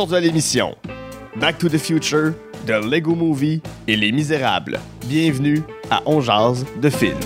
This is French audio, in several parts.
Aujourd'hui l'émission, Back to the Future, The Lego Movie et Les Misérables. Bienvenue à On Jazz de film.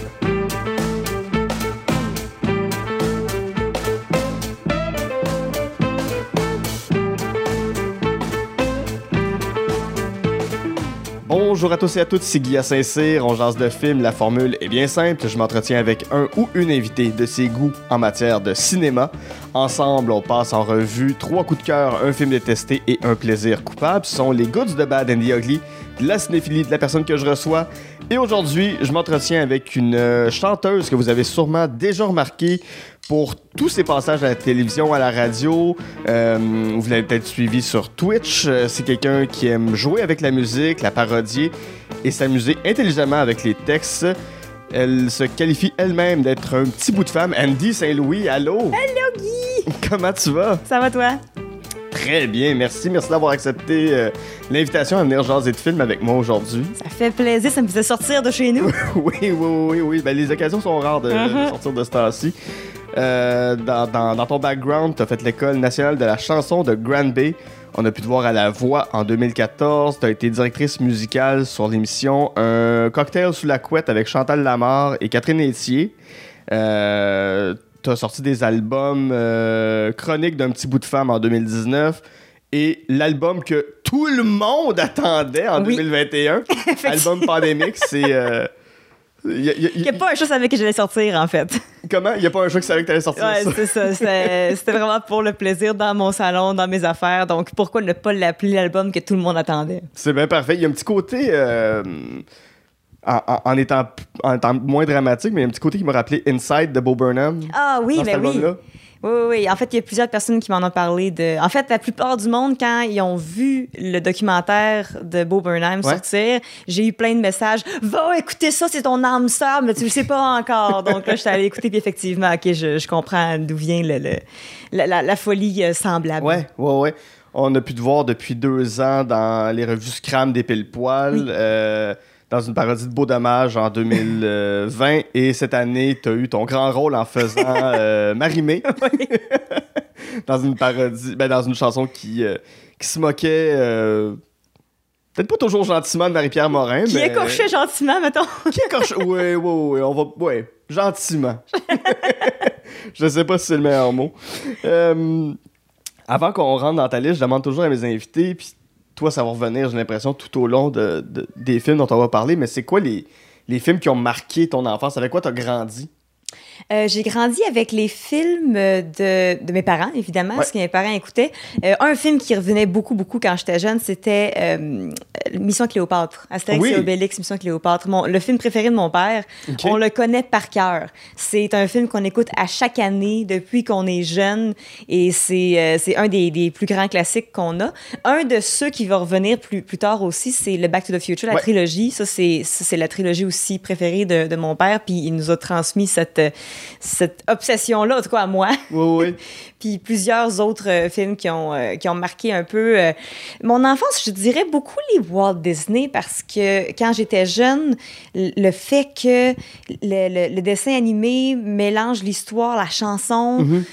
Bonjour à tous et à toutes, c'est Guy à Saint-Cyr, on jase de film, la formule est bien simple, je m'entretiens avec un ou une invitée de ses goûts en matière de cinéma. Ensemble, on passe en revue trois coups de cœur, un film détesté et un plaisir coupable. Ce sont les goods de Bad and the Ugly, la cinéphilie de la personne que je reçoa. Et aujourd'hui, je m'entretiens avec une euh, chanteuse que vous avez sûrement déjà remarqué pour tous ses passages à la télévision, à la radio. Euh, vous l'avez peut-être suivi sur Twitch. Euh, C'est quelqu'un qui aime jouer avec la musique, la parodier et s'amuser intelligemment avec les textes. Elle se qualifie elle-même d'être un petit bout de femme. Andy Saint-Louis, allô? Hello Guy! Comment tu vas? Ça va toi? Très bien, merci. Merci d'avoir accepté euh, l'invitation à venir jaser de film avec moi aujourd'hui. Ça fait plaisir, ça me faisait sortir de chez nous. oui, oui, oui, oui. Ben, les occasions sont rares de, de Mhm. sortir de ce temps-ci. Euh, dans, dans- dans ton background, tu as fait l'école nationale de la chanson de Grand Bay. On a pu te voir à la voix en 2014. Tu as été directrice musicale sur l'émission Un cocktail sous la couette avec Chantal Lamarre et Catherine Etier. Euh, tu as sorti des albums euh, chroniques d'un petit bout de femme en 2019 et l'album que tout le monde attendait en Oui. 2021, album pandémique, c'est. A- a- Il n'y a pas un chose avec que j'allais sortir en fait. Comment? Il n'y a pas un choix qui savait que t'allais sortir Ouais, c'est ça. C'était vraiment pour le plaisir dans mon salon, dans mes affaires. Donc pourquoi ne pas l'appeler l'album que tout le monde attendait? C'est bien parfait. Il y a un petit côté. euh, en, en- en étant, en étant moins dramatique, mais il y a un petit côté qui m'a rappelé Inside de Bo Burnham. Ah oui, dans ben oui. Oui, oui, oui. En fait, il y a plusieurs personnes qui m'en ont parlé. De... En fait, la plupart du monde, quand ils ont vu le documentaire de Bo Burnham Ouais. sortir, j'ai eu plein de messages. Va écouter ça, c'est ton âme sœur, mais tu le sais pas encore. Donc là, je suis allée écouter, puis effectivement, OK, je, je comprends d'où vient le, le- la, la- la folie euh, semblable. Ouais, ouais, ouais. On a pu te voir depuis deux ans dans les revues Scram des pile-poils, Oui. euh, dans une parodie de Beau Dommage en 2020. et cette année, tu as eu ton grand rôle en faisant euh, Marimé. dans une parodie, ben, dans une chanson qui, euh, qui se moquait. euh, Peut-être pas toujours gentiment de Marie-Pierre Morin, Qui mais. écorchait gentiment, mettons. Qui écorche Oui, oui, oui, on va. Ouais, gentiment. je sais pas si c'est le meilleur mot. Euh, avant qu'on rentre dans ta liste, je demande toujours à mes invités, puis toi, ça va revenir, j'ai l'impression, tout au long de, de- des films dont on va parler, mais c'est quoi les, les films qui ont marqué ton enfance? Avec quoi t'as grandi? Euh, j'ai grandi avec les films de, de mes parents, évidemment, Ouais. ce que mes parents écoutaient. Euh, un film qui revenait beaucoup, beaucoup quand j'étais jeune, c'était euh, Mission Cléopâtre. Astérix Oui. et Obélix, Mission Cléopâtre. Mon, le film préféré de mon père. On le connaît par cœur. C'est un film qu'on écoute à chaque année depuis qu'on est jeune et c'est euh, c'est un des, des plus grands classiques qu'on a. Un de ceux qui va revenir plus, plus tard aussi, c'est le Back to the Future, la Ouais. trilogie. Ça, c'est la trilogie aussi préférée de, de mon père. Puis il nous a transmis cette, euh, cette obsession-là, en tout cas à moi. Oui, oui. Puis plusieurs autres euh, films qui ont, euh, qui ont marqué un peu euh, mon enfance. Je dirais beaucoup les Walt Disney parce que quand j'étais jeune, le fait que le, le- le dessin animé mélange l'histoire, la chanson. Mhm.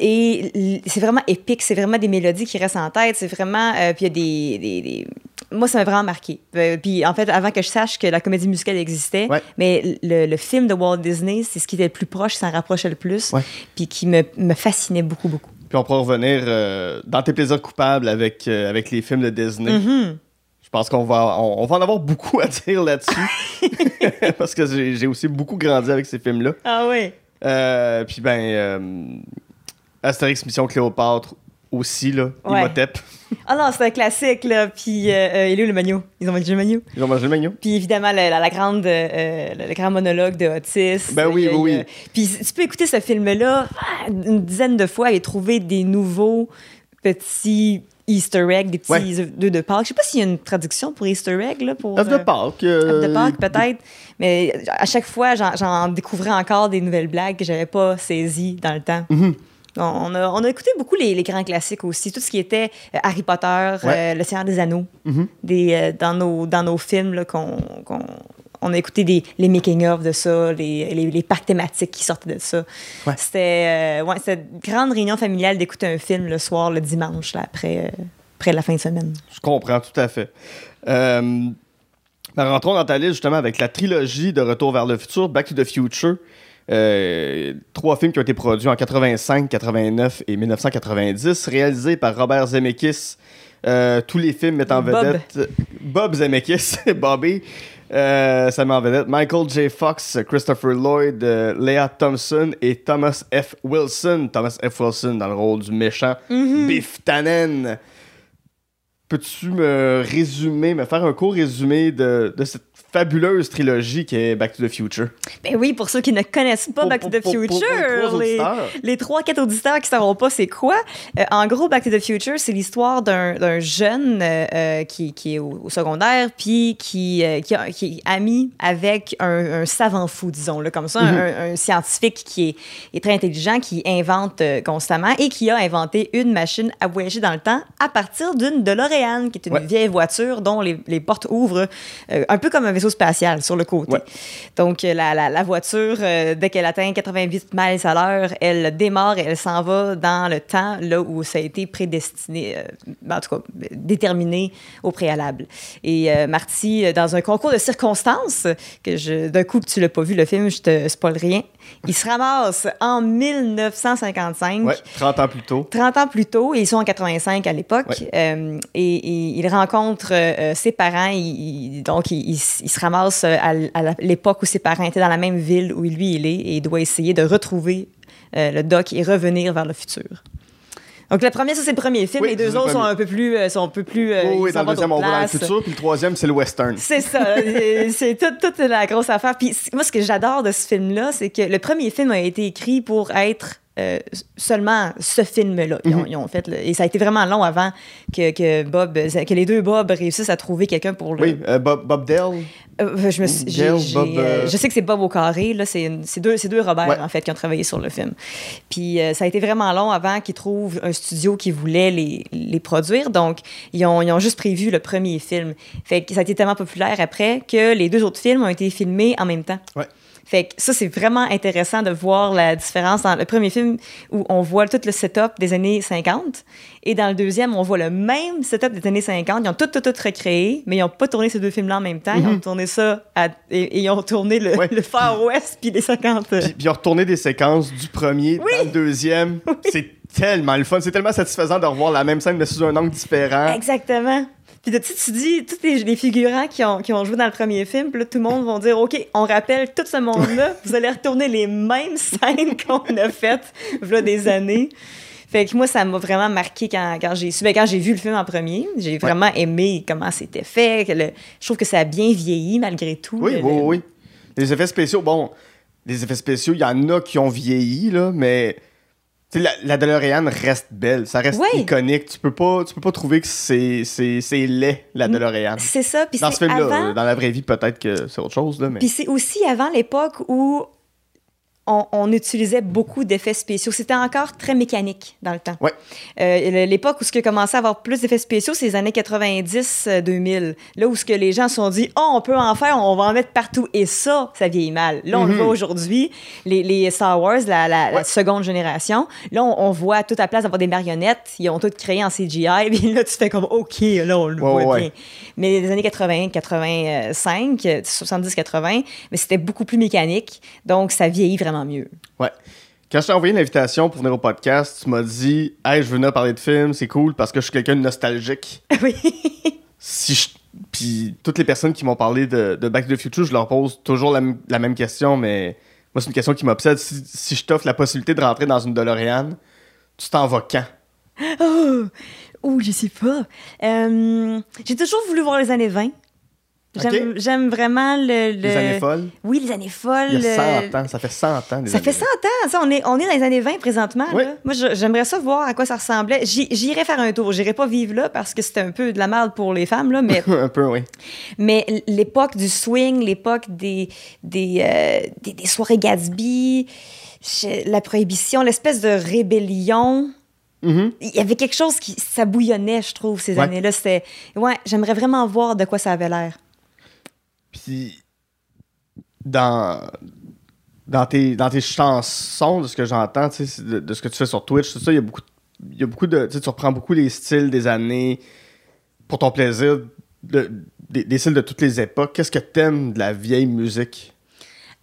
Et c'est vraiment épique, c'est vraiment des mélodies qui restent en tête, c'est vraiment... euh, puis il y a des... des- des- Moi, ça m'a vraiment marqué. Euh, puis en fait, avant que je sache que la comédie musicale existait, Ouais. mais le, le film de Walt Disney, c'est ce qui était le plus proche, qui s'en rapprochait le plus, Ouais. puis qui me, me fascinait beaucoup, beaucoup. Puis on pourra revenir euh, dans tes plaisirs coupables avec, euh, avec les films de Disney. Mhm. Je pense qu'on va, on, on va en avoir beaucoup à dire là-dessus. Parce que j'ai aussi beaucoup grandi avec ces films-là. Ah oui. Euh, puis ben, Astérix Mission Cléopâtre aussi, là. Ouais. Imhotep. Ah non, c'est un classique, là. Puis, euh, euh, il est où le magno? Ils ont mangé le magno. Ils ont mangé le magnon. Puis, évidemment, la, la- la grande, euh, le, le grand monologue de Otis. Ben oui, oui, oui. Puis, tu peux écouter ce film-là une dizaine de fois et trouver des nouveaux petits Easter eggs, des petits Ouais. œufs de Pâques. Je sais pas s'il y a une traduction pour Easter egg, là. Pour, Œuf de euh, Pâques. œufs euh, de Pâques, peut-être. Mais à chaque fois, j'en- découvrais encore des nouvelles blagues que j'avais pas saisies dans le temps. Mhm. On a, on a écouté beaucoup les, les grands classiques aussi, tout ce qui était euh, Harry Potter, Ouais. euh, Le Seigneur des Anneaux, Mhm. des, euh, dans, nos, dans nos films qu'on, on a écouté des, les making-of de ça, les, les, les parcs thématiques qui sortaient de ça. Ouais. C'était ouais, une grande réunion familiale d'écouter un film le soir, le dimanche, là, après, après la fin de semaine. Je comprends tout à fait. Ben, rentrons dans ta liste justement avec la trilogie de Retour vers le futur, Back to the Future. Euh, trois films qui ont été produits en 85, 89 et 1990, réalisés par Robert Zemeckis. Euh, tous les films mettant en Bob. vedette Bob Zemeckis, Bobby, euh, ça met en vedette Michael J. Fox, Christopher Lloyd, euh, Leah Thompson et Thomas F. Wilson. Thomas F. Wilson dans le rôle du méchant Biff Tannen. Peux-tu me résumer, me faire un court résumé de, de cette fabuleuse trilogie qui est Back to the Future? Ben oui, pour ceux qui ne connaissent pas Pour- Back to pour- the pour- pour- pour Future, les trois les, auditeurs. les 3-4 auditeurs qui ne sauront pas c'est quoi. euh, en gros, Back to the Future, c'est l'histoire d'un d'un jeune euh, euh, qui, qui est au, au secondaire, puis qui, euh, qui, a- qui est ami avec un, un savant fou, disons, là, comme ça, Mhm. un, un scientifique qui est, est très intelligent, qui invente euh, constamment et qui a inventé une machine à voyager dans le temps à partir d'une DeLorean, qui est une Ouais. vieille voiture dont les, les portes ouvrent euh, un peu comme un vaisseau spatial sur le côté. Ouais. Donc, euh, la, la, la voiture, euh, dès qu'elle atteint 88 miles à l'heure, elle démarre et elle s'en va dans le temps, là où ça a été prédestiné, euh, en tout cas, déterminé au préalable. Et euh, Marty, dans un concours de circonstances, que je, d'un coup, tu l'as pas vu le film, je te spoil rien, il se ramasse en 1955. Ouais, 30 ans plus tôt. 30 ans plus tôt, et ils sont en 85 à l'époque, Ouais. euh, et, et il rencontre euh, ses parents, donc il, se ramasse euh, à, l'époque où ses parents étaient dans la même ville où lui il est, et il doit essayer de retrouver euh, le doc et revenir vers le futur. Donc le premier, ça c'est le premier film, Oui, les deux autres sont un peu plus, euh, sont un peu plus, euh, oui, ils dans le deuxième, on va dans le futur, puis le troisième, c'est le western. C'est ça. c'est- toute, toute la grosse affaire. Puis moi, ce que j'adore de ce film-là, c'est que le premier film a été écrit pour être euh, seulement ce film-là. Ils, ont- Mhm. ils ont fait et ça a été vraiment long avant que, que Bob, que les deux Bob réussissent à trouver quelqu'un pour le. Oui, euh, Bob, Bob. Euh, je, me suis- j'ai- Gail, j'ai, Bob, je sais que c'est Bob au carré, là, c'est, deux, c'est deux Robert, Ouais. en fait, qui ont travaillé sur le film. Puis euh, ça a été vraiment long avant qu'ils trouvent un studio qui voulait les, les produire. Donc, ils ont, ils ont juste prévu le premier film. Fait que ça a été tellement populaire après que les deux autres films ont été filmés en même temps. Ouais. Fait que ça, c'est vraiment intéressant de voir la différence dans le premier film où on voit tout le setup des années 50 et dans le deuxième, on voit le même setup des années 50. Ils ont tout, tout, tout recréé, mais ils n'ont pas tourné ces deux films-là en même temps. Ils ont tourné ça à- et, et ils ont tourné le, Mhm. Ouais. le Far West puis les 50. euh, Puis, puis ils ont retourné des séquences du premier dans le deuxième. C'est tellement le fun. C'est tellement satisfaisant de revoir la même scène, mais sous un angle différent. Exactement. Puis de- tu, tu dis, tous les, les figurants qui ont, qui ont joué dans le premier film, puis là, tout le monde va dire, OK, on rappelle tout ce monde-là, vous allez retourner les mêmes scènes qu'on a faites voilà des années. Fait que moi, ça m'a vraiment marqué quand, quand j'ai su, ben, quand j'ai vu le film en premier. J'ai vraiment aimé comment c'était fait. que le- je trouve que ça a bien vieilli malgré tout. Oui, Le- oui, le- oui. Les effets spéciaux, bon, les effets spéciaux, il y en a qui ont vieilli, là, mais la, la DeLorean reste belle. Ça reste Oui. iconique. Tu peux pas, tu peux pas trouver que c'est, c'est, c'est laid, la DeLorean. C'est ça. Puis Dans ce film-là, avant- dans la vraie vie, peut-être que c'est autre chose, là, mais. Puis c'est aussi avant l'époque où on, on utilisait beaucoup d'effets spéciaux. C'était encore très mécanique dans le temps. Ouais. Euh, l'époque où ce qui a commencé à avoir plus d'effets spéciaux, c'est les années 90-2000. Là où ce que les gens se sont dit, oh, on peut en faire, on va en mettre partout. Et ça, ça vieillit mal. Là, on le Mhm. voit aujourd'hui, les, les Star Wars, la, la- la Ouais. seconde génération. Là, on, on voit toute la place d'avoir des marionnettes. Ils ont tout créé en CGI. Puis là, tu fais comme, OK, là, on le Ouais, voit bien. Mais les années 80, 85, euh, 70, 80, mais c'était beaucoup plus mécanique. Donc, ça vieillit vraiment mieux. Ouais. Quand je t'ai envoyé l'invitation pour venir au podcast, tu m'as dit Hey, je veux venir parler de films, c'est cool parce que je suis quelqu'un de nostalgique. oui. Si je... Puis toutes les personnes qui m'ont parlé de, de Back to the Future, je leur pose toujours la même question, mais moi, c'est une question qui m'obsède. Si, si je t'offre la possibilité de rentrer dans une DeLorean, tu t'en vas quand? Oh, oh je sais pas. Euh, J'ai toujours voulu voir les années 20. J'aime vraiment le, le- Les années folles Oui, les années folles. Il y a le- 100 ans, ça fait 100 ans. Ça fait années- 100 ans, ça, on, est, on est dans les années 20 présentement. Oui. là. Moi, j'aimerais ça voir à quoi ça ressemblait. J'irais faire un tour. J'irais pas vivre là parce que c'était un peu de la merde pour les femmes, là, mais Un peu, oui. Mais l'époque du swing, l'époque des, des, euh, des, des soirées Gatsby, la prohibition, l'espèce de rébellion. Mhm. Il y avait quelque chose qui. Ça bouillonnait, je trouve, ces Ouais. années-là. Ouais, j'aimerais vraiment voir de quoi ça avait l'air. Dans, dans, tes, dans tes chansons, de ce que j'entends, de, ce que tu fais sur Twitch, tout ça, il y a beaucoup, y a beaucoup de. Tu reprends beaucoup les styles des années pour ton plaisir, de- des, des styles de toutes les époques. Qu'est-ce que t'aimes de la vieille musique?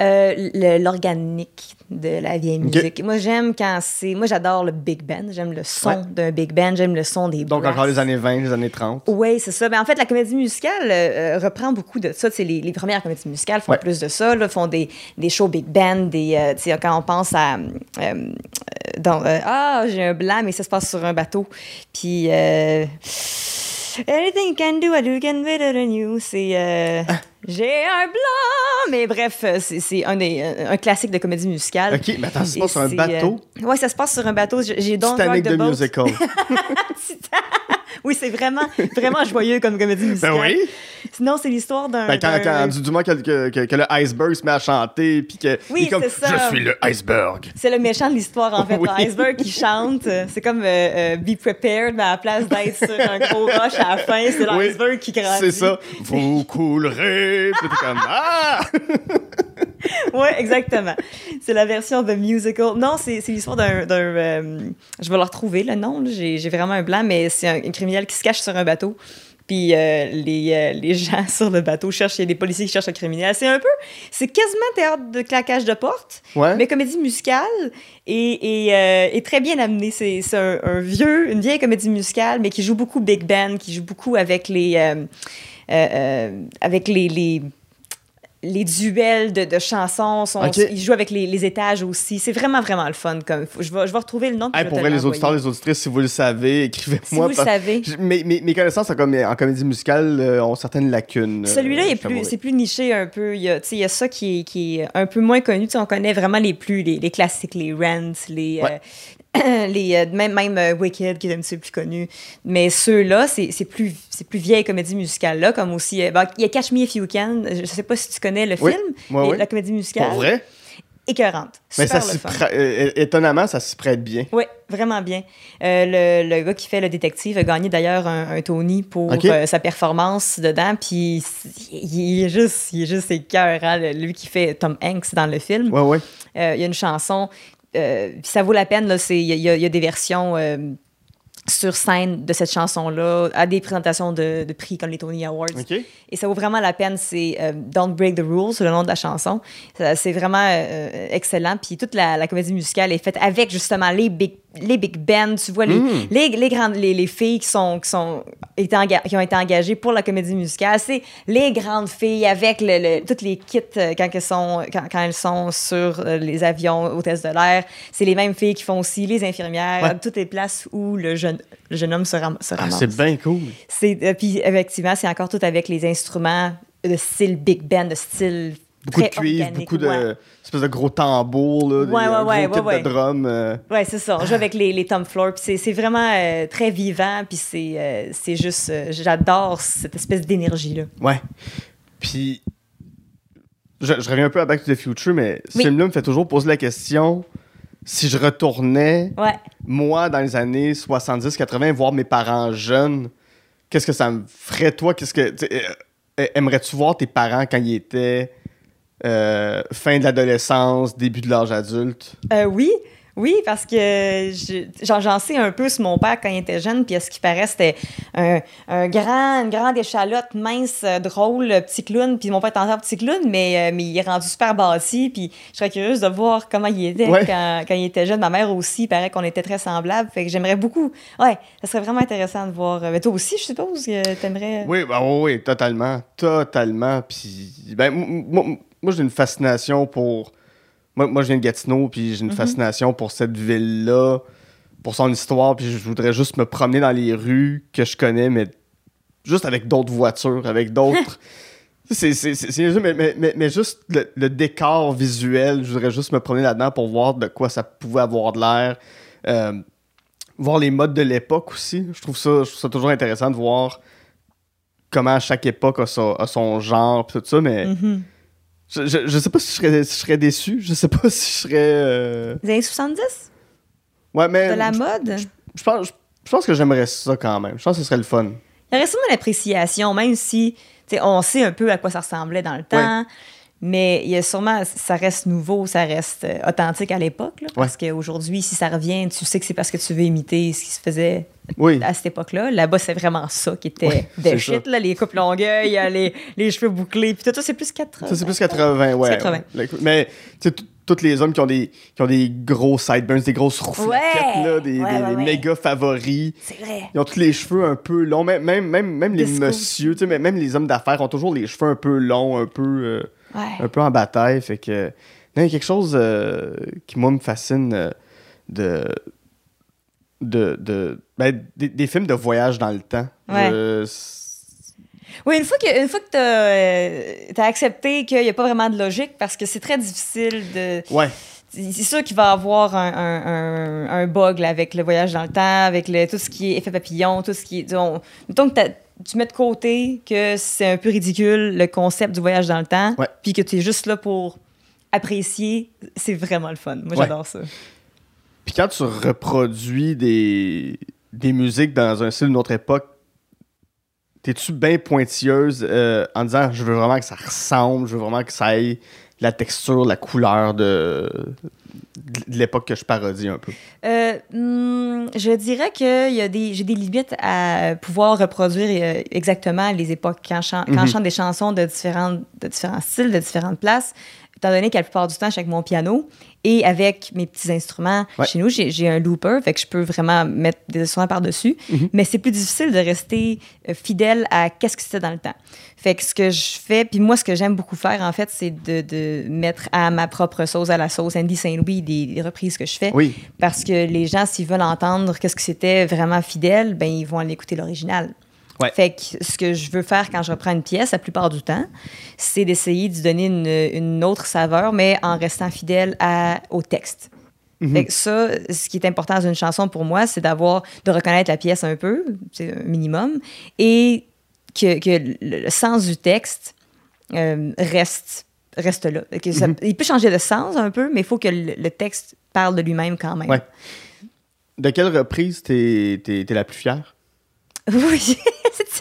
Euh, L'organique de la vieille musique. Moi, j'aime quand c'est. Moi, j'adore le big band. J'aime le son Ouais. d'un big band. J'aime le son des Donc, encore les années 20, les années 30. Oui, c'est ça. Mais en fait, la comédie musicale euh, euh, reprend beaucoup de ça. Les, les premières comédies musicales font Ouais. plus de ça, là, font des, des shows big band, des, euh, quand on pense à... ah, j'ai un blanc, mais ça se passe sur un bateau. Puis... euh, Anything you can do, I do can better than you. C'est... euh, Ah. J'ai un blanc! Mais bref, euh, c'est un, des, un, un classique de comédie musicale. Ok, mais attends, ça se passe sur un bateau? euh, ouais, ça se passe sur un bateau. J'ai Don't Rock Titanic the de Boat. musical. Oui, c'est vraiment, vraiment joyeux comme comédie musicale. ben oui! Sinon, c'est l'histoire d'un. Ben, quand, quand, du, du moins que, que, que- que le iceberg se met à chanter, puis que. Oui, c'est ça. Je suis le iceberg. C'est le méchant de l'histoire, en fait. Oui. L'iceberg qui chante. C'est comme euh, euh, Be Prepared, mais à la place d'être sur un gros roche à la fin, c'est Oui, l'iceberg qui grandit. C'est ça. Vous coulerez. Puis comme Ah! Oui, exactement. C'est la version de musical. Non, c'est c'est l'histoire d'un. d'un, euh, je vais le retrouver, le nom. J'ai j'ai vraiment un blanc, mais c'est un, un criminel qui se cache sur un bateau. Puis euh, les, euh, les gens sur le bateau cherchent, il y a des policiers qui cherchent le criminel. C'est un peu. C'est quasiment théâtre de claquage de porte. Ouais. mais comédie musicale et, et, euh, et très bien amenée. C'est c'est un, un vieux, une vieille comédie musicale, mais qui joue beaucoup big band, qui joue beaucoup avec les, avec les, les, les duels de, de chansons. Son- Ok. Il joue avec les, les étages aussi. C'est vraiment, vraiment le fun. Comme, je, vais, je vais retrouver le nom. Hey, pour vrai, les auditeurs, les auditrices, si vous le savez, Si écrivez-moi. vous le savez. Mes, mes, mes connaissances en, com- en comédie musicale euh, ont certaines lacunes. euh, Celui-là, plus, c'est plus niché un peu. Il y a, il y a ça qui est, qui est un peu moins connu. Tu sais, on connaît vraiment les plus, les, les classiques, les Rent, les, Ouais. euh, les euh, même, même euh, Wicked, qui est un petit peu plus connu. Mais ceux-là, c'est c'est plus, c'est plus vieille comédie musicale là, comme aussi. euh, il y a Catch Me If You Can. Je sais pas si tu connais le Oui. film, et ouais. la comédie musicale. Pour vrai? Écœurante. Mais ça le fun. euh, étonnamment, ça s'y prête bien. Oui, vraiment bien. Euh, le, le gars qui fait le détective a gagné d'ailleurs un, un Tony pour euh, sa performance dedans. Puis il est juste, il est juste écœurant, lui qui fait Tom Hanks dans le film. Ouais, ouais. Euh, il y a une chanson, euh, ça vaut la peine. là, c'est- Il y, a- y des versions euh, sur scène de cette chanson-là à des présentations de, de prix comme les Tony Awards. Et ça vaut vraiment la peine. C'est euh, Don't Break the Rules, le nom de la chanson. C'est vraiment euh, excellent. Puis toute la, la comédie musicale est faite avec justement les big, les big bands. Tu vois, les, Mm. les, les grandes, les, les filles qui, sont, qui, sont qui ont été engagées pour la comédie musicale. C'est les grandes filles avec le, le- toutes les kits euh, quand, elles sont, quand, quand elles sont sur euh, les avions, hôtesses de l'air. C'est les mêmes filles qui font aussi les infirmières, Ouais. toutes les places où le jeune, le jeune homme se, ram- se Ah, c'est bien cool. C'est, euh, puis effectivement, c'est encore tout avec les instruments de style big band, de style Beaucoup de cuivre, beaucoup de ouais. espèces de gros tambours, là, des Ouais, ouais, gros ouais. de drum. euh. Ouais, c'est ça. On joue avec les, les tom floor. Puis c'est, vraiment euh, très vivant. Puis c'est, euh, juste. euh, j'adore cette espèce d'énergie-là. Ouais. Puis, je, je reviens un peu à Back to the Future, mais ce Oui. film-là me fait toujours poser la question si je retournais, moi, dans les années 70-80, voir mes parents jeunes, qu'est-ce que ça me ferait, toi? Qu'est-ce que. euh, euh, Aimerais-tu voir tes parents quand ils étaient euh, fin de l'adolescence, début de l'âge adulte? Euh, oui. Oui, parce que je- j'en, sais un peu sur mon père quand il était jeune, puis à ce qui paraît, c'était un, un grand, une grande échalote mince, euh, drôle, petit clown, puis mon père était encore petit clown, mais, mais il est rendu super bâti, puis je serais curieuse de voir comment il était Ouais. quand, quand il était jeune. Ma mère aussi, il paraît qu'on était très semblables, fait que j'aimerais beaucoup. Ouais, ça serait vraiment intéressant de voir. Mais toi aussi, je suppose que t'aimerais... Oui, bah oui, totalement. Totalement. Puis, ben, moi, j'ai une fascination pour. Moi, moi, je viens de Gatineau, puis j'ai une fascination pour cette ville-là, pour son histoire, puis je voudrais juste me promener dans les rues que je connais, mais juste avec d'autres voitures, avec d'autres. c'est mais, mais, mais, juste le, le décor visuel, je voudrais juste me promener là-dedans pour voir de quoi ça pouvait avoir de l'air. Euh, voir les modes de l'époque aussi. Je trouve ça, je trouve ça toujours intéressant de voir comment chaque époque a, a son genre pis tout ça, mais Mhm. Je, je, je sais pas si je serais, si je serais déçu. Je sais pas si je serais. euh, Les années 70? Ouais, mais. De la mode? je pense, je, pense que j'aimerais ça quand même. Je pense que ce serait le fun. Il y aurait sûrement l'appréciation, même si on sait un peu à quoi ça ressemblait dans le temps. Mais il y a sûrement, ça reste nouveau, ça reste euh, authentique à l'époque. là, Parce qu'aujourd'hui, si ça revient, tu sais que c'est parce que tu veux imiter ce qui se faisait Oui. à cette époque-là. Là-bas, c'est vraiment ça qui était Oui, de shit, là, les coupes longueuil, euh, les, les cheveux bouclés. Puis tout ça, c'est plus 80. Ça, c'est plus 80, ouais. 80. Le- Mais, tu tous les hommes qui ont des, qui ont des gros sideburns, des grosses rouflaquettes, Ouais. là, des, Ouais, des- ouais, des ouais. méga favoris. C'est vrai. Ils ont tous les cheveux un peu longs. Même, même, même, même les Disco. messieurs, tu sais, même les hommes d'affaires ont toujours les cheveux un peu longs, un peu, euh, Ouais. un peu en bataille. Fait que, non, il y a quelque chose euh, qui, moi, me fascine euh, de. de, de ben, des, des films de voyage dans le temps. Ouais. Je- Oui, une fois que, une fois que tu as accepté qu'il n'y a pas vraiment de logique, parce que c'est très difficile de. Ouais. C'est sûr qu'il va y avoir un, un, un- un bug là, avec le voyage dans le temps, avec le, tout ce qui est effet papillon, tout ce qui est. Disons, mettons que t'as- tu mets de côté que c'est un peu ridicule le concept du voyage dans le temps, Ouais. puis que tu es juste là pour apprécier, c'est vraiment le fun. Moi, Ouais. j'adore ça. Puis quand tu reproduis des, des musiques dans un style d'une autre époque, t'es-tu bien pointilleuse euh, en disant je veux vraiment que ça ressemble, je veux vraiment que ça ait la texture, la couleur de, de l'époque que je parodie un peu? Euh, hmm, je dirais que il y a des, j'ai des limites à pouvoir reproduire euh, exactement les époques quand je, chan- quand Mhm. je chante des chansons de, différentes, de différents styles, de différentes places, étant donné qu'à la plupart du temps, je suis avec mon piano et avec mes petits instruments. Ouais. Chez nous, j'ai, un looper, fait que je peux vraiment mettre des instruments par-dessus, Mhm. mais c'est plus difficile de rester euh, fidèle à qu'est-ce que c'était dans le temps. Fait que ce que je fais, puis moi, ce que j'aime beaucoup faire, en fait, c'est de, de mettre à ma propre sauce, à la sauce Andy Saint-Louis, des, des reprises que je fais. Oui. Parce que les gens, s'ils veulent entendre qu'est-ce que c'était vraiment fidèle, ben ils vont aller écouter l'original. Ouais. Fait que ce que je veux faire quand je reprends une pièce, la plupart du temps, c'est d'essayer de donner une, une autre saveur, mais en restant fidèle à, au texte. Mhm. Fait que ça, ce qui est important dans une chanson pour moi, c'est d'avoir, de reconnaître la pièce un peu, c'est un minimum, et que, que le, le sens du texte euh, reste, reste là. Que ça- Mhm. Il peut changer de sens un peu, mais il faut que le, le texte parle de lui-même quand même. Ouais. De quelle reprise t'es, t'es, t'es la plus fière? Oui,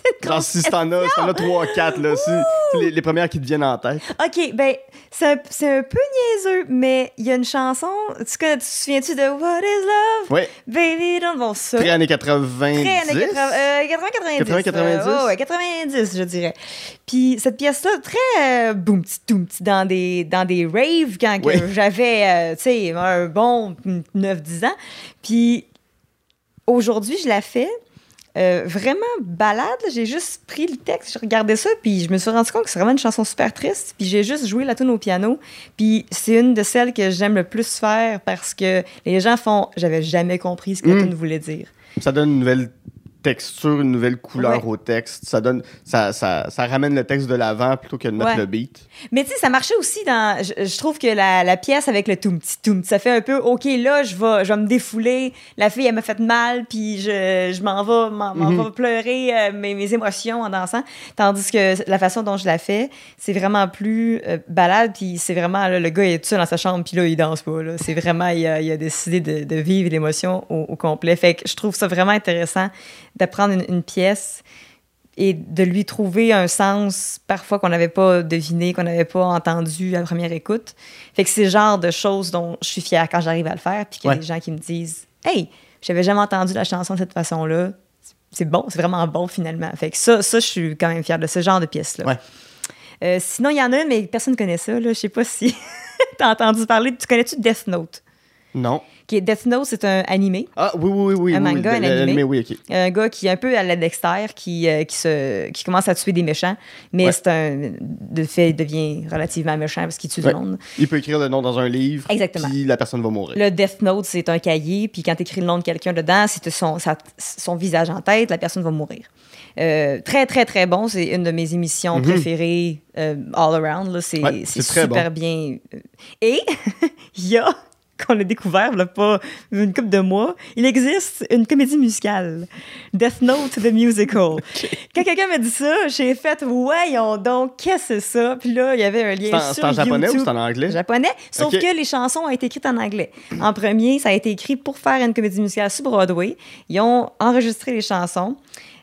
Genre, si t'en as, si t'en as 3 4 là, si, les, les premières qui te viennent en tête. OK, ben, c'est un, peu niaiseux, mais il y a une chanson. Tu, connais, tu te souviens-tu de What is Love? Ouais, Baby, don't bon, ça. très années 90. Très années 80, euh, 80, 90. 80, 90? euh, ouais, 90, je dirais. Puis cette pièce-là, très euh, boum, petit, boum, petit, dans des, dans des raves quand Oui. j'avais, euh, tu sais, un bon 9-10 ans. Puis aujourd'hui, je la fais. Euh, vraiment balade, j'ai juste pris le texte, j'ai regardé ça, puis je me suis rendu compte que c'est vraiment une chanson super triste, puis j'ai juste joué la tune au piano, puis c'est une de celles que j'aime le plus faire parce que les gens font « j'avais jamais compris ce que la Mm. tune voulait dire ». Ça donne une nouvelle texture, une nouvelle couleur Ouais. au texte. Ça donne, ça, ça, ça ramène le texte de l'avant plutôt que de mettre Ouais. le beat. Mais tu sais, ça marchait aussi dans. Je, je trouve que la, la pièce avec le toum petit toum, ça fait un peu OK, là, je vais, je vais me défouler. La fille, elle m'a fait mal, puis je, je m'en vais, m'en, vais pleurer euh, mes, mes émotions en dansant. Tandis que la façon dont je la fais, c'est vraiment plus euh, balade, puis c'est vraiment, là, le gars, il est seul dans sa chambre, puis là, il danse pas. Là. C'est vraiment, il a, il a décidé de, de vivre l'émotion au, au complet. Fait que je trouve ça vraiment intéressant d'apprendre une, une pièce et de lui trouver un sens parfois qu'on n'avait pas deviné, qu'on n'avait pas entendu à première écoute. Fait que c'est le genre de choses dont je suis fière quand j'arrive à le faire, puis qu'il y a Ouais. des gens qui me disent Hey, j'avais jamais entendu la chanson de cette façon-là. C'est bon, c'est vraiment bon finalement. Fait que ça, ça, je suis quand même fière de ce genre de pièce-là. Ouais. Euh, sinon, il y en a une, mais personne ne connaît ça. Là. Je sais pas si t'as entendu parler. Tu connais-tu Death Note? Non. Qui est Death Note, c'est un animé. Ah, oui, oui, oui. Un oui, manga, un animé. oui, ok. Un gars qui est un peu à la Dexter, qui, euh, qui, se, qui commence à tuer des méchants, mais Ouais. c'est un. De fait, il devient relativement méchant parce qu'il tue Ouais. du monde. Il peut écrire le nom dans un livre. Exactement. Puis la personne va mourir. Le Death Note, c'est un cahier, puis quand tu écris le nom de quelqu'un dedans, tu son, sa- son visage en tête, la personne va mourir. Euh, très, très, très bon. C'est une de mes émissions Mhm. préférées euh, all around. C'est Ouais, c'est c'est super bien. Et il y a, qu'on a découvert, là, pas une couple de mois, il existe une comédie musicale. Death Note, the musical. Quand quelqu'un m'a dit ça, j'ai fait, voyons donc, qu'est-ce que c'est ça? Puis là, il y avait un lien C'est en, sur c'est en japonais ou c'est en anglais? japonais, sauf que les chansons ont été écrites en anglais. En premier, ça a été écrit pour faire une comédie musicale sur Broadway. Ils ont enregistré les chansons.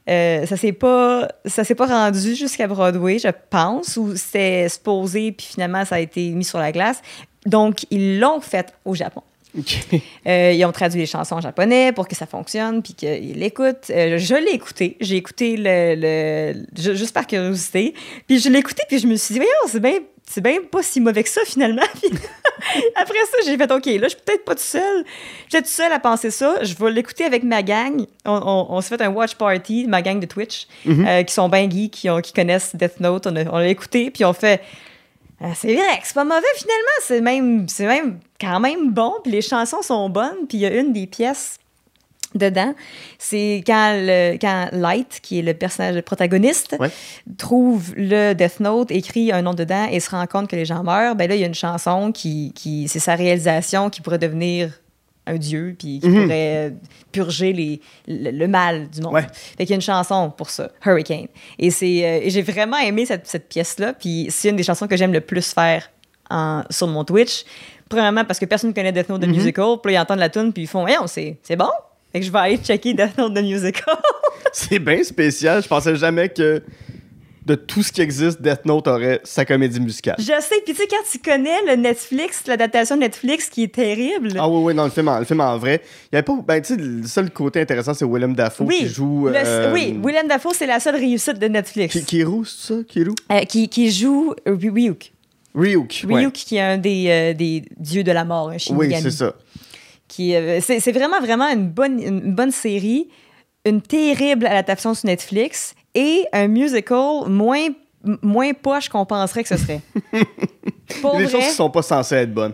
Euh, ça s'est pas ça s'est pas rendu jusqu'à Broadway, je pense, ou c'était supposé puis finalement ça a été mis sur la glace. Donc ils l'ont fait au Japon. Euh, ils ont traduit les chansons en japonais pour que ça fonctionne puis qu'ils l'écoutent. Euh, je l'ai écouté. J'ai écouté le, le- ju- juste par curiosité. Puis je l'ai écouté puis je me suis dit, voyons, c'est bien, c'est bien pas si mauvais que ça finalement. Puis après ça, j'ai fait, OK, là, je suis peut-être pas tout seul. J'étais tout seul à penser ça. Je vais l'écouter avec ma gang. On, on- on s'est fait un watch party, ma gang de Twitch, euh, qui sont bien geeks, qui, ont- qui connaissent Death Note. On l'a écouté puis on fait. Ah, c'est vrai que c'est pas mauvais finalement, c'est même, c'est même quand même bon, puis les chansons sont bonnes, puis il y a une des pièces dedans, c'est quand, le, quand Light, qui est le personnage le protagoniste, Ouais. trouve le Death Note, écrit un nom dedans et se rend compte que les gens meurent, ben là, il y a une chanson qui, qui c'est sa réalisation qui pourrait devenir un dieu, puis qui Mhm. pourrait purger les, le, le mal du monde. Ouais. Fait qu'il y a une chanson pour ça, Hurricane. Et, c'est, euh, j'ai vraiment aimé cette, cette pièce-là, puis c'est une des chansons que j'aime le plus faire en- sur mon Twitch. Premièrement, parce que personne ne connaît Death Note the Mhm. Musical, puis là, ils entendent la tune, puis ils font, c'est, c'est bon? Fait que je vais aller checker Death Note the Musical. C'est bien spécial. Je pensais jamais que de tout ce qui existe, Death Note aurait sa comédie musicale. je sais, puis tu sais, quand tu connais le Netflix, l'adaptation Netflix qui est terrible. Ah oui, oui, dans le film, en, le film en vrai. Il y avait pas. Ben, tu sais, le seul côté intéressant, c'est Willem Dafoe oui, qui joue. le- euh, oui, Willem Dafoe, c'est la seule réussite de Netflix. Kiru, c'est ça? Kiru? Euh, qui, qui joue Ryuk. Ryuk. ouais. Ryuk, qui est un des, euh, des dieux de la mort, un Oui, c'est ça. qui c'est c'est vraiment vraiment une bonne une bonne série une terrible adaptation sur Netflix et un musical moins moins poche qu'on penserait que ce serait pour Des vrai choses qui sont pas censées être bonnes.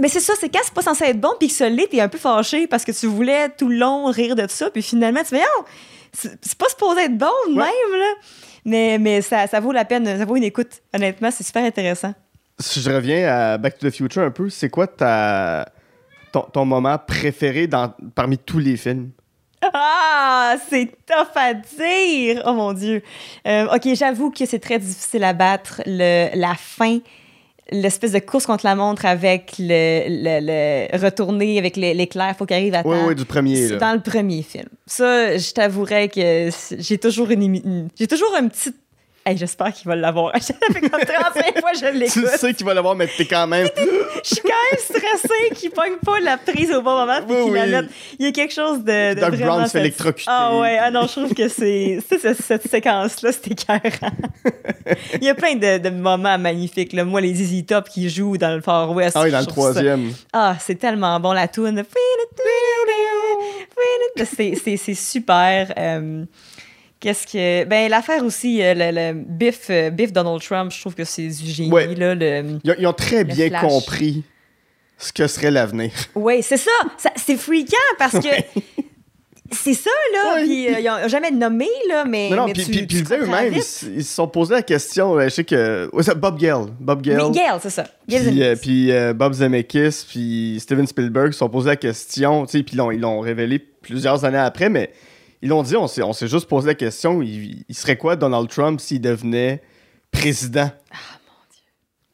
mais c'est ça c'est quand c'est pas censé être bon puis que ça l'est t'es un peu fâché parce que tu voulais tout le long rire de ça puis finalement tu fais oh, c'est c'est pas supposé être bon de Ouais. même là mais, mais ça, ça vaut la peine ça vaut une écoute honnêtement c'est super intéressant Si je reviens à Back to the Future un peu, c'est quoi ta, ton, ton moment préféré dans, parmi tous les films? Ah, c'est tough à dire! Oh mon Dieu. Euh, ok, j'avoue que c'est très difficile à battre. Le, la fin, l'espèce de course contre la montre avec le, le, le- retourner avec l'é- l'éclair, faut qu'il arrive à temps. Oui, oui, du premier. C'est dans le premier film. Ça, je t'avouerais que j'ai toujours une, une- j'ai toujours un petit. Hey, j'espère qu'il va l'avoir. Ça fait comme 35 fois je Tu l'écoute. sais qu'il va l'avoir, mais t'es quand même. Je suis quand même stressée qu'il pogne pas la prise au bon moment puis Oui, qu'il la oui. mette. Il y a quelque chose de, de Doc vraiment Brown se fait électrocuter. Ah ouais, ah non, je trouve que c'est cette, cette séquence-là, c'était écœurant. Il y a plein de, de moments magnifiques. Là. Moi, les Easy Top qui jouent dans le Far West. Ah oui, dans le ça- troisième. Ah, c'est tellement bon, la toune. C'est super. Euh, Qu'est-ce que. Ben, l'affaire aussi, euh, le, le Biff, euh, Biff Donald Trump, je trouve que c'est du génie. Ouais. Là, le... Ils ont, ils ont très bien flash. compris ce que serait l'avenir. Oui, c'est ça. Ça- C'est freakant parce que c'est ça, là. Ouais. Puis euh, ils n'ont jamais nommé, là, mais. Non, non, mais puis, tu- puis, tu puis ils eux-mêmes, ils, se sont posé la question, je sais que. ouais, Bob Gale? Bob Gale. Oui, Gail, c'est ça. Gail Puis, euh, puis, euh, Bob Zemeckis, puis Steven Spielberg se sont posé la question, tu sais, puis ils l'ont- ils l'ont révélé plusieurs années après, mais ils l'ont dit, on s'est on s'est juste posé la question, il, il serait quoi Donald Trump s'il devenait président? Ah, mon Dieu.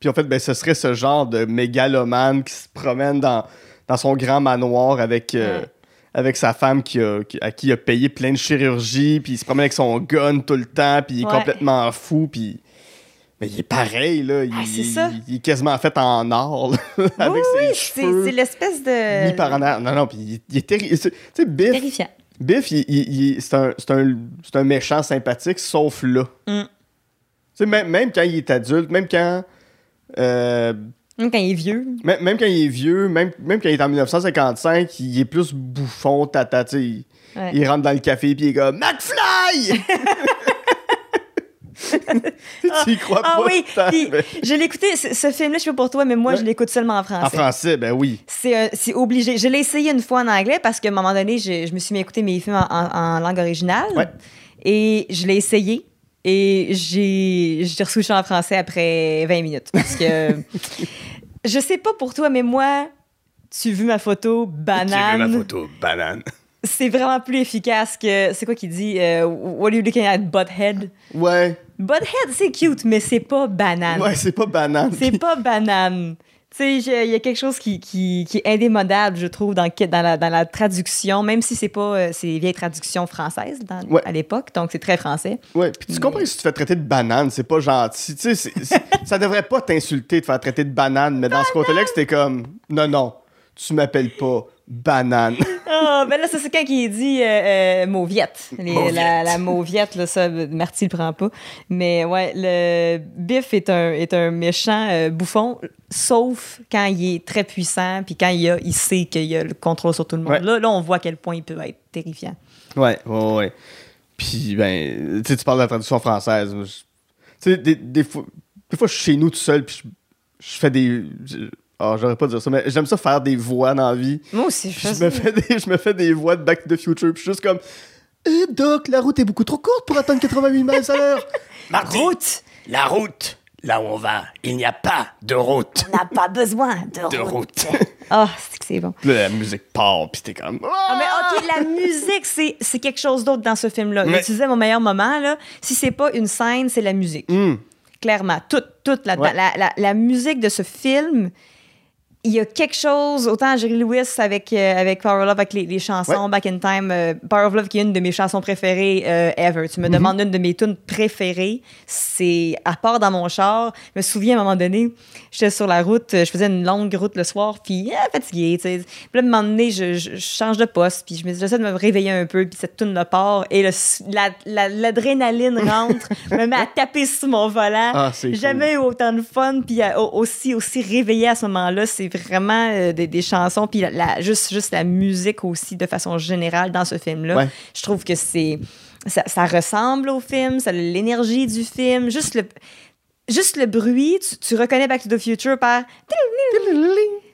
Puis en fait, ben, ce serait ce genre de mégalomane qui se promène dans, dans son grand manoir avec, euh, Ouais. avec sa femme qui a- qui- à qui il a payé plein de chirurgie, puis il se promène avec son gun tout le temps, puis il est Ouais. complètement fou, puis... Mais il est pareil, là. Il, Ah, c'est ça. il- il est quasiment fait en or, là, avec oui, ses c'est cheveux c'est l'espèce de. mis par en arrière. Non, non, puis il, il est sais, Biff, Terrifiant. Biff il- il- il- c'est un, un, méchant sympathique, sauf là. Mm. Même, même quand il est adulte, même quand... euh, Même quand il est vieux. même, même quand il est vieux, même, même quand il est en 1955, il est plus bouffon, tata. Il, Ouais. il rentre dans le café puis il est comme McFly! tu y crois Ah pas oui, puis mais- je l'ai écouté, ce, film-là, je sais pas pour toi, mais moi, Ouais. je l'écoute seulement en français. En français, ben oui. C'est un- c'est obligé. Je l'ai essayé une fois en anglais parce qu'à un moment donné, je, je me suis mis à écouter mes films en, en- en langue originale. Ouais. Et je l'ai essayé. Et j'ai reçu en français après 20 minutes. Parce que je sais pas pour toi, mais moi, tu as vu ma photo banane. banane. C'est vraiment plus efficace que. C'est quoi qu'il dit? euh, what are you looking at, butthead? Ouais, Butthead, c'est cute, mais c'est pas banane. ouais, c'est pas banane. C'est pas banane. Tu sais, il y a quelque chose qui, qui, qui, est indémodable, je trouve, dans, dans, la, dans la traduction, même si c'est pas euh, c'est vieille traduction française dans, à l'époque, donc c'est très français. Ouais, puis tu comprends que si tu te fais traiter de banane, c'est pas gentil. Tu sais, ça devrait pas t'insulter de faire traiter de banane, mais dans ce côté-là, c'était comme non, non, tu m'appelles pas banane. oh, ben là, c'est quand qui dit euh, euh mauviette. La, la, mauviette, là, ça, Marty le prend pas. Mais ouais, le Biff est un, est un méchant euh, bouffon, sauf quand il est très puissant, puis quand il, a, il sait qu'il a le contrôle sur tout le monde. Là, là, on voit à quel point il peut être terrifiant. Ouais, ouais, ouais. Puis, ben, tu sais, tu parles de la traduction française. Tu sais, des, des, fois, des fois, je suis chez nous tout seul, puis je, je fais des oh, j'aurais pas dire ça, mais j'aime ça faire des voix dans la vie. Moi aussi, je, je me fais des, Je me fais des voix de Back to the Future, puis je juste comme. Eh, Doc, la route est beaucoup trop courte pour atteindre 88 miles à l'heure. La route La route Là où on va, il n'y a pas de route. On n'a pas besoin de, route. oh, c'est que c'est bon. la musique part, puis t'es comme. Ah, mais OK, la musique, c'est quelque chose d'autre dans ce film-là. Mais... Tu disais mon meilleur moment, là. Si c'est pas une scène, c'est la musique. Hmm. Clairement. Toute, toute la, la, la, la, musique de ce film il y a quelque chose, autant Jerry Lewis avec, euh, avec Power of Love, avec les, chansons Back in Time, euh, Power of Love qui est une de mes chansons préférées euh, ever. Tu me mm-hmm. demandes une de mes tunes préférées, c'est à part dans mon char. Je me souviens à un moment donné, j'étais sur la route, je faisais une longue route le soir, puis fatiguée. Puis là, à un moment donné, je, change de poste, puis je me j'essaie de me réveiller un peu, puis cette tune le part, et l'adrénaline rentre, me met à taper sur mon volant. Ah, Jamais eu autant de fun, puis aussi, aussi réveillé à ce moment-là, c'est vraiment euh, des, chansons, puis la, juste, juste la musique aussi de façon générale dans ce film-là. Je trouve que c'est ça, ressemble au film, ça l'énergie du film, juste le, juste le bruit, tu, reconnais Back to the Future par...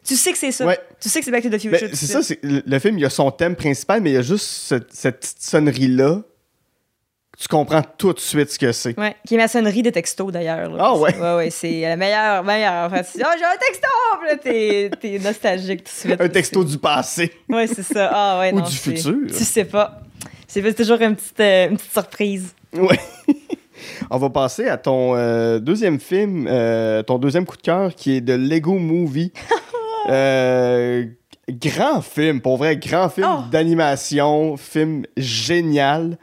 Tu sais que c'est ça. Tu sais que c'est Back to the Future. C'est ça, le film, il y a son thème principal, mais il y a juste cette, cette petite sonnerie-là tu comprends tout de suite ce que c'est. Oui, qui est ma sonnerie de texto d'ailleurs. Ah ouais? Ouais, ouais, c'est la meilleure. meilleure. En fait, oh, j'ai un texto! Là, t'es, nostalgique tout de suite. un texto du passé. Oui, c'est ça. Ah ouais, Ou non, du futur. Tu sais pas. C'est toujours une petite, euh, une petite surprise. Oui. On va passer à ton euh, deuxième film, euh, ton deuxième coup de cœur qui est de Lego Movie. grand film, pour vrai, grand film oh. d'animation, film génial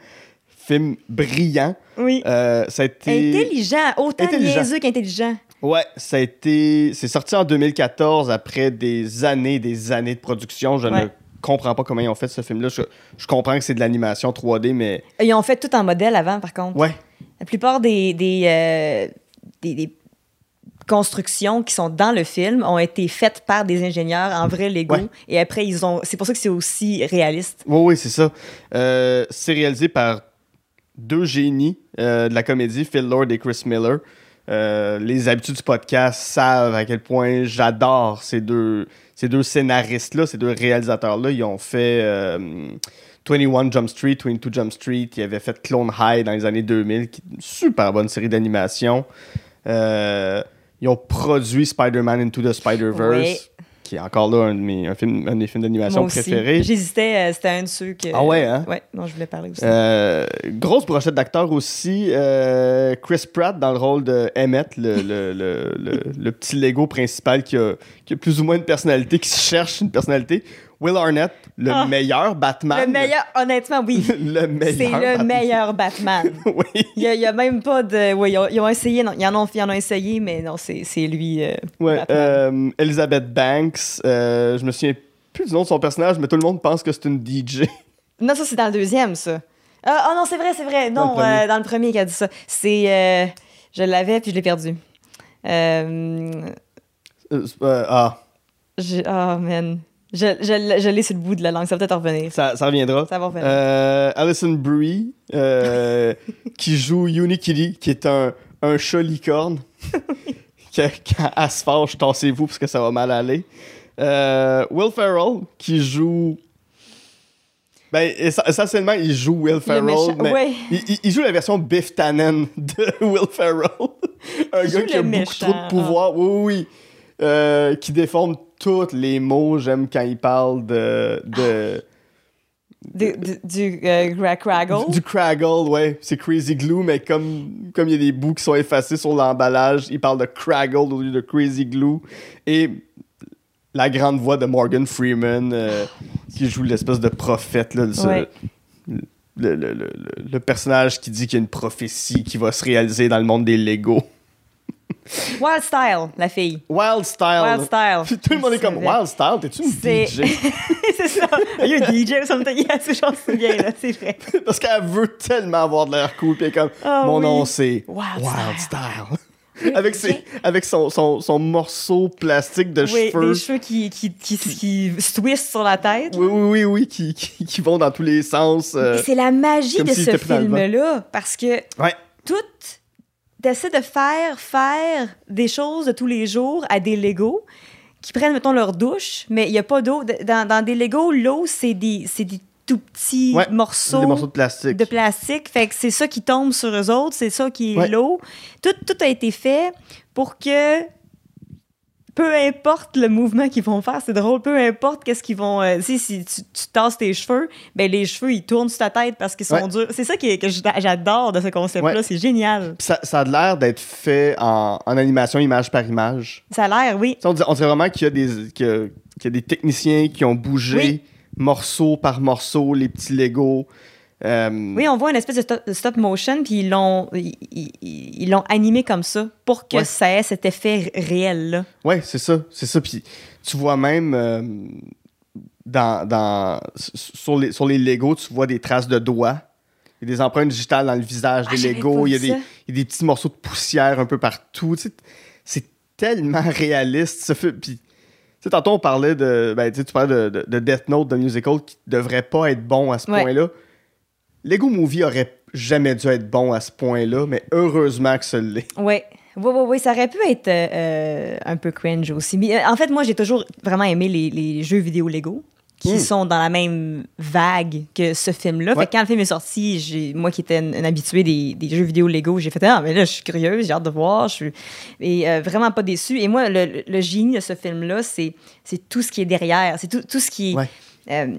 film brillant. Oui. Euh, ça a été... Intelligent, autant intelligent. niaiseux qu'intelligent. Ouais, ça a été... C'est sorti en 2014 après des années des années de production. Je ne comprends pas comment ils ont fait ce film-là. Je, comprends que c'est de l'animation 3D, mais... Ils ont fait tout en modèle avant, par contre. Ouais. La plupart des, des, euh, des, constructions qui sont dans le film ont été faites par des ingénieurs en vrai Lego. Et après, ils ont. C'est pour ça que c'est aussi réaliste. Oui, oui, c'est ça. Euh, c'est réalisé par deux génies euh, de la comédie, Phil Lord et Chris Miller. Euh, les habitudes du podcast savent à quel point j'adore ces deux, ces deux scénaristes-là, ces deux réalisateurs-là. Ils ont fait 21 euh, Jump Street, 22 Jump Street. Ils avaient fait Clone High dans les années 2000, qui est une super bonne série d'animation. ils ont produit Spider-Man Into the Spider-Verse qui est encore là un de mes, un film, un des films d'animation préférés. J'hésitais, euh, c'était un de ceux que. Ah ouais, hein? Ouais, non, je voulais parler aussi. Euh, grosse brochette d'acteurs aussi. Euh, Chris Pratt dans le rôle de Emmett, le, le, le, le, petit Lego principal qui a, qui a plus ou moins une personnalité, qui cherche une personnalité. Will Arnett, le ah. meilleur Batman. Le meilleur, honnêtement, oui. le meilleur. C'est le meilleur Batman. oui. Il n'y a, même pas de. Oui, ils ont, essayé, non, ils en ont, ils en ont essayé, mais non, c'est lui. Euh, ouais. Euh, Elizabeth Banks, euh, je me souviens plus du nom de son personnage, mais tout le monde pense que c'est une DJ. Non, ça, c'est dans le deuxième, ça. Ah, oh non, c'est vrai, c'est vrai. Non, dans le, dans le premier qui a dit ça. C'est. je l'avais, puis je l'ai perdu. ah. Ah, oh, man. Je, je, je l'ai sur le bout de la langue, ça va peut-être revenir. Ça, ça, reviendra. Ça va revenir. Euh, Alison Brie, euh, qui joue Unikitty, qui est un, un chat licorne. Quand elle se fâche, tassez-vous parce que ça va mal aller. Euh, Will Ferrell, qui joue. Ben, essentiellement, il joue Will Ferrell, mais il, il, joue la version Biff Tannen de Will Ferrell. un gars qui a beaucoup trop de pouvoir. Oui, oui, oui. Euh, qui déforme tous les mots. J'aime quand il parle de. de du euh, Craggle? Du, Craggle, ouais. C'est Crazy Glue, mais comme comme il y a des bouts qui sont effacés sur l'emballage, il parle de Craggle au lieu de Crazy Glue. Et la grande voix de Morgan Freeman euh, qui joue l'espèce de prophète, là, ce- Ouais. le, le- le- le- le personnage qui dit qu'il y a une prophétie qui va se réaliser dans le monde des Lego. Wild Style, la fille. Wild Style. Wild Style. Puis tout le monde est comme C'est- Wild Style, t'es-tu une C'est- DJ? c'est ça. Il y a un DJ ou something? Yeah, c'est j'en souviens, là, c'est vrai. Parce qu'elle veut tellement avoir de l'air cool. Puis elle est comme, Ah mon oui. nom c'est Wild Style. avec ses, avec son, son, son morceau plastique de Oui, cheveux. les cheveux qui, qui, qui, qui se twistent sur la tête. Oui, oui, oui, oui, qui, qui, qui vont dans tous les sens. euh, C'est la magie de ce film-là, parce que Ouais. tout t'essaies de faire faire des choses de tous les jours à des Legos qui prennent, mettons, leur douche, mais il n'y a pas d'eau. Dans, dans des Legos, l'eau, c'est des, c'est des tout petits Ouais, morceaux, Des morceaux de plastique. de plastique. Fait que c'est ça qui tombe sur eux autres, c'est ça qui est Ouais. l'eau. Tout, tout a été fait pour que peu importe le mouvement qu'ils vont faire, c'est drôle, peu importe qu'est-ce qu'ils vont... euh, si si tu, tu tasses tes cheveux, ben les cheveux, ils tournent sur ta tête parce qu'ils sont Ouais. durs. C'est ça que j'adore de ce concept-là, Ouais. c'est génial. Ça, ça a l'air d'être fait en, en animation image par image. Ça a l'air, oui. On dirait, on dirait vraiment qu'il y, a des- qu'il y a- qu'il y a des techniciens qui ont bougé Oui. morceau par morceau les petits Legos. Euh, Oui, on voit une espèce de stop, motion, puis ils l'ont ils, l'ont animé comme ça pour que Ouais. ça ait cet effet r- réel-là. Ouais, c'est ça, c'est ça. Puis tu vois même euh, dans, dans, sur, les, sur les Legos, tu vois des traces de doigts. Il y a des empreintes digitales dans le visage Ah, des pas Il y, a des, ça. il y a des petits morceaux de poussière un peu partout. Tu sais, c'est tellement réaliste. Ce film. Puis, tu sais, tantôt, on parlait de. Ben, tu sais, tu parlais de, de- de Death Note, de musical, qui devrait pas être bon à ce Ouais. point-là. Lego Movie aurait jamais dû être bon à ce point-là, mais heureusement que ça l'est. Oui. Oui, oui, oui, ça aurait pu être euh, euh, un peu cringe aussi. Mais euh, en fait, moi, j'ai toujours vraiment aimé les, les jeux vidéo Lego qui Mm. sont dans la même vague que ce film-là. Ouais. Fait que quand le film est sorti, j'ai, moi qui étais une, une habituée des, des jeux vidéo Lego, j'ai fait Ah, mais là, je suis curieuse, j'ai hâte de voir. Je suis et, euh, vraiment pas déçue. Et moi, le, le- le génie de ce film-là, c'est, c'est tout ce qui est derrière. C'est tout, tout ce qui est. Ouais. euh,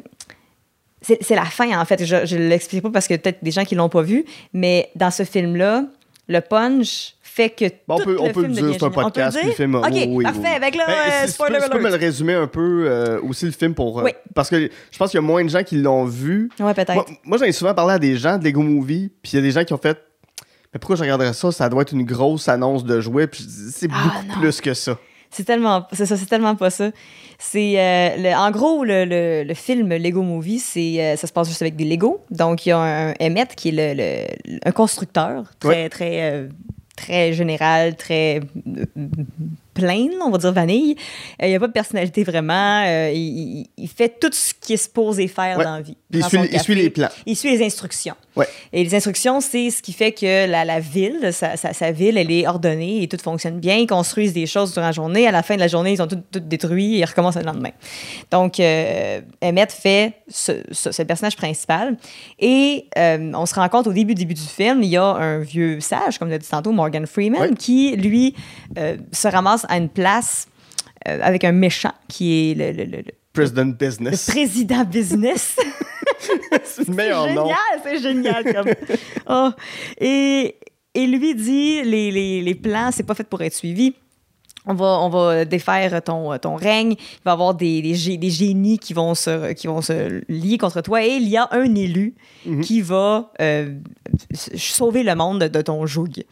c'est la fin, en fait. Je ne l'explique pas parce que peut-être des gens qui l'ont pas vu, mais dans ce film-là, le punch fait que Bon, on tout peut, le on peut film dire, devient c'est un génial. On peut le podcast, film. OK, oui, oui, parfait. oui. Avec là, Ben, euh, si- si tu spoiler peux- si tu peux me alert. le résumer un peu euh, aussi le film pour. euh, Oui. Parce que je pense qu'il y a moins de gens qui l'ont vu. Ouais, peut-être. Moi, moi, j'en ai souvent parlé à des gens de Lego Movie, puis il y a des gens qui ont fait. Mais pourquoi je regarderais ça? Ça doit être une grosse annonce de jouets, puis c'est Ah, beaucoup non. plus que ça. C'est tellement, c'est ça, c'est tellement pas ça. C'est, euh, le- en gros, le, le- le film Lego Movie, c'est, euh, ça se passe juste avec des Lego. Donc, il y a un Emmett qui est le, le- un constructeur très, Ouais. très, euh, très général, très plain, on va dire vanille. Euh, il n'y a pas de personnalité vraiment. Euh, il, fait tout ce qu'il est supposé faire Ouais. dans la vie. Il suit, il les plans. Il suit les instructions. Ouais. Et les instructions, c'est ce qui fait que la, la ville, sa, sa- sa ville, elle est ordonnée et tout fonctionne bien. Ils construisent des choses durant la journée. À la fin de la journée, ils ont tout, tout détruit et ils recommencent le lendemain. Donc, euh, Emmett fait ce, ce- ce personnage principal. Et euh, on se rend compte au début, début du film, il y a un vieux sage, comme l'a dit tantôt, Morgan Freeman, Ouais. qui, lui, se ramasse à une place euh, avec un méchant qui est le- le- le- le President le Business. président business. c'est le meilleur c'est nom. génial, c'est génial. Comme... Oh. Et, et lui dit les, les, les plans, c'est pas fait pour être suivi. On va, on va défaire ton, ton règne. Il va y avoir des, des, des génies qui vont, se, qui vont se lier contre toi. Et il y a un élu Mhm. qui va euh, sauver le monde de ton joug.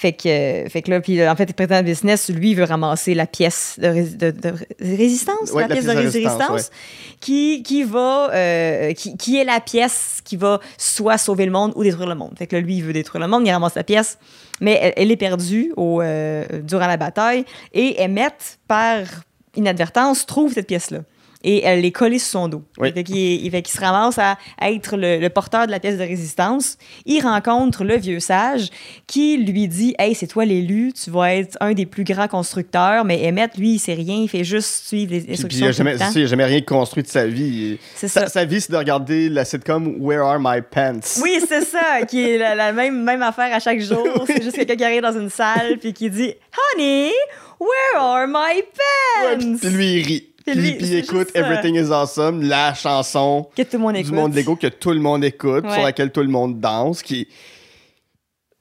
Fait que, euh, fait que là, puis en fait, le président de business, lui, il veut ramasser la pièce de, rés- de- de résistance, Ouais, la, pièce de résistance, qui, qui va, euh, qui, qui est la pièce qui va soit sauver le monde ou détruire le monde. Fait que là, lui, il veut détruire le monde, il ramasse la pièce, mais elle, elle est perdue au, euh, durant la bataille et Emmett, par inadvertance, trouve cette pièce-là. Et elle est collée sur son dos. Oui. Fait fait qu'il se ramasse à, à être le, le porteur de la pièce de résistance. Il rencontre le vieux sage qui lui dit Hey, c'est toi l'élu, tu vas être un des plus grands constructeurs. Mais Emmett, lui, il sait rien, il fait juste suivre les Puis, puis instructions. il a tout jamais, ça, il a jamais rien construit de sa vie. C'est ça. sa vie, c'est de regarder la sitcom Where Are My Pants? Oui, c'est ça, qui est la, la même, même affaire à chaque jour. C'est juste quelqu'un qui arrive dans une salle puis qui dit Honey, where are my Ouais, pants? puis lui, il rit. Puis lui, écoute ça. Everything is Awesome, la chanson que tout le monde du écoute. monde Lego que tout le monde écoute, Ouais. sur laquelle tout le monde danse, qui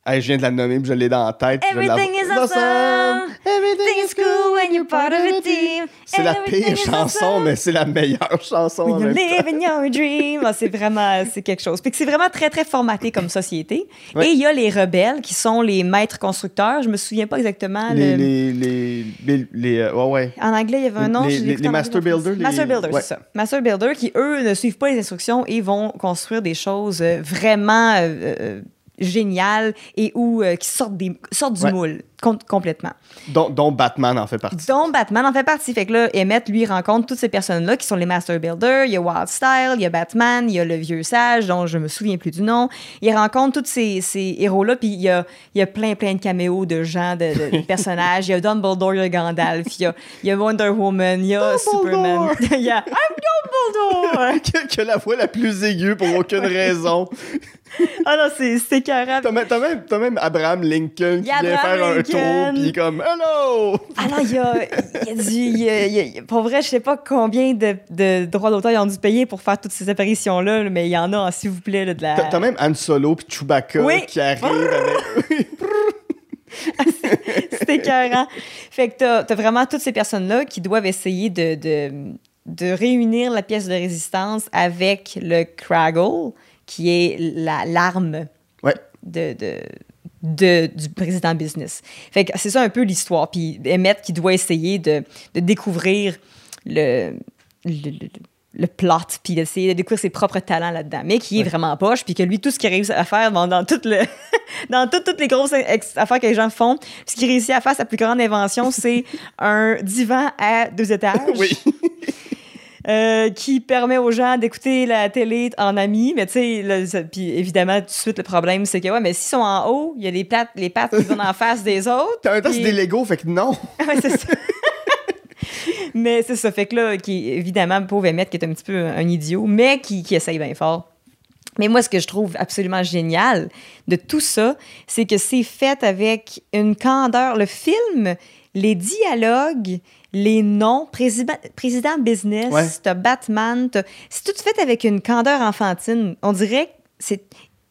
Hey, je viens de la nommer, puis je l'ai dans la tête. Everything is l'avoir. awesome. Everything is cool when you're part of a team. C'est la pire is chanson, awesome. mais c'est la meilleure chanson en When même temps. living your dream. Ah, c'est vraiment, c'est quelque chose. Puis que c'est vraiment très, très formaté comme société. Ouais. Et il y a les rebelles qui sont les maîtres constructeurs. Je me souviens pas exactement. Les, le- les, les, les, les, euh, ouais, ouais. En anglais, il y avait un nom. Les- Master Builders. Master Builders, ouais. c'est ça. Master Builders qui, eux, ne suivent pas les instructions et vont construire des choses euh, vraiment euh, géniales et où, euh, qui sortent, des, sortent du Ouais. moule complètement. Dont, dont Batman en fait partie. dont Batman en fait partie. Fait que là, Emmett, lui, rencontre toutes ces personnes-là qui sont les Master Builders. Il y a Wild Style, il y a Batman, il y a le vieux sage, dont je me souviens plus du nom. Il rencontre tous ces, ces héros-là, puis il y a, il y a plein, plein de caméos de gens, de, de personnages. Il y a Dumbledore, il y a Gandalf, il y a, il y a Wonder Woman, il y a Dumbledore! Superman. il y a I'm Dumbledore! que, que la voix la plus aiguë pour aucune raison. Ah non, c'est écœurant. T'as même, même, Abraham Lincoln qui vient faire un. Tour, puis comme Hello! Alors, il y a, il y a du. il y a- il y a- pour vrai, je sais pas combien de, de droits d'auteur ils ont dû payer pour faire toutes ces apparitions-là, mais il y en a, s'il vous plaît, là, de la. T'as, même Han Solo puis Chewbacca Oui. qui arrive avec. C'est écœurant. Fait que t'as as vraiment toutes ces personnes-là qui doivent essayer de, de, de réunir la pièce de résistance avec le Craggle, qui est la- l'arme Ouais. de, de, de- du président business. Fait que c'est ça un peu l'histoire. Puis Emmett qui doit essayer de, de découvrir le, le, le- le plot, puis d'essayer de découvrir ses propres talents là-dedans, mais qui est Ouais. vraiment poche, puis que lui, tout ce qu'il réussit à faire dans, dans, tout le, dans tout- toutes les grosses affaires que les gens font, ce qu'il réussit à faire, sa plus grande invention, c'est un divan à deux étages. Oui. Euh, qui permet aux gens d'écouter la télé en amis. Mais tu sais, puis évidemment, tout de suite, le problème, c'est que, ouais, mais s'ils sont en haut, il y a les, plates, les pattes qui vont en face des autres. T'as un c'est puis- des Legos, fait que non. Ouais, c'est ça. mais c'est ça. Fait que là, qui, évidemment, pauvre Emmett, qui est un petit peu un, idiot, mais qui, qui essaye bien fort. Mais moi, ce que je trouve absolument génial de tout ça, c'est que c'est fait avec une candeur. Le film, les dialogues, les noms, président, président business, Ouais. t'as Batman, t'as- c'est tout fait avec une candeur enfantine. On dirait que c'est.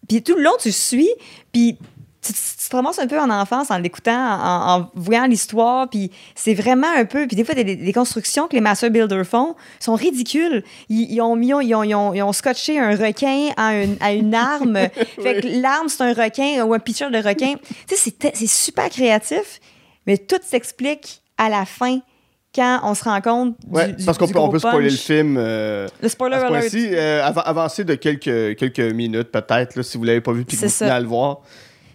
Puis tout le long, tu suis, puis tu, tu te ramasses un peu en enfance en l'écoutant, en, en voyant l'histoire, puis c'est vraiment un peu... Puis des fois, des, des constructions que les Master Builders font sont ridicules. Ils, ils ont, mis, ils, ont, ils, ont, ils ont scotché un requin à une, à une arme. fait que l'arme, c'est un requin ou un pitcher de requin. tu sais, c'est super créatif, mais tout s'explique à la fin quand on se rend compte du, Ouais, parce qu'on peut, on peut spoiler le film. euh, Le spoiler à ce alert. euh, av- avancé de quelques, quelques minutes, peut-être, si vous l'avez pas vu puis que vous tenez ça. à le voir.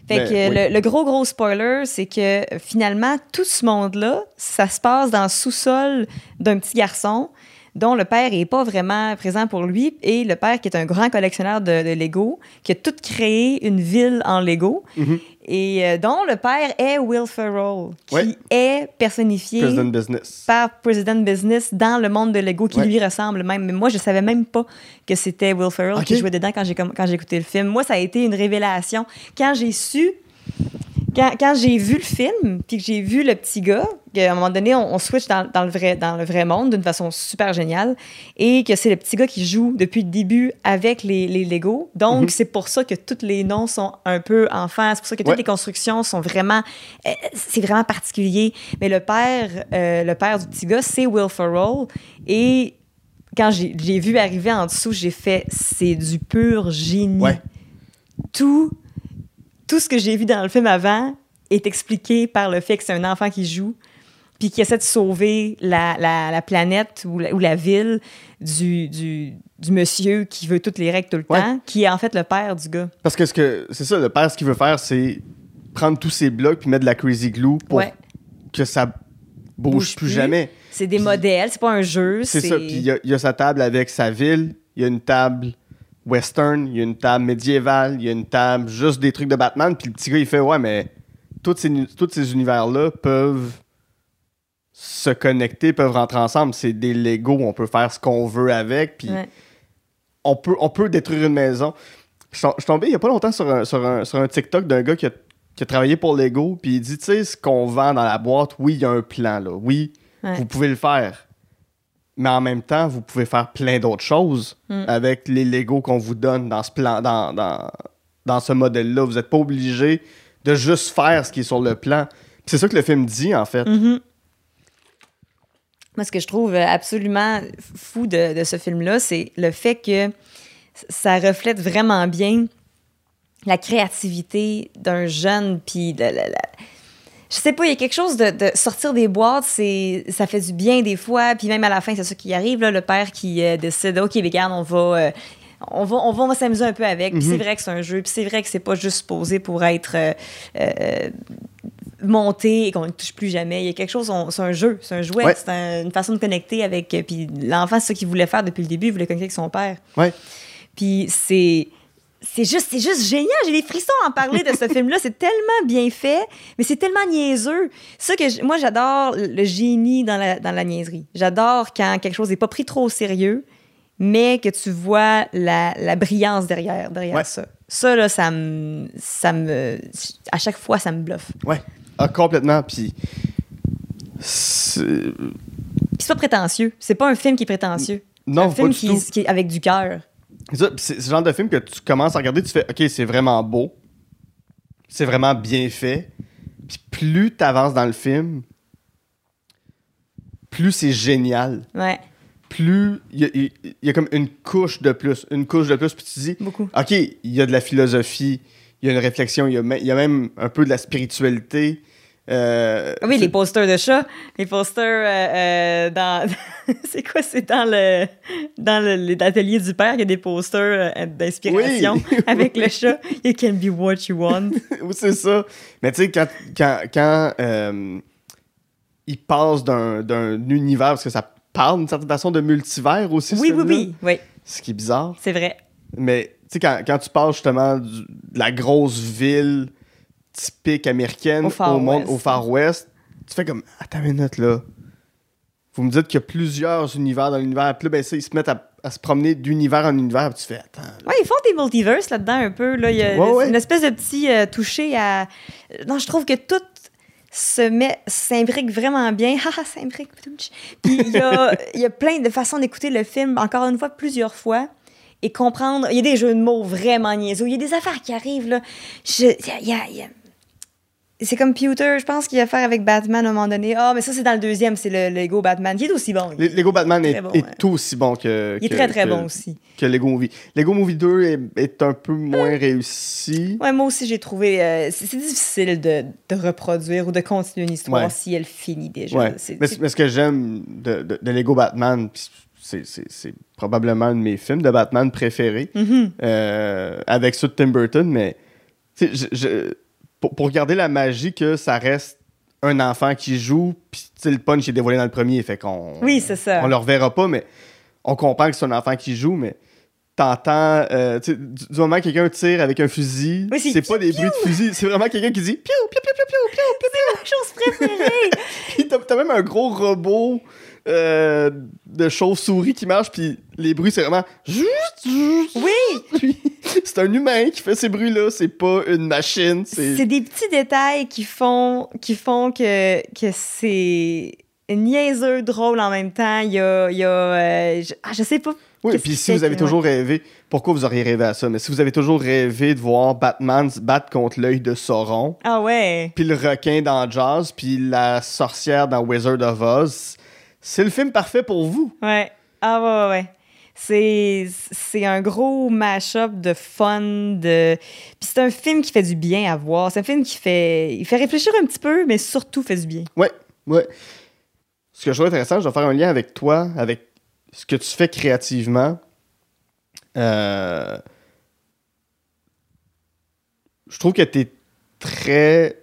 Fait que oui. le, le gros, gros spoiler, c'est que finalement, tout ce monde-là, ça se passe dans le sous-sol d'un petit garçon dont le père est pas vraiment présent pour lui et le père qui est un grand collectionneur de, de Lego, qui a tout créé une ville en Lego Mhm. et euh, dont le père est Will Ferrell, qui Ouais. est personnifié President Business. par President Business dans le monde de Lego qui Ouais. lui ressemble même. Mais moi, je savais même pas que c'était Will Ferrell Ok. qui jouait dedans quand j'ai écouté le film. Moi, ça a été une révélation. Quand j'ai su, quand, quand j'ai vu le film, puis que j'ai vu le petit gars, qu'à un moment donné, on, on switch dans, dans le vrai, dans le vrai monde d'une façon super géniale, et que c'est le petit gars qui joue depuis le début avec les, les Lego. Donc, Mhm. c'est pour ça que tous les noms sont un peu enfants. C'est pour ça que toutes Ouais. les constructions sont vraiment... euh, c'est vraiment particulier. Mais le père, euh, le père du petit gars, c'est Will Ferrell. Et quand j'ai j'ai vu arriver en dessous, j'ai fait, c'est du pur génie. Ouais. Tout, tout ce que j'ai vu dans le film avant est expliqué par le fait que c'est un enfant qui joue puis qui essaie de sauver la, la- la planète ou la, ou la ville du, du, du monsieur qui veut toutes les règles tout le Ouais. temps, qui est en fait le père du gars. Parce que ce que c'est ça, le père, ce qu'il veut faire, c'est prendre tous ces blocs puis mettre de la crazy glue pour Ouais. que ça bouge, Bouge plus plus. jamais. C'est des modèles, c'est pas un jeu. C'est ça. Puis il y, a- il y a sa table avec sa ville, il y a une table western, il y a une table médiévale, il y a une table juste des trucs de Batman. Puis le petit gars, il fait Ouais, mais tous ces, tous ces univers-là peuvent se connecter, peuvent rentrer ensemble. C'est des Lego, on peut faire ce qu'on veut avec. Puis Ouais. on, peut, on peut détruire une maison. Je suis tombé il y a pas longtemps sur un, sur un, sur un TikTok d'un gars qui a, qui a travaillé pour Lego. Puis il dit Tu sais, ce qu'on vend dans la boîte, oui, il y a un plan, là. Oui, Ouais. vous pouvez le faire. Mais en même temps, vous pouvez faire plein d'autres choses Mm. avec les Lego qu'on vous donne dans ce plan, dans, dans, dans ce modèle-là. Vous n'êtes pas obligé de juste faire ce qui est sur le plan. C'est ça que le film dit, en fait. Mhm. Moi, ce que je trouve absolument fou de, de ce film-là, c'est le fait que ça reflète vraiment bien la créativité d'un jeune, puis la- la- la- je sais pas, il y a quelque chose de, de sortir des boîtes, c'est ça fait du bien des fois, puis même à la fin, c'est ça qui arrive, là, le père qui euh, décide, OK, on va... euh, on va, on va, on va s'amuser un peu avec. Puis c'est vrai que c'est un jeu. Puis c'est vrai que c'est pas juste posé pour être euh, monté et qu'on ne touche plus jamais. Il y a quelque chose, c'est un jeu, c'est un jouet, Ouais. c'est un- une façon de connecter avec. Puis l'enfant, c'est ce qu'il voulait faire depuis le début, il voulait connecter avec son père. Ouais. Puis c'est. C'est juste, c'est juste génial. J'ai des frissons à en parler de ce film-là. C'est tellement bien fait, mais c'est tellement niaiseux. C'est ça que moi, j'adore le génie dans la, dans la niaiserie. J'adore quand quelque chose n'est pas pris trop au sérieux, mais que tu vois la, la brillance derrière, derrière Ouais. ça. Ça, là, ça me, ça me. À chaque fois, ça me bluffe. Ouais. Ah, complètement. Puis. c'est- Puis c'est pas prétentieux. C'est pas un film qui est prétentieux. Non, un pas film du qui, tout. qui est avec du cœur. C'est ce genre de film que tu commences à regarder, tu fais OK, c'est vraiment beau. C'est vraiment bien fait. Puis plus tu avances dans le film, plus c'est génial. Ouais, Plus il y, a- il y a comme une couche de plus, une couche de plus, puis tu dis beaucoup. OK, il y a de la philosophie, il y a une réflexion, il y y a même un peu de la spiritualité. Euh, Oui, les posters de chat. Les posters euh, euh, dans. c'est quoi? C'est dans le dans l'atelier du père, il y a des posters d'inspiration Oui. avec le chat. You can be what you want. Oui, c'est ça. Mais tu sais, quand, quand, quand il passe d'un d'un univers, parce que ça parle d'une certaine façon de multivers aussi, oui, oui, oui. Oui, Ce qui est bizarre. c'est vrai. Mais tu sais, quand, quand tu parles justement du- de la grosse ville typique américaine Au Far monde, West. au Far West, tu fais comme, attends une minute là. Vous me dites qu'il y a plusieurs univers dans l'univers, puis là, ben, ça, ils se mettent à, à se promener d'univers en univers, puis tu fais, attends. Oui, ils font des multiverses là-dedans un peu. Là. Il y a Ouais, ouais. une espèce de petit euh, toucher à. Non, je trouve que tout se met, s'imbrique vraiment bien. Haha, s'imbrique. ptoutch. Puis il y a, il y a plein de façons d'écouter le film, encore une fois, plusieurs fois. Et comprendre. Il y a des jeux de mots vraiment niaiseux. Il y a des affaires qui arrivent, là. Je- il y a- il y a- il y a- C'est comme Pewter, je pense qu'il a affaire avec Batman à un moment donné. Ah, mais ça, c'est dans le deuxième, c'est le Lego Batman. Il est aussi bon. Le- Lego Batman est, bon, tout aussi bon que. Il est que- très, très que- bon aussi. que Lego Movie. Lego Movie 2 est, est un peu moins réussi. Ouais, moi aussi, j'ai trouvé. euh, c'est difficile de, de reproduire ou de continuer une histoire Ouais. si elle finit déjà. Ouais. Mais, ce que j'aime de, de- de Lego Batman, c'est, probablement un de mes films de Batman préférés, Mhm. euh, avec ceux de Tim Burton, mais je- je- pour, pour garder la magie que ça reste un enfant qui joue, puis le punch est dévoilé dans le premier, fait qu'on Oui, c'est ça. on le reverra pas, mais on comprend que c'est un enfant qui joue, mais t'entends, euh, du, du moment que quelqu'un tire avec un fusil, Oui, c'est c'est pas des bruits de fusil, c'est vraiment quelqu'un qui dit piou, piou, piou, piou, piou, piou, piou, piou. ma chose préférée. Puis t'as même un gros robot euh, de chauve-souris qui marche, puis les bruits, c'est vraiment. oui, c'est un humain qui fait ces bruits-là, c'est pas une machine. C'est... des petits détails qui font, qui font que, que c'est niaiseux, drôle en même temps. Il y a. il y a, euh, je, ah, je sais pas. Oui, puis si vous avez toujours rêvé, pourquoi vous auriez rêvé à ça? Mais si vous avez toujours rêvé de voir Batman se battre contre l'œil de Sauron, Ah ouais. puis le requin dans Jazz, puis la sorcière dans Wizard of Oz, c'est le film parfait pour vous. Ouais. Ah ouais, ouais, ouais. C'est, c'est un gros mash-up de fun, de... Puis c'est un film qui fait du bien à voir. C'est un film qui fait... Il fait réfléchir un petit peu, mais surtout fait du bien. Ouais, ouais. Ce que je trouve intéressant, je vais faire un lien avec toi, avec ce que tu fais créativement. Euh, Je trouve que tu es très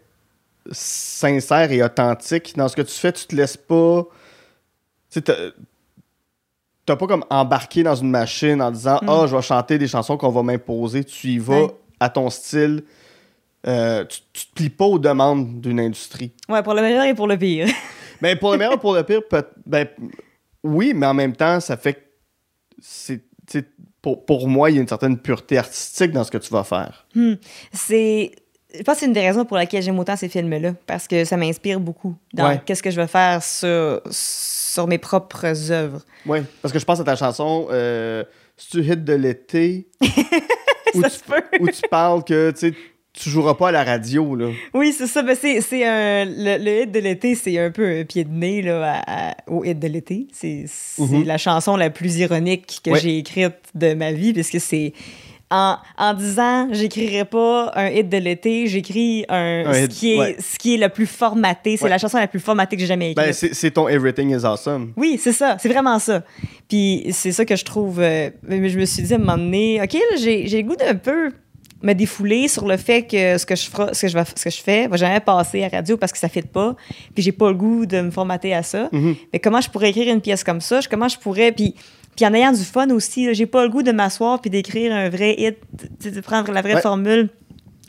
sincère et authentique dans ce que tu fais. Tu te laisses pas. Tu t'as- pas comme embarqué dans une machine en disant Mm. Ah, je vais chanter des chansons qu'on va m'imposer. Tu y vas à ton style. Euh, tu, tu te plies pas aux demandes d'une industrie. Ouais, pour le meilleur et pour le pire. Ben, pour le meilleur, pour le pire, peut- ben, oui, mais en même temps, ça fait que c'est. Pour, pour moi, il y a une certaine pureté artistique dans ce que tu vas faire. c'est... Je pense que c'est une des raisons pour laquelle j'aime autant ces films-là, parce que ça m'inspire beaucoup dans Ouais. qu'est-ce que je veux faire sur, sur mes propres œuvres. Oui, parce que je pense à ta chanson euh, Si tu hit de l'été, où, tu, où parles que tu tu joueras pas à la radio, là. Oui, c'est ça. Ben, c'est, c'est un, le, le hit de l'été, c'est un peu un pied de nez là, à- à- au hit de l'été. C'est, c'est Mhm. la chanson la plus ironique que Ouais. j'ai écrite de ma vie, puisque c'est. En, en disant, j'écrirai pas un hit de l'été, j'écris un, Un ce, hit, qui est, ouais. ce qui est le plus formaté. C'est Ouais. la chanson la plus formatée que j'ai jamais écrite. Ben, c'est c'est ton Everything is Awesome. Oui, c'est ça. C'est vraiment ça. Puis c'est ça que je trouve. euh, je me suis dit à un moment donné, OK, là, j'ai j'ai le goût d'un peu me défouler sur le fait que ce que je, ce que je, vais- ce que je fais va jamais passer à radio parce que ça ne fit pas. Puis j'ai pas le goût de me formater à ça. Mhm. Mais comment je pourrais écrire une pièce comme ça? Comment je pourrais. Puis. Puis en ayant du fun aussi, j'ai pas le goût de m'asseoir puis d'écrire un vrai hit, de prendre la vraie Ouais. formule.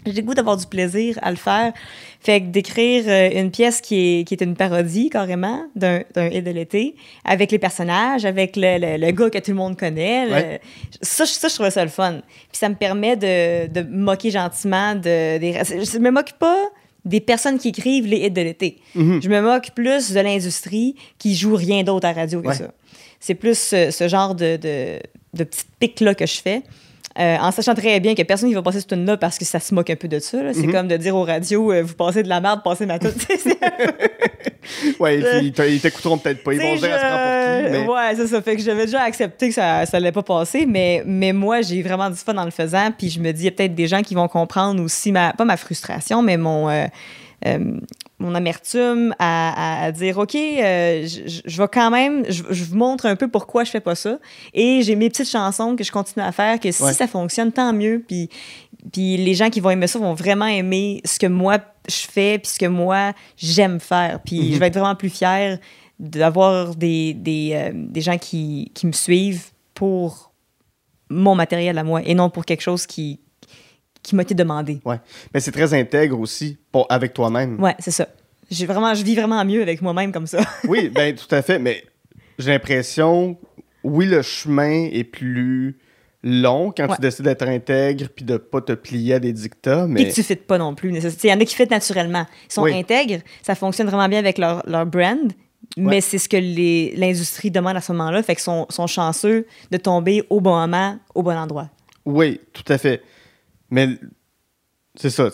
J'ai le goût d'avoir du plaisir à le faire. Fait que d'écrire euh, une pièce qui est, qui est une parodie carrément d'un d'un hit de l'été, avec les personnages, avec le, le- le gars que tout le monde connaît. le- ça, je- ça, je trouvais ça le fun. Puis ça me permet de, de moquer gentiment de, des... Je me moque pas des personnes qui écrivent les hits de l'été. Mhm. Je me moque plus de l'industrie qui joue rien d'autre à radio que Ouais. ça. C'est plus ce, ce genre de, de, de petites piques-là que je fais. Euh, en sachant très bien que personne ne va passer cette tune-là parce que ça se moque un peu de ça. C'est Mhm. comme de dire aux radios, euh, vous passez de la merde, passez ma tune. Ouais, Euh, ils t'écouteront peut-être pas. Ils vont dire, je- Mais... Ouais, c'est ça. Fait que j'avais déjà accepté que ça n'allait pas passer, mais, mais moi, j'ai vraiment du fun en le faisant. Puis je me dis, il y a peut-être des gens qui vont comprendre aussi, ma, pas ma frustration, mais mon, euh, euh, mon amertume à, à- à dire, OK, euh, je, vais quand même, je, je vous montre un peu pourquoi je fais pas ça. Et j'ai mes petites chansons que je continue à faire, que si Ouais. ça fonctionne, tant mieux. Puis, puis les gens qui vont aimer ça vont vraiment aimer ce que moi je fais, puis ce que moi j'aime faire. Puis Mhm. je vais être vraiment plus fière d'avoir des, des, euh, des gens qui, qui me suivent pour mon matériel à moi et non pour quelque chose qui, qui m'a été demandé. Ouais. Mais c'est très intègre aussi pour, avec toi-même. Ouais, c'est ça. J'ai vraiment, je vis vraiment mieux avec moi-même comme ça. Oui, ben tout à fait. Mais j'ai l'impression, oui, le chemin est plus long quand Ouais. tu décides d'être intègre puis de pas te plier à des dictats. Puis Mais que tu fites pas non plus. Il y en a qui fitent naturellement. Ils sont Oui. intègres, ça fonctionne vraiment bien avec leur, leur brand, mais c'est ce que l'industrie demande à ce moment-là. Fait qu'ils sont, sont chanceux de tomber au bon moment, au bon endroit. oui, tout à fait. Mais c'est ça.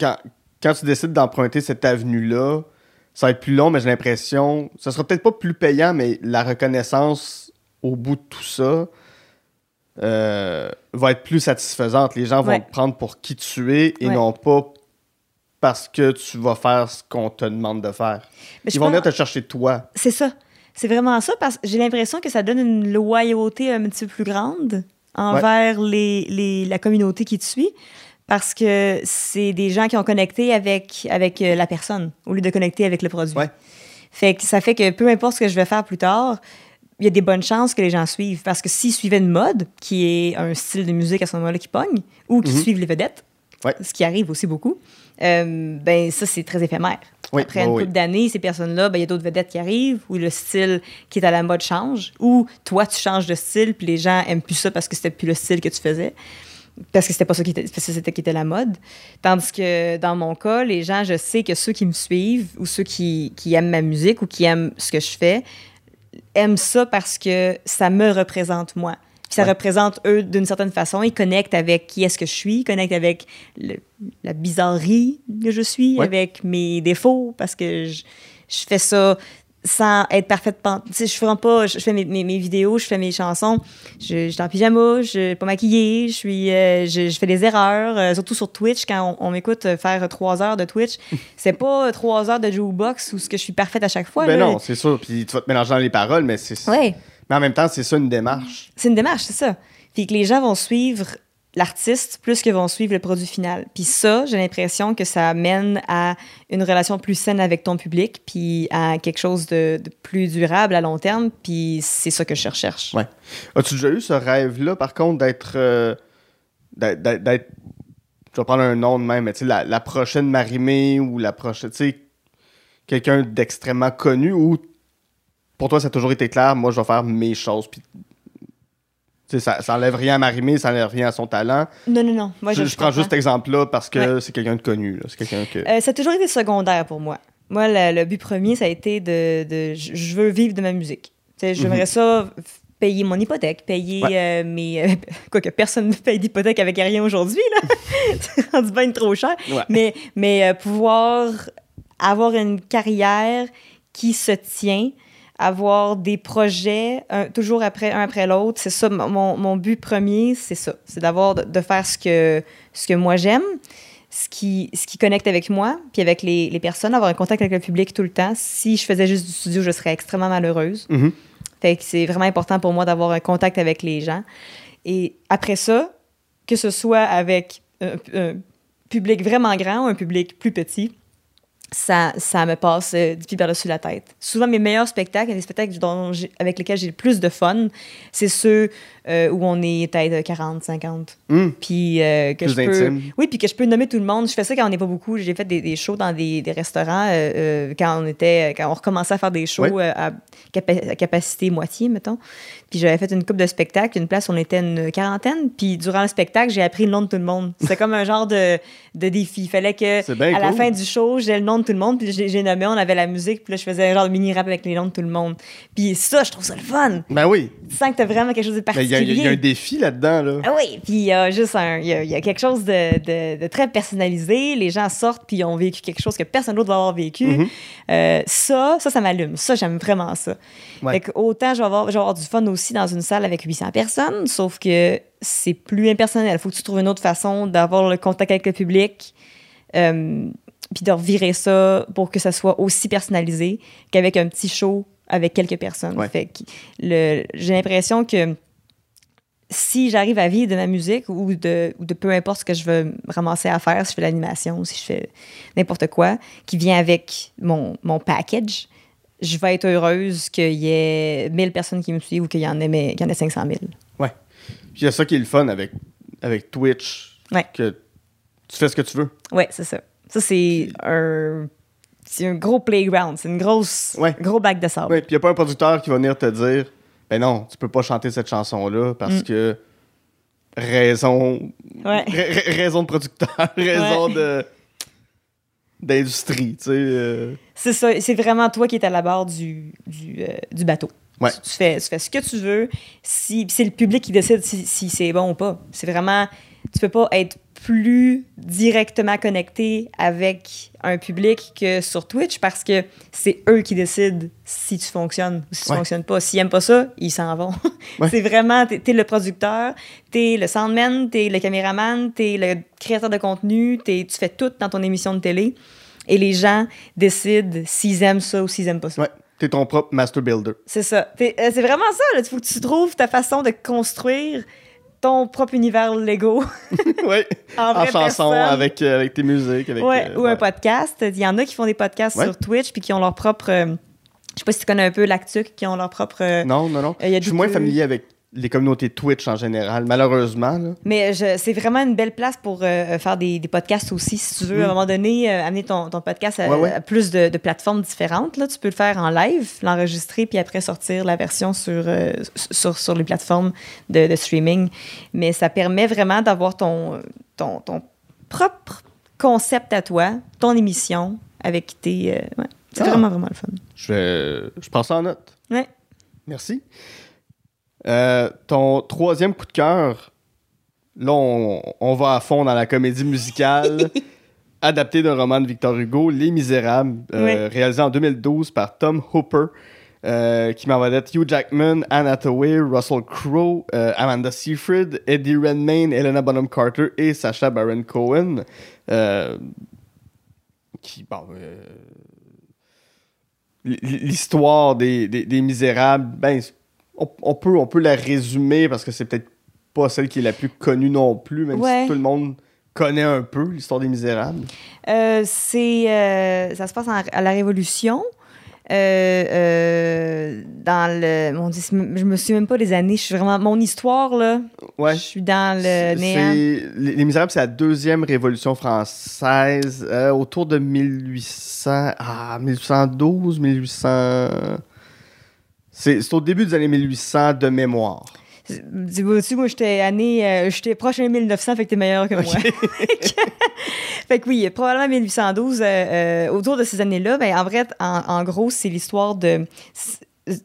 Quand, quand tu décides d'emprunter cette avenue-là, ça va être plus long, mais j'ai l'impression. Ça sera peut-être pas plus payant, mais la reconnaissance au bout de tout ça euh, va être plus satisfaisante. Les gens vont Ouais. te prendre pour qui tu es et Ouais. non pas parce que tu vas faire ce qu'on te demande de faire. Mais Ils vont venir te chercher toi. C'est ça. C'est vraiment ça parce que j'ai l'impression que ça donne une loyauté un petit peu plus grande envers les, les- la communauté qui te suit parce que c'est des gens qui ont connecté avec, avec euh, la personne au lieu de connecter avec le produit. Ouais. Fait que ça fait que peu importe ce que je vais faire plus tard, il y a des bonnes chances que les gens suivent parce que s'ils suivaient une mode qui est un style de musique à ce moment-là qui pogne ou qui Mhm. suivent les vedettes, Ouais. ce qui arrive aussi beaucoup, euh, ben ça c'est très éphémère. Oui, Après une oui. couple d'années, ces personnes-là, ben, il y a d'autres vedettes qui arrivent, ou le style qui est à la mode change, ou toi, tu changes de style, puis les gens aiment plus ça parce que c'était plus le style que tu faisais, parce que c'était pas ça qui était, parce que c'était qui était la mode. Tandis que dans mon cas, les gens, je sais que ceux qui me suivent, ou ceux qui, qui aiment ma musique, ou qui aiment ce que je fais, aiment ça parce que ça me représente moi. Puis ça Ouais. représente eux d'une certaine façon. Ils connectent avec qui est-ce que je suis, ils connectent avec le- la bizarrerie que je suis, Ouais. avec mes défauts, parce que je, je fais ça sans être parfaite. Tu je fais pas, je fais mes, mes- mes vidéos, je fais mes chansons, je, je suis en pyjama, je suis pas maquillée, je suis, euh, je, je fais des erreurs, euh, surtout sur Twitch quand on, on m'écoute faire trois heures de Twitch. c'est pas trois heures de jukebox où ce que je suis parfaite à chaque fois. ben là. non, c'est sûr. Puis tu vas te mélanger dans les paroles, mais c'est. Ouais. Mais en même temps, c'est ça une démarche. C'est une démarche, c'est ça. Puis que les gens vont suivre l'artiste plus que vont suivre le produit final. Puis ça, j'ai l'impression que ça amène à une relation plus saine avec ton public, puis à quelque chose de, de plus durable à long terme. Puis c'est ça que je recherche. Ouais. As-tu déjà eu ce rêve-là, par contre, d'être. euh, d'être- Je vais prendre un nom de même, mais tu sais, la, la prochaine Marimé ou la prochaine. Tu sais, quelqu'un d'extrêmement connu ou pour toi, ça a toujours été clair, moi, je vais faire mes choses. Puis. Ça, ça enlève rien à Marimé, ça enlève rien à son talent. Non, non, non. Moi, je, je, je prends juste cet exemple-là parce que Ouais. c'est quelqu'un de connu. C'est quelqu'un que. Euh, ça a toujours été secondaire pour moi. Moi, le, le but premier, ça a été de, de- je veux vivre de ma musique. J'aimerais Mhm. ça payer mon hypothèque, payer Ouais. euh, mes. euh, Quoique personne ne paye d'hypothèque avec rien aujourd'hui, là. C'est rendu bien trop cher. Ouais. Mais, mais euh, pouvoir avoir une carrière qui se tient, avoir des projets un- toujours après, un après l'autre, c'est ça, mon, mon but premier, c'est ça. C'est d'avoir, de, de faire ce que, ce que moi j'aime, ce qui, ce qui connecte avec moi, puis avec les, les personnes, avoir un contact avec le public tout le temps. Si je faisais juste du studio, je serais extrêmement malheureuse. Mhm. Fait que c'est vraiment important pour moi d'avoir un contact avec les gens. Et après ça, que ce soit avec un, un public vraiment grand ou un public plus petit, ça, ça me passe euh, du pied par-dessus la tête. Souvent, mes meilleurs spectacles, les spectacles dont avec lesquels j'ai le plus de fun, c'est ceux euh, où on est peut-être 40, 50. Hum. Puis euh, que Plus je peux, intime. oui, puis que je peux nommer tout le monde. Je fais ça quand on n'est pas beaucoup. J'ai fait des, des shows dans des, des restaurants euh, quand on était, quand on recommençait à faire des shows à, capa- à capacité moitié, mettons. Puis j'avais fait une coupe de spectacle, une place où on était une quarantaine. Puis durant le spectacle, j'ai appris le nom de tout le monde. C'était comme un genre de, de défi. Il fallait que à la fin du show, j'ai le nom de tout le monde. Puis j'ai nommé, on avait la musique. Puis là, je faisais genre de mini rap avec les noms de tout le monde. Puis ça, je trouve ça le fun. Ben oui. Tu sens que t'as vraiment quelque chose de il y, particulier. il y a un défi là-dedans, là. Ah oui, puis il y a juste un, il y a, il y a quelque chose de, de- de très personnalisé. Les gens sortent puis ils ont vécu quelque chose que personne d'autre va avoir vécu. Mhm. Euh, ça, ça, ça m'allume. Ça, j'aime vraiment ça. Ouais. Fait que autant je vais, avoir, je vais avoir du fun aussi dans une salle avec 800 personnes, sauf que c'est plus impersonnel. Il faut que tu trouves une autre façon d'avoir le contact avec le public. euh, puis de revirer ça pour que ça soit aussi personnalisé qu'avec un petit show avec quelques personnes. Ouais. Fait que le- j'ai l'impression que si j'arrive à vivre de ma musique ou de, ou de peu importe ce que je veux ramasser à faire, si je fais l'animation, si je fais n'importe quoi, qui vient avec mon, mon package, je vais être heureuse qu'il y ait 1000 personnes qui me suivent ou qu'il y en ait, mais- qu'il y en ait 500 000. Ouais. Puis il y a ça qui est le fun avec, avec Twitch. Ouais. Que tu fais ce que tu veux. Ouais, c'est ça. Ça, c'est un, c'est un gros playground. C'est une grosse, Ouais. gros bac de sable. Puis il n'y a pas un producteur qui va venir te dire Ben non, tu peux pas chanter cette chanson-là parce Mm. que raison. Ouais. raison de producteur, raison Ouais. de d'industrie, tu sais. euh. C'est ça. C'est vraiment toi qui es à la barre du, du, euh, du bateau. Tu, tu fais, tu fais ce que tu veux. Si, c'est le public qui décide si, si c'est bon ou pas. C'est vraiment. Tu peux pas être plus directement connecté avec un public que sur Twitch parce que c'est eux qui décident si tu fonctionnes ou si tu Ouais. fonctionnes pas. S'ils aiment pas ça, ils s'en vont. Ouais. c'est vraiment. T'es, t'es le producteur, t'es le soundman, t'es le caméraman, t'es le créateur de contenu, t'es, tu fais tout dans ton émission de télé. Et les gens décident s'ils aiment ça ou s'ils aiment pas ça. Ouais. T'es ton propre master builder. C'est ça. Euh, c'est vraiment ça. Il faut que tu trouves ta façon de construire ton propre univers Lego ouais. en, En chanson, avec, euh, avec tes musiques. Avec, Ouais, euh, ou ouais. un podcast. Il y en a qui font des podcasts Ouais. sur Twitch puis qui ont leur propre. euh, je sais pas si tu connais un peu l'Actuc, qui ont leur propre. euh, Non, non, non. Il y a Je suis moins familier avec les communautés Twitch en général, malheureusement. Là. Mais c'est vraiment une belle place pour euh, faire des, des podcasts aussi. Si tu veux, à un moment donné, euh, amener ton, ton podcast à, Mm. Ouais, ouais. à plus de, de plateformes différentes, là, tu peux le faire en live, l'enregistrer, puis après sortir la version sur, euh, sur, sur les plateformes de, de streaming. Mais ça permet vraiment d'avoir ton, ton, ton propre concept à toi, ton émission, avec tes... ouais. C'est Ah. vraiment, vraiment le fun. Je, vais- je prends ça en note. Ouais. Merci. Euh, ton troisième coup de cœur, là, on, on va à fond dans la comédie musicale adaptée d'un roman de Victor Hugo, Les Misérables, euh, réalisé en 2012 par Tom Hooper, euh, qui m'en vedette Hugh Jackman, Anne Hathaway, Russell Crowe, euh, Amanda Seyfried, Eddie Redmayne, Helena Bonham Carter et Sacha Baron Cohen. euh, qui, bon, l'histoire des, des, des Misérables, ben, on, on peut, on peut la résumer parce que c'est peut-être pas celle qui est la plus connue non plus, même Ouais. si tout le monde connaît un peu l'histoire des Misérables. Euh, c'est euh, ça se passe en- à la Révolution. Euh, euh, dans le mon Dieu, c'est- je me souviens même pas des années. Je suis vraiment mon histoire là. Ouais. Je suis dans le néant. Les, les Misérables, c'est la deuxième révolution française, autour de 1800, ah, 1812, 1800. C'est au début des années 1800 de mémoire. Dis- vois-tu, moi j'étais année, euh, j'étais proche de 1900, fait que t'es meilleur que moi. fait que oui, probablement 1812. euh, euh, autour de ces années-là, ben en vrai, en, en gros, c'est l'histoire de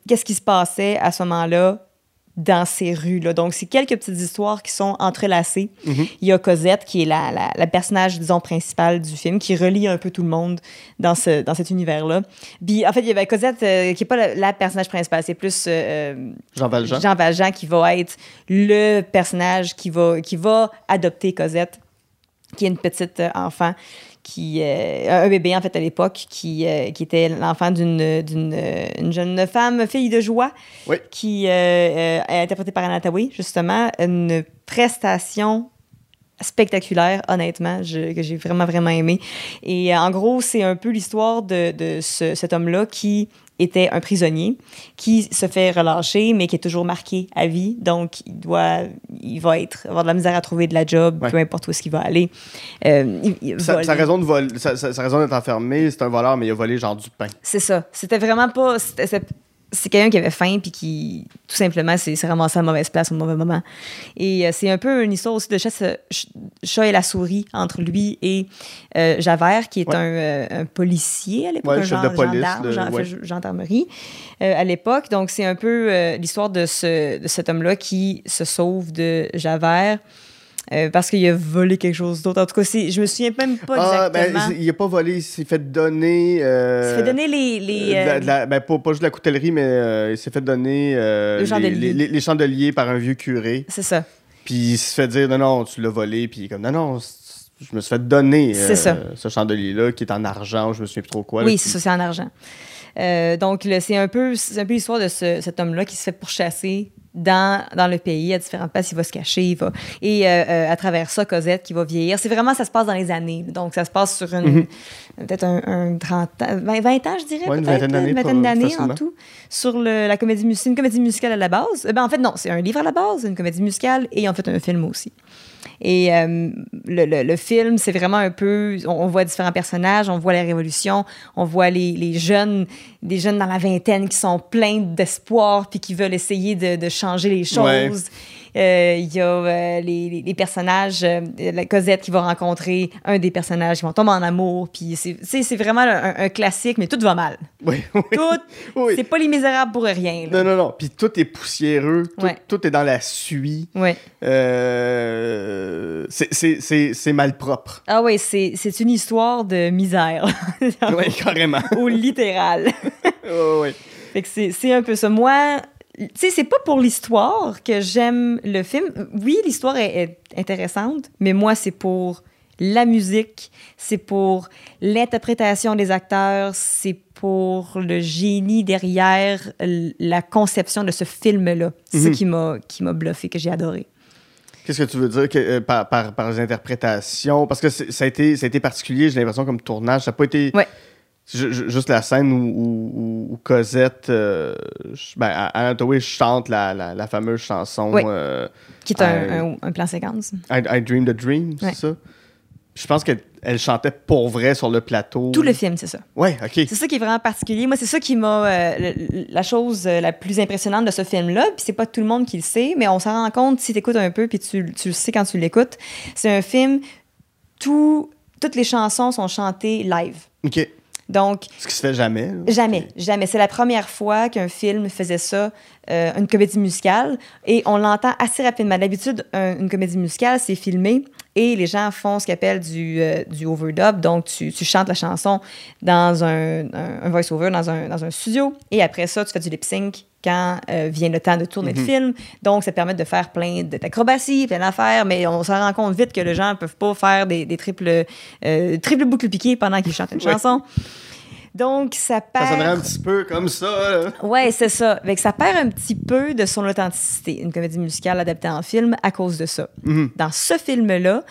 qu'est-ce qui se passait à ce moment-là dans ces rues-là. Donc, c'est quelques petites histoires qui sont entrelacées. Mhm. Il y a Cosette, qui est la, la, la personnage, disons, principale du film, qui relie un peu tout le monde dans, ce, dans cet univers-là. Puis, en fait, il y avait Cosette, euh, qui n'est pas la, la personnage principale, c'est plus euh, Jean Valjean. Jean Valjean qui va être le personnage qui va, qui va adopter Cosette, qui est une petite euh, enfant qui euh, un bébé en fait à l'époque qui, euh, qui était l'enfant d'une d'une euh, une jeune femme fille de joie Oui. qui euh, euh, est interprétée par Anna Thaoué, justement une prestation spectaculaire, honnêtement, je- que j'ai vraiment, vraiment aimé. Et euh, en gros, c'est un peu l'histoire de, de ce- cet homme-là qui était un prisonnier, qui se fait relâcher, mais qui est toujours marqué à vie. Donc, il doit, il va être, avoir de la misère à trouver de la job, Ouais. peu importe où est-ce qu'il va aller. Euh, il- il Sa, sa raison de vol, sa, sa- sa raison d'être enfermé, c'est un voleur, mais il a volé genre du pain. C'est ça. C'était vraiment pas. c'était- c'est quelqu'un qui avait faim puis qui, tout simplement, s'est ramassé à la mauvaise place au mauvais moment. Et euh, c'est un peu une histoire aussi de chat, ch- chat et la souris entre lui et euh, Javert, qui est Ouais. un, euh, un policier à l'époque, Ouais, un chef de police, gendarme, gen- ouais. gendarmerie euh, à l'époque. Donc, c'est un peu euh, l'histoire de, ce, de cet homme-là qui se sauve de Javert. Euh, parce qu'il a volé quelque chose d'autre. En tout cas, je me souviens même pas Ah, ben, exactement. il- il a pas volé, il s'est fait donner. Euh, il s'est fait donner les. les euh, de la- euh, de la- ben, pas, pas juste de la coutellerie, mais euh, il s'est fait donner Le les, les- chandeliers par un vieux curé. c'est ça. Puis il se fait dire non, non, tu l'as volé. Puis il est comme non, non, je me suis fait donner ça. ce chandelier-là qui est en argent, je me souviens plus trop quoi. Oui, c'est ça, c'est en argent. Donc, c'est un peu, un peu l'histoire de ce- cet homme-là qui se fait pourchasser dans, dans le pays, à différentes places. Il va se cacher, il va. Et euh, euh, à travers ça, Cosette qui va vieillir. C'est vraiment, ça se passe dans les années. Donc, ça se passe sur une. Peut-être un, un 30 ans, 20, 20 ans, je dirais. Mhm. Ouais, une vingtaine d'années, Une vingtaine pas- d'années en tout. Sur le, la comédie musicale. une comédie musicale à la base. Euh, Ben, en fait, non, c'est un livre à la base, une comédie musicale, et en fait, un film aussi. Et euh, le, le- le film, c'est vraiment un peu. On, on voit différents personnages, on voit la révolution, on voit les, les jeunes, des jeunes dans la vingtaine qui sont pleins d'espoir puis qui veulent essayer de, de changer les choses. Il y a euh, les, personnages, euh, la Cosette qui va rencontrer un des personnages qui vont tomber en amour. Puis c'est vraiment un, un classique, mais tout va mal. Oui, oui. Tout, Oui. c'est pas les misérables pour rien. là. Non, non, non. Puis tout est poussiéreux, tout, Ouais. tout est dans la suie. Euh, c'est- c'est c'est- c'est malpropre. Ah oui, c'est c'est une histoire de misère. Oui, carrément. Au littéral. Ouais, ouais. Fait que c'est c'est un peu ça. Moi, tu sais, c'est pas pour l'histoire que j'aime le film. Oui, l'histoire est, est intéressante, mais moi, c'est pour la musique, c'est pour l'interprétation des acteurs, c'est pour le génie derrière la conception de ce film-là. C'est ça Mhm. qui m'a qui m'a bluffé, que j'ai adoré. Qu'est-ce que tu veux dire que, euh, par, par, par les interprétations? Parce que ça a, été, ça a été particulier, j'ai l'impression, comme tournage. Ça n'a pas été Ouais. Ju- ju- juste la scène où, où- où- où Cosette, euh, ben, Thaoué chante la, la, la fameuse chanson euh, Qui est un, un- un plan séquence. I, I Dream the Dream, c'est Ouais. ça? Je pense qu'elle elle chantait pour vrai sur le plateau. Tout le film, c'est ça. Ouais, OK. C'est ça qui est vraiment particulier. Moi, c'est ça qui m'a. euh, la chose euh, la plus impressionnante de ce film-là, puis c'est pas tout le monde qui le sait, mais on s'en rend compte si tu écoutes un peu, puis tu, tu le sais quand tu l'écoutes. C'est un film, tout, toutes les chansons sont chantées live. OK. Donc, Ce qui se fait jamais. là. Jamais, jamais. C'est la première fois qu'un film faisait ça, euh, une comédie musicale, et on l'entend assez rapidement. D'habitude, un- une comédie musicale, c'est filmé et les gens font ce qu'ils appellent du, euh, du overdub. Donc, tu, tu chantes la chanson dans un, un, un voice-over, dans un, dans un studio, et après ça, tu fais du lip-sync quand euh, vient le temps de tourner le film. Donc, ça permet de faire plein de- d'acrobaties, plein d'affaires, mais on s'en rend compte vite que les gens ne peuvent pas faire des, des triples, euh, triples boucles piquées pendant qu'ils chantent une Ouais. Donc, ça perd... Ça sonnerait un petit peu comme ça. Ouais, c'est ça. Fait que ça perd un petit peu de son authenticité, une comédie musicale adaptée en film, à cause de ça. Mhm. Dans ce film-là,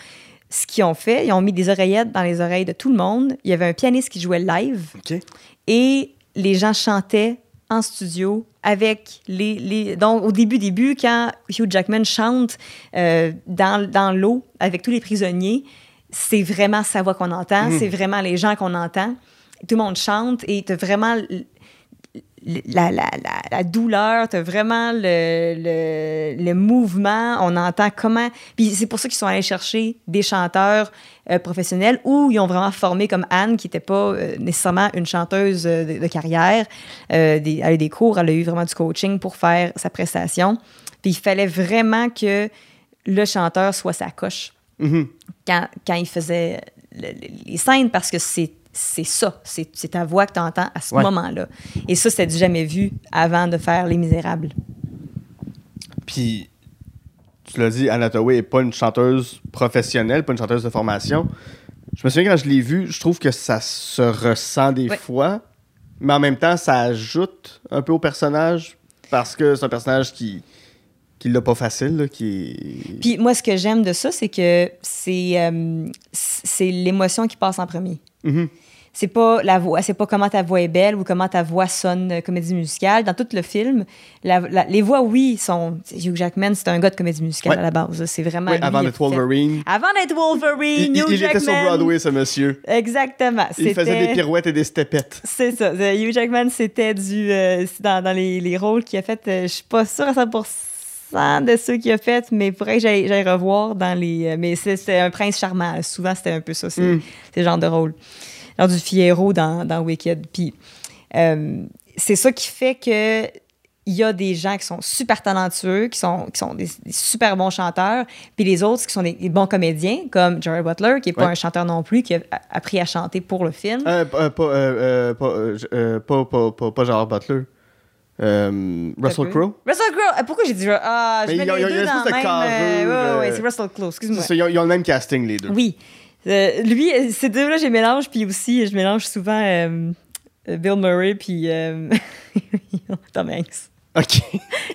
ce qu'ils ont fait, ils ont mis des oreillettes dans les oreilles de tout le monde. Il y avait un pianiste qui jouait live OK. et les gens chantaient en studio avec les... les... Donc, au début, début, quand Hugh Jackman chante euh, dans, dans l'eau avec tous les prisonniers, c'est vraiment sa voix qu'on entend, c'est vraiment les gens qu'on entend. Tout le monde chante et t'as vraiment la, la, la, la douleur, t'as vraiment le, le, le mouvement, on entend comment... Puis c'est pour ça qu'ils sont allés chercher des chanteurs euh, professionnels ou ils ont vraiment formé comme Anne, qui n'était pas euh, nécessairement une chanteuse euh, de, de carrière. Des, elle a eu des cours, elle a eu vraiment du coaching pour faire sa prestation. Puis il fallait vraiment que le chanteur soit sa coche Mhm. quand, quand il faisait le- le- les scènes parce que c'est c'est ça, c'est ta voix que tu entends à ce Ouais. moment-là. Et ça, c'était du jamais vu avant de faire Les Misérables. Puis, tu l'as dit, Anna n'est pas une chanteuse professionnelle, pas une chanteuse de formation. Je me souviens quand je l'ai vue, je trouve que ça se ressent des Ouais. fois, mais en même temps, ça ajoute un peu au personnage parce que c'est un personnage qui qui l'a pas facile, là, qui. Puis moi, ce que j'aime de ça, c'est que c'est euh, c'est l'émotion qui passe en premier. Mhm. C'est pas la voix, c'est pas comment ta voix est belle ou comment ta voix sonne euh, comédie musicale. Dans tout le film, la- la- les voix, oui, sont. Hugh Jackman, c'est un gars de comédie musicale Ouais. à la base. C'est vraiment. Avant d'être Wolverine. Avant d'être Wolverine, Il, Hugh il Jackman. était sur Broadway, ce monsieur. Exactement. Il faisait des pirouettes et des stepettes. C'est ça. Euh, Hugh Jackman, c'était du. euh, dans, dans les, les rôles qu'il a fait. euh, je suis pas sûre à 100% de ceux qu'il a fait, mais faudrait que j'aille revoir dans les. euh, mais c'est un prince charmant. Souvent, c'était un peu ça. C'est Mm. c'est le genre de rôle. Genre du Fierro dans, dans Wicked. Puis euh, c'est ça qui fait que. Il y a des gens qui sont super talentueux, qui sont, qui sont des, des super bons chanteurs, puis les autres qui sont des, des bons comédiens, comme Jerry Butler, qui n'est pas Ouais. un chanteur non plus, qui a appris à chanter pour le film. Euh, pas, euh, pas, euh, pas, pas, pas, Butler. Euh, Russell. Crowe? Russell Crowe. Euh, Pourquoi j'ai dit ah, je mets il y a- les il y a deux dans le même. euh, ouais, ouais, euh, c'est Russell Crowe. Excuse-moi. Ils ont, ils ont le même casting, les deux. Oui. Euh, lui, ces deux-là, je les mélange, puis aussi, je mélange souvent Bill Murray puis Tom Hanks. OK.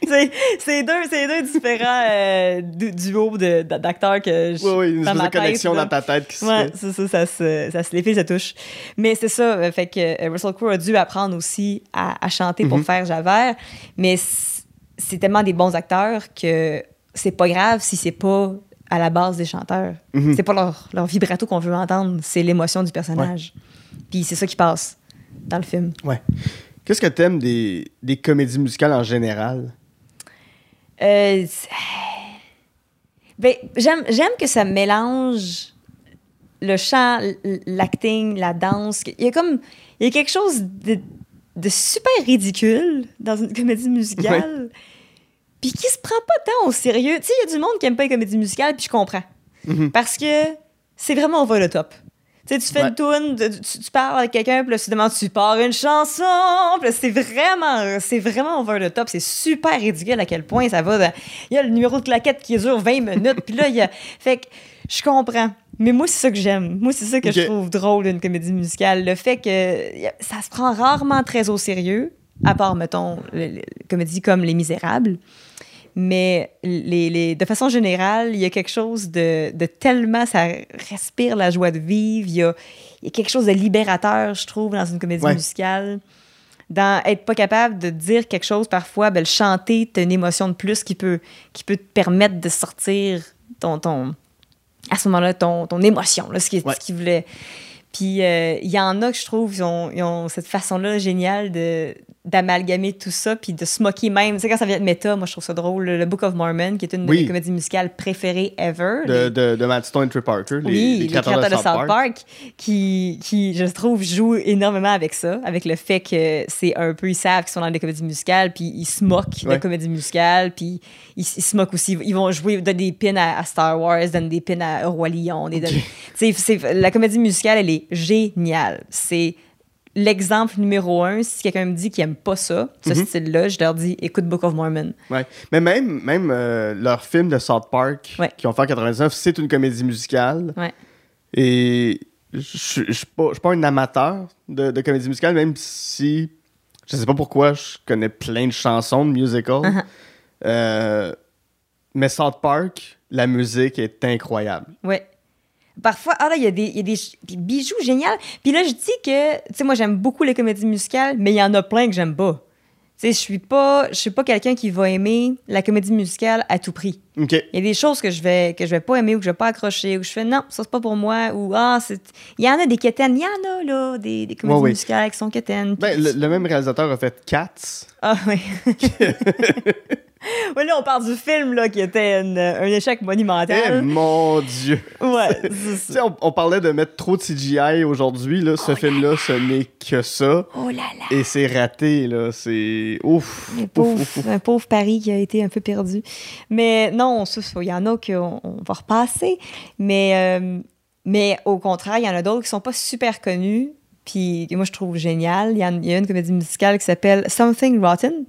c'est deux, c'est deux différents euh, du- duos de- d'acteurs que je. Oui, oui, une espèce de connexion là. dans ta tête qui se Ouais, fait. ça, ça se, ça se, les fils se touchent. Mais c'est ça, euh, fait que euh, Russell Crowe a dû apprendre aussi à, à chanter pour Mhm. faire Javert, mais c'est tellement des bons acteurs que c'est pas grave si c'est pas à la base des chanteurs. Mhm. C'est pas leur, leur vibrato qu'on veut entendre, c'est l'émotion du personnage. Puis c'est ça qui passe dans le film. Ouais. Qu'est-ce que t'aimes des, des comédies musicales en général? Euh, ben, j'aime, j'aime que ça mélange le chant, l'acting, la danse. Il y a comme il y a quelque chose de, de super ridicule dans une comédie musicale. Puis qui se prend pas tant au sérieux. Tu sais, il y a du monde qui aime pas les comédies musicales, puis je comprends. Mhm. Parce que c'est vraiment over the top. Tu sais, tu fais Ouais. une toune, tu, tu parles avec quelqu'un, puis là, tu demandes, tu pars une chanson. Puis c'est vraiment, c'est vraiment over the top. C'est super ridicule à quel point ça va. Il y a le numéro de claquette qui dure 20 minutes, puis là, il y a. Fait que je comprends. Mais moi, c'est ça que j'aime. Moi, c'est ça que je trouve drôle d'une comédie musicale. Le fait que ça se prend rarement très au sérieux, à part, mettons, les, les comédies comme Les Misérables. Mais les, les- de façon générale, il y a quelque chose de, de tellement, ça respire la joie de vivre. Il y a, il y a quelque chose de libérateur, je trouve, dans une comédie Ouais. musicale. Dans être pas capable de dire quelque chose, parfois, ben, le chanter, t'as une émotion de plus qui peut, qui peut te permettre de sortir ton, ton, à ce moment-là, ton, ton émotion, là, ce qui, Ouais. qui voulait. Puis euh, il y en a que je trouve, ils ont, ils ont cette façon-là géniale de d'amalgamer tout ça, puis de se moquer même. Tu sais, quand ça vient de méta, moi, je trouve ça drôle. Le Book of Mormon, qui est une de Oui. mes comédies musicales préférées ever. De, Les- de, de Matt Stone et Trey Parker, les, oui, les créateurs de South Park. qui, qui, je trouve, jouent énormément avec ça, avec le fait que c'est un peu, ils savent qu'ils sont dans des comédies musicales, puis ils se moquent Ouais. de comédies musicales, puis ils, ils se moquent aussi. Ils vont jouer, donnent des pins à, à Star Wars, donnent des pins à Roi Lion. Des, sais, c'est- la comédie musicale, elle est géniale. C'est l'exemple numéro un. Si quelqu'un me dit qu'il aime pas ça, ce Mhm. style-là, je leur dis écoute Book of Mormon. Ouais. Mais même, même euh, leur film de South Park, Ouais. qui ont fait en 99, c'est une comédie musicale. Ouais. Et je je suis pas, pas un amateur de, de comédie musicale, même si je sais pas pourquoi je connais plein de chansons de musical. Uh-huh. Euh, mais South Park, la musique est incroyable. Ouais. Parfois, ah là, il y a des, il y a des, bijoux géniaux. Puis là, je dis que, tu sais, moi, j'aime beaucoup les comédies musicales, mais il y en a plein que j'aime pas. Tu sais, je suis pas, je suis pas quelqu'un qui va aimer la comédie musicale à tout prix. OK. Il y a des choses que je vais que je vais pas aimer ou que je vais pas accrocher ou je fais non, ça c'est pas pour moi ou ah c'est il y en a des quétaines, il y en a là des, des comédies musicales qui sont quétaines. Ben, le même réalisateur a fait Cats. Ah oui. ouais, là on parle du film là qui était une- un échec Eh monumental. mon Dieu! Ouais, c'est on, on parlait de mettre trop de CGI aujourd'hui. Là, ce film-là, ce n'est que ça. Oh là là. Et c'est raté, là. C'est. Ouf! Un pauvre Paris qui a été un peu perdu. Mais non, il y en a qu'on on va repasser. Mais, euh, mais au contraire, il y en a d'autres qui sont pas super connus. Puis moi, je trouve génial. Il y, y a une comédie musicale qui s'appelle Something Rotten.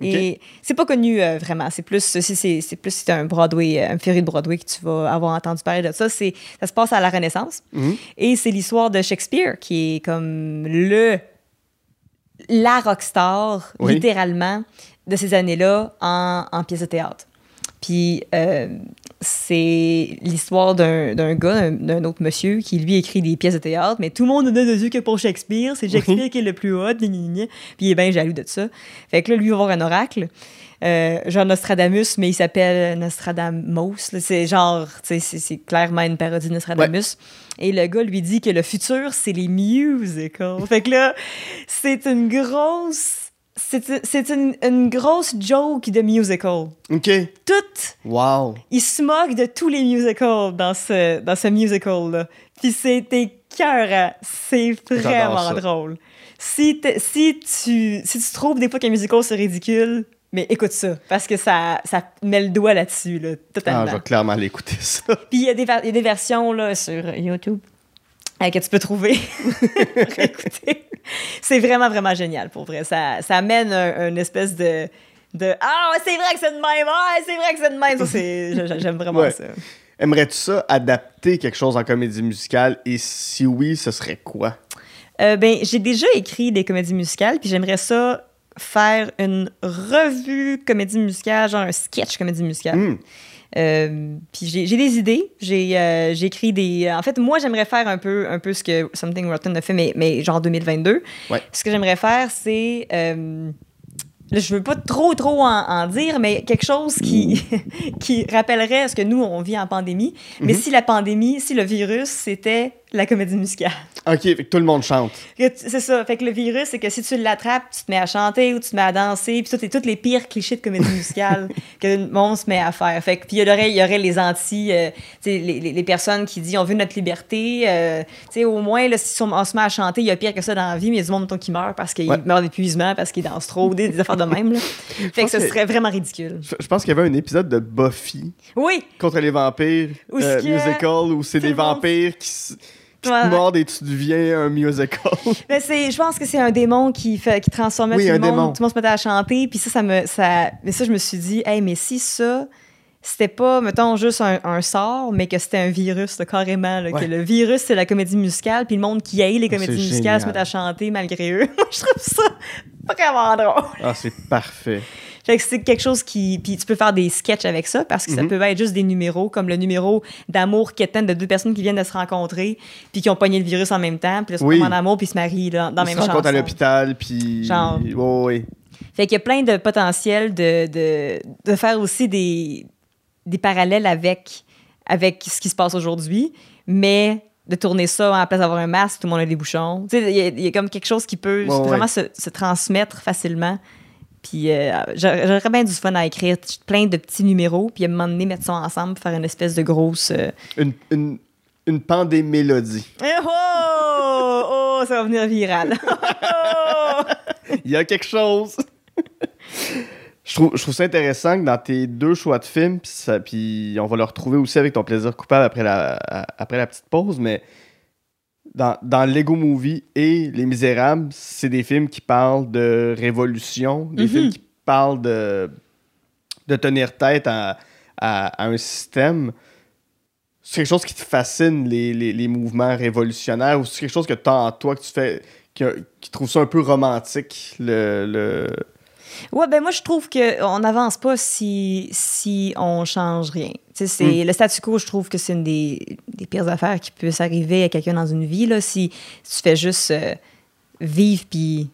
Et c'est pas connu euh, vraiment. C'est plus, c'est, plus c'est un Broadway, euh, un féerie de Broadway que tu vas avoir entendu parler de ça. C'est, ça se passe à la Renaissance. Mhm. Et c'est l'histoire de Shakespeare qui est comme le la rockstar, Oui. littéralement, de ces années-là en, en pièce de théâtre. Puis euh, c'est l'histoire d'un gars, d'un- autre monsieur, qui lui écrit des pièces de théâtre, mais tout le monde ne donne de yeux que pour Shakespeare. C'est Shakespeare qui est le plus hot, puis il est bien jaloux de ça. Fait que là, lui, il va voir un oracle. Euh, genre Nostradamus, mais il s'appelle Nostradamus. C'est genre, c'est clairement une parodie de Nostradamus. Et le gars lui dit que le futur, c'est les musicals. fait que là, c'est une grosse. C'est une, une grosse joke de musical. OK. Tout, Wow. il se moque de tous les musicals dans ce, dans ce musical-là. Puis c'est écœurant. C'est vraiment drôle. Si, si, tu, si tu trouves des fois qu'un musical c'est ridicule, mais écoute ça, parce que ça, ça met le doigt là-dessus, là, Ah, totalement. je vais clairement aller écouter ça. Puis il y, y a des versions là, sur YouTube euh, que tu peux trouver pour écouter. C'est vraiment, vraiment génial, pour vrai. Ça, ça amène un- une espèce de... de ah, ouais, c'est vrai que c'est de même! Ah, c'est vrai que c'est de même! Ça, J'aime vraiment Ouais. ça. Aimerais-tu ça adapter quelque chose en comédie musicale? Et si oui, ce serait quoi? Euh, ben, j'ai déjà écrit des comédies musicales, puis j'aimerais ça faire une revue comédie musicale, genre un sketch comédie musicale. Hmm. Euh, puis j'ai des idées. J'ai euh, écrit des. En fait, moi, j'aimerais faire un peu, un peu ce que Something Rotten a fait, mais, mais genre 2022. Ouais. Ce que j'aimerais faire, c'est. euh, je veux pas trop, trop en, en dire, mais quelque chose qui, qui rappellerait ce que nous, on vit en pandémie. Mais Mhm. si la pandémie, si le virus, c'était la comédie musicale. OK, fait que tout le monde chante. C'est ça. Fait que le virus, c'est que si tu l'attrapes, tu te mets à chanter ou tu te mets à danser, puis tous les, tous les pires clichés de comédie musicale que le monde se met à faire. Fait que, puis il y aurait, il y aurait les anti, euh, les, les, les personnes qui disent on veut notre liberté. euh, tu sais, au moins, là, si on, se met à chanter, il y a pire que ça dans la vie, mais il y a du monde mettons, qui meurt parce qu'il Ouais. meurt d'épuisement, parce qu'il danse trop, des, des affaires de même. Là. Fait que ce serait vraiment ridicule. Je je pense qu'il y avait un épisode de Buffy Oui! contre les vampires Où euh, musical où c'est des monde- vampires qui, s- qui Ouais. te mordent et tu deviens un musical. Mais c'est, je pense que c'est un démon qui fait, qui transformait Oui, tout un le monde. démon. Tout le monde se mettait à chanter. Puis ça, ça me, ça, mais ça, je me suis dit, hey, mais si ça, c'était pas, mettons, juste un, un sort, mais que c'était un virus, là, carrément. là, Ouais. Que le virus, c'est la comédie musicale. Puis le monde qui haït les Oh, comédies musicales se génial. met à chanter malgré eux. Moi, je trouve ça vraiment drôle. ah, c'est parfait. Fait que c'est quelque chose qui. Puis tu peux faire des sketchs avec ça parce que ça Mhm. peut être juste des numéros, comme le numéro d'amour quétaine de deux personnes qui viennent de se rencontrer puis qui ont pogné le virus en même temps. Puis là, ils se Oui. en amour puis ils se marient là, dans la Ils même se rencontrent à l'hôpital, puis... Genre. Ouais, ouais. Fait qu'il y a plein de potentiel de, de, de faire aussi des, des parallèles avec, avec ce qui se passe aujourd'hui, mais de tourner ça en place d'avoir un masque, tout le monde a des bouchons. Il y, a- il y a comme quelque chose qui peut Ouais, vraiment se, se transmettre facilement. Puis euh, j'aurais bien du fun à écrire plein de petits numéros, puis à un moment donné, mettre ça ensemble, faire une espèce de grosse... euh, Une, une, une. Eh Oh! Oh, ça va venir viral. Oh! Il y a quelque chose. je, trouve, je trouve ça intéressant que dans tes deux choix de films, puis on va le retrouver aussi avec ton plaisir coupable après la, après la petite pause, mais dans, dans Lego Movie et Les Misérables, c'est des films qui parlent de révolution, des Mhm. films qui parlent de, de tenir tête à, à- à un système. C'est quelque chose qui te fascine, les, les- les mouvements révolutionnaires, ou c'est quelque chose que tu as en toi, que tu fais, qui, qui trouve ça un peu romantique, le... le... Ouais, ben moi, je trouve qu'on n'avance pas si, si on change rien. C'est, Le statu quo, je trouve que c'est une des, des pires affaires qui puisse arriver à quelqu'un dans une vie. Là, si tu fais juste euh, vivre puis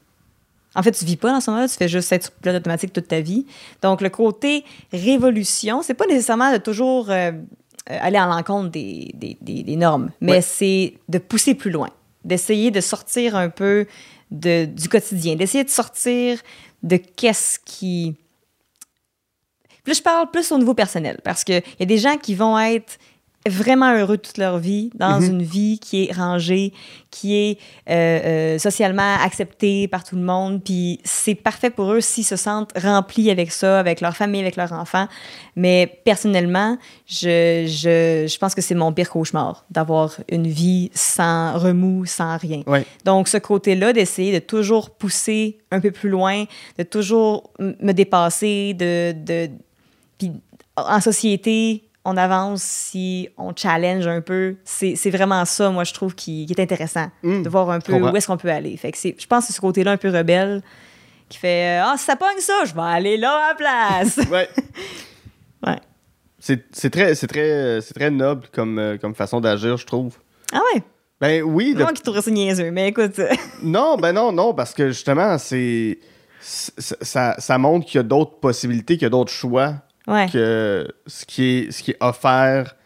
En fait, tu vis pas dans ce moment-là, tu fais juste être sur pilote automatique toute ta vie. Donc, le côté révolution, c'est pas nécessairement de toujours euh, euh, aller à l'encontre des, des, des- des normes, mais Ouais. c'est de pousser plus loin, d'essayer de sortir un peu de, du quotidien, d'essayer de sortir de qu'est-ce qui. Puis là, je parle plus au niveau personnel, parce qu'il y a des gens qui vont être vraiment heureux toute leur vie, dans Mhm. une vie qui est rangée, qui est euh, euh, socialement acceptée par tout le monde. Puis c'est parfait pour eux s'ils se sentent remplis avec ça, avec leur famille, avec leurs enfants. Mais personnellement, je, je, je pense que c'est mon pire cauchemar d'avoir une vie sans remous, sans rien. Ouais. Donc, ce côté-là, d'essayer de toujours pousser un peu plus loin, de toujours me dépasser, de. de puis en société, on avance si on challenge un peu. C'est vraiment ça, moi, je trouve, qui, qui est intéressant, Mm, de voir un peu où est-ce qu'on peut aller. Fait que c'est- je pense que c'est ce côté-là un peu rebelle qui fait Ah, si ça pogne ça, je vais aller là à la place. Ouais. ouais. C'est très, c'est très, très noble comme, euh, comme façon d'agir, je trouve. Ah ouais, Ben oui, de- moi qui trouverais ça niaiseux, mais écoute. non, ben non, non, parce que justement, c'est c'est- ça, ça montre qu'il y a d'autres possibilités, qu'il y a d'autres choix ouais, que ce qui est, ce qui est offert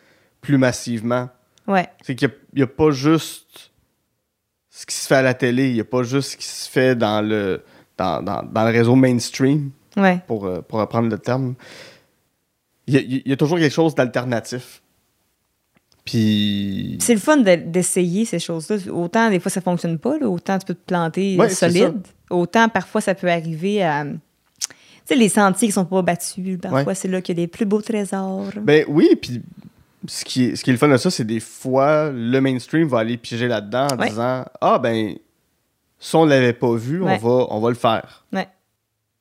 plus massivement. ouais, C'est qu'il n'y a, pas juste ce qui se fait à la télé, il n'y a pas juste ce qui se fait dans le, dans, dans- dans le réseau mainstream, ouais. pour, euh, pour reprendre le terme. Il y a, il y a toujours quelque chose d'alternatif. Puis. C'est le fun de- d'essayer ces choses-là. Autant des fois ça fonctionne pas, là, autant tu peux te planter Ouais, solide. Autant parfois ça peut arriver à. Sais, les sentiers qui sont pas battus, parfois Ouais. c'est là qu'il y a des plus beaux trésors. Ben oui, puis ce qui, est, ce qui est le fun de ça, c'est des fois, le mainstream va aller piéger là-dedans en Ouais. disant Ah, ben, si on l'avait pas vu, Ouais. on, va, on va le faire. Ouais.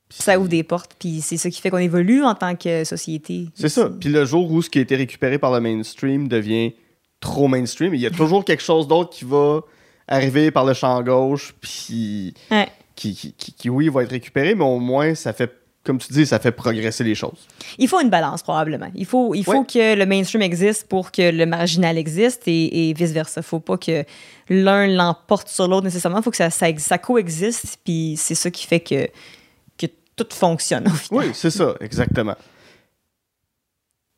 Ça ouvre des portes, puis c'est ça qui fait qu'on évolue en tant que société. C'est ça. Puis le jour où ce qui a été récupéré par le mainstream devient trop mainstream, il y a toujours quelque chose d'autre qui va arriver par le champ gauche, puis Ouais. qui, qui, qui- qui, oui, va être récupéré, mais au moins, ça fait, comme tu dis, ça fait progresser les choses. Il faut une balance, probablement. Il faut, il faut que le mainstream existe pour que le marginal existe et, et vice-versa. Il faut pas que l'un l'emporte sur l'autre nécessairement. Il faut que ça, ça, ça coexiste, puis c'est ça qui fait que, que tout fonctionne au final. Oui, c'est ça, exactement.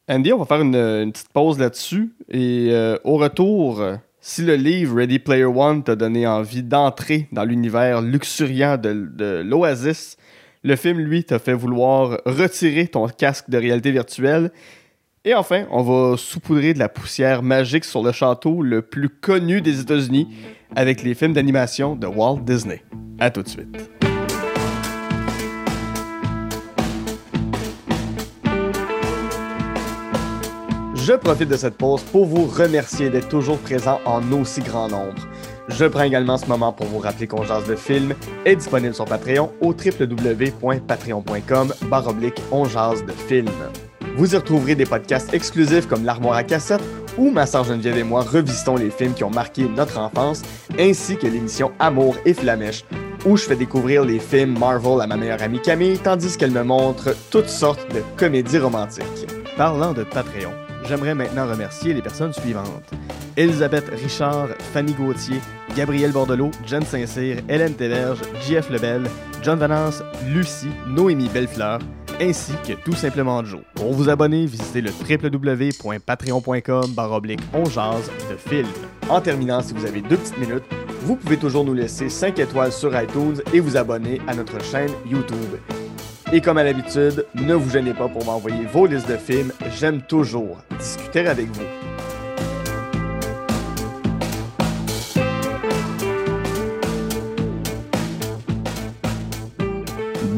Andy, on va faire une, une petite pause là-dessus. Et euh, au retour, si le livre Ready Player One t'a donné envie d'entrer dans l'univers luxuriant de, de l'Oasis, le film, lui, t'a fait vouloir retirer ton casque de réalité virtuelle. Et enfin, on va saupoudrer de la poussière magique sur le château le plus connu des États-Unis avec les films d'animation de Walt Disney. À tout de suite. Je profite de cette pause pour vous remercier d'être toujours présent en aussi grand nombre. Je prends également ce moment pour vous rappeler qu'on jase de film est disponible sur Patreon au www.patreon.com baroblique de film. Vous y retrouverez des podcasts exclusifs comme l'armoire à cassette où ma sœur Geneviève et moi revisitons les films qui ont marqué notre enfance, ainsi que l'émission Amour et Flamèche où je fais découvrir les films Marvel à ma meilleure amie Camille, tandis qu'elle me montre toutes sortes de comédies romantiques. Parlant de Patreon, j'aimerais maintenant remercier les personnes suivantes. Elisabeth Richard, Fanny Gauthier, Gabriel Bordelot, Jen Saint-Cyr, Hélène Téverge, JF Lebel, John Vanance, Lucie, Noémie Bellefleur, ainsi que tout simplement Joe. Pour vous abonner, visitez le www.patreon.com baroblique on de film. En terminant, si vous avez deux petites minutes, vous pouvez toujours nous laisser 5 étoiles sur iTunes et vous abonner à notre chaîne YouTube. Et comme à l'habitude, ne vous gênez pas pour m'envoyer vos listes de films, j'aime toujours discuter avec vous.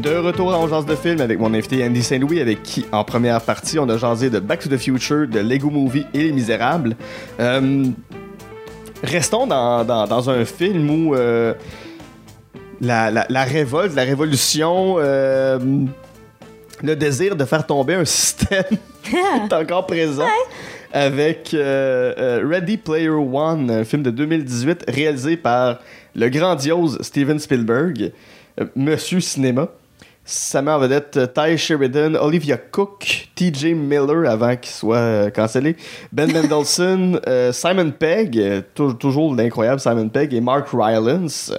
De retour à Ongeance de film avec mon invité Andy Saint-Louis, avec qui, en première partie, on a jasé de Back to the Future, de Lego Movie et Les Misérables. Euh, restons dans, dans- dans un film où euh, la, la- la révolte, la révolution, euh, le désir de faire tomber un système est encore présent. Avec euh, euh, Ready Player One, un film de 2018 réalisé par le grandiose Steven Spielberg, Monsieur Cinéma. Ça met en vedette Ty Sheridan, Olivia Cook, TJ Miller avant qu'il soit euh, cancellé, Ben Mendelsohn, euh, Simon Pegg, tou- toujours l'incroyable Simon Pegg, et Mark Rylance.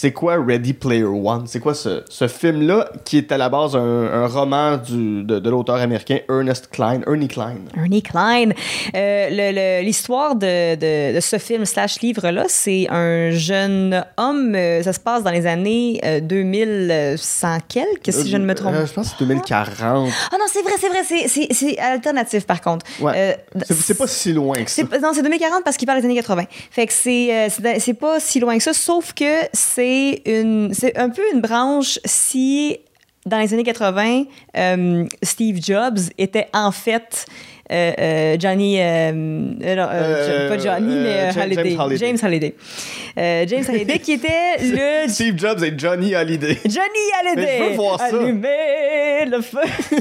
C'est quoi Ready Player One? C'est quoi ce, ce film-là qui est à la base un, un roman du, de, de l'auteur américain Ernest Klein, Ernie Klein? Ernie Klein. Euh, le- le- L'histoire de, de- de ce film slash livre-là, c'est un jeune homme, euh, ça se passe dans les années euh, 2100 quelques, si je ne me trompe Euh, je pense que c'est 2040. Ah non, c'est vrai, c'est vrai, c'est- c'est c'est alternatif par contre. Ouais. Euh, C'est pas si loin que ça. c'est pas- non, c'est 2040 parce qu'il parle des années 80. Fait que c'est euh, c'est dans- c'est pas si loin que ça, sauf que c'est une c'est un peu une branche si dans les années 80 euh, Steve Jobs était en fait euh, euh, Johnny euh, non, pas Johnny mais James- Halliday. James Halliday. James Halliday. James Halliday qui était le Steve Jobs et Johnny Hallyday. Johnny Halliday. Mais je veux voir ça. Allumez le feu.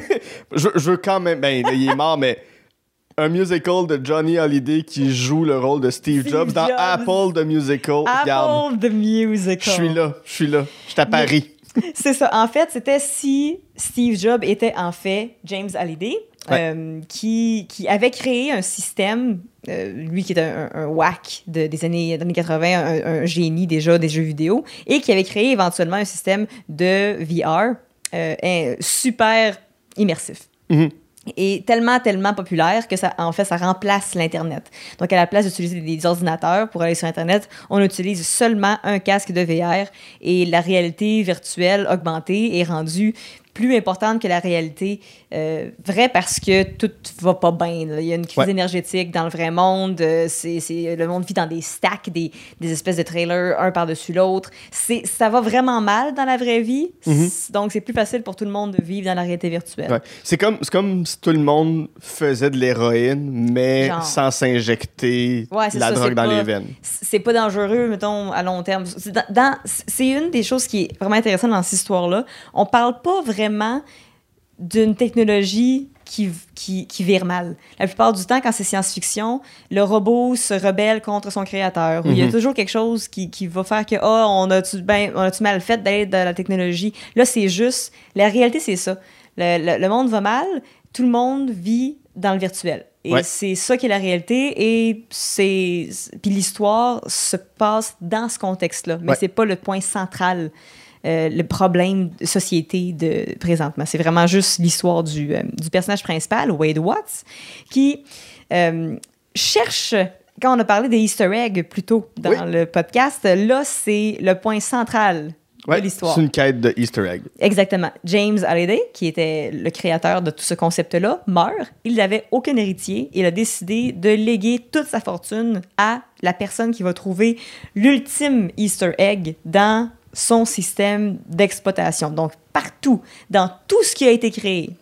je, je veux quand même. Ben, il est mort, mais. Un musical de Johnny Hallyday qui joue le rôle de Steve, Steve Jobs dans Jobs. Apple the Musical. Apple the Musical. je suis là, je suis là. Je suis à Paris. C'est ça. En fait, c'était si Steve Jobs était en fait James Halliday, Ouais. euh, qui, qui avait créé un système, euh, lui qui était un, un whack de- des années, des années 80, un, un génie déjà des jeux vidéo, et qui avait créé éventuellement un système de VR euh, super immersif. Mhm. Et tellement, tellement populaire que ça, en fait, ça remplace l'Internet. Donc, à la place d'utiliser des ordinateurs pour aller sur Internet, on utilise seulement un casque de VR et la réalité virtuelle augmentée est rendue plus importante que la réalité euh, vraie parce que tout va pas bien. Il y a une crise Ouais. énergétique dans le vrai monde. euh, c'est, le monde vit dans des stacks, des, des espèces de trailers, un par-dessus l'autre. C'est, ça va vraiment mal dans la vraie vie. C'est- Donc, c'est plus facile pour tout le monde de vivre dans la réalité virtuelle. Ouais. C'est comme, c'est comme si tout le monde faisait de l'héroïne, mais Genre. sans s'injecter Ouais, la ça, drogue dans pas- les veines. c'est pas dangereux, mettons, à long terme. C'est dans- dans- c'est une des choses qui est vraiment intéressante dans cette histoire-là. On parle pas vraiment d'une technologie qui, qui, qui vire mal. La plupart du temps, quand c'est science-fiction, le robot se rebelle contre son créateur. Il y a Mhm. toujours quelque chose qui, qui va faire que, ah, on a-tu ben, on mal fait d'aller dans la technologie? Là, c'est juste, la réalité, c'est ça. Le, le- le monde va mal, tout le monde vit dans le virtuel. Et Ouais. c'est ça qui est la réalité. Et c'est. Puis l'histoire se passe dans ce contexte-là. Mais Ouais. c'est pas le point central, euh, le problème de société de présentement. C'est vraiment juste l'histoire du, euh, du personnage principal, Wade Watts, qui euh, cherche. Quand on a parlé des Easter eggs plus tôt dans Oui. le podcast, là, c'est le point central Ouais, de l'histoire. c'est une quête de Easter egg. Exactement. James Halliday, qui était le créateur de tout ce concept-là, meurt. Il n'avait aucun héritier. Il a décidé de léguer toute sa fortune à la personne qui va trouver l'ultime Easter egg dans son système d'exploitation. Donc, partout, dans tout ce qui a été créé.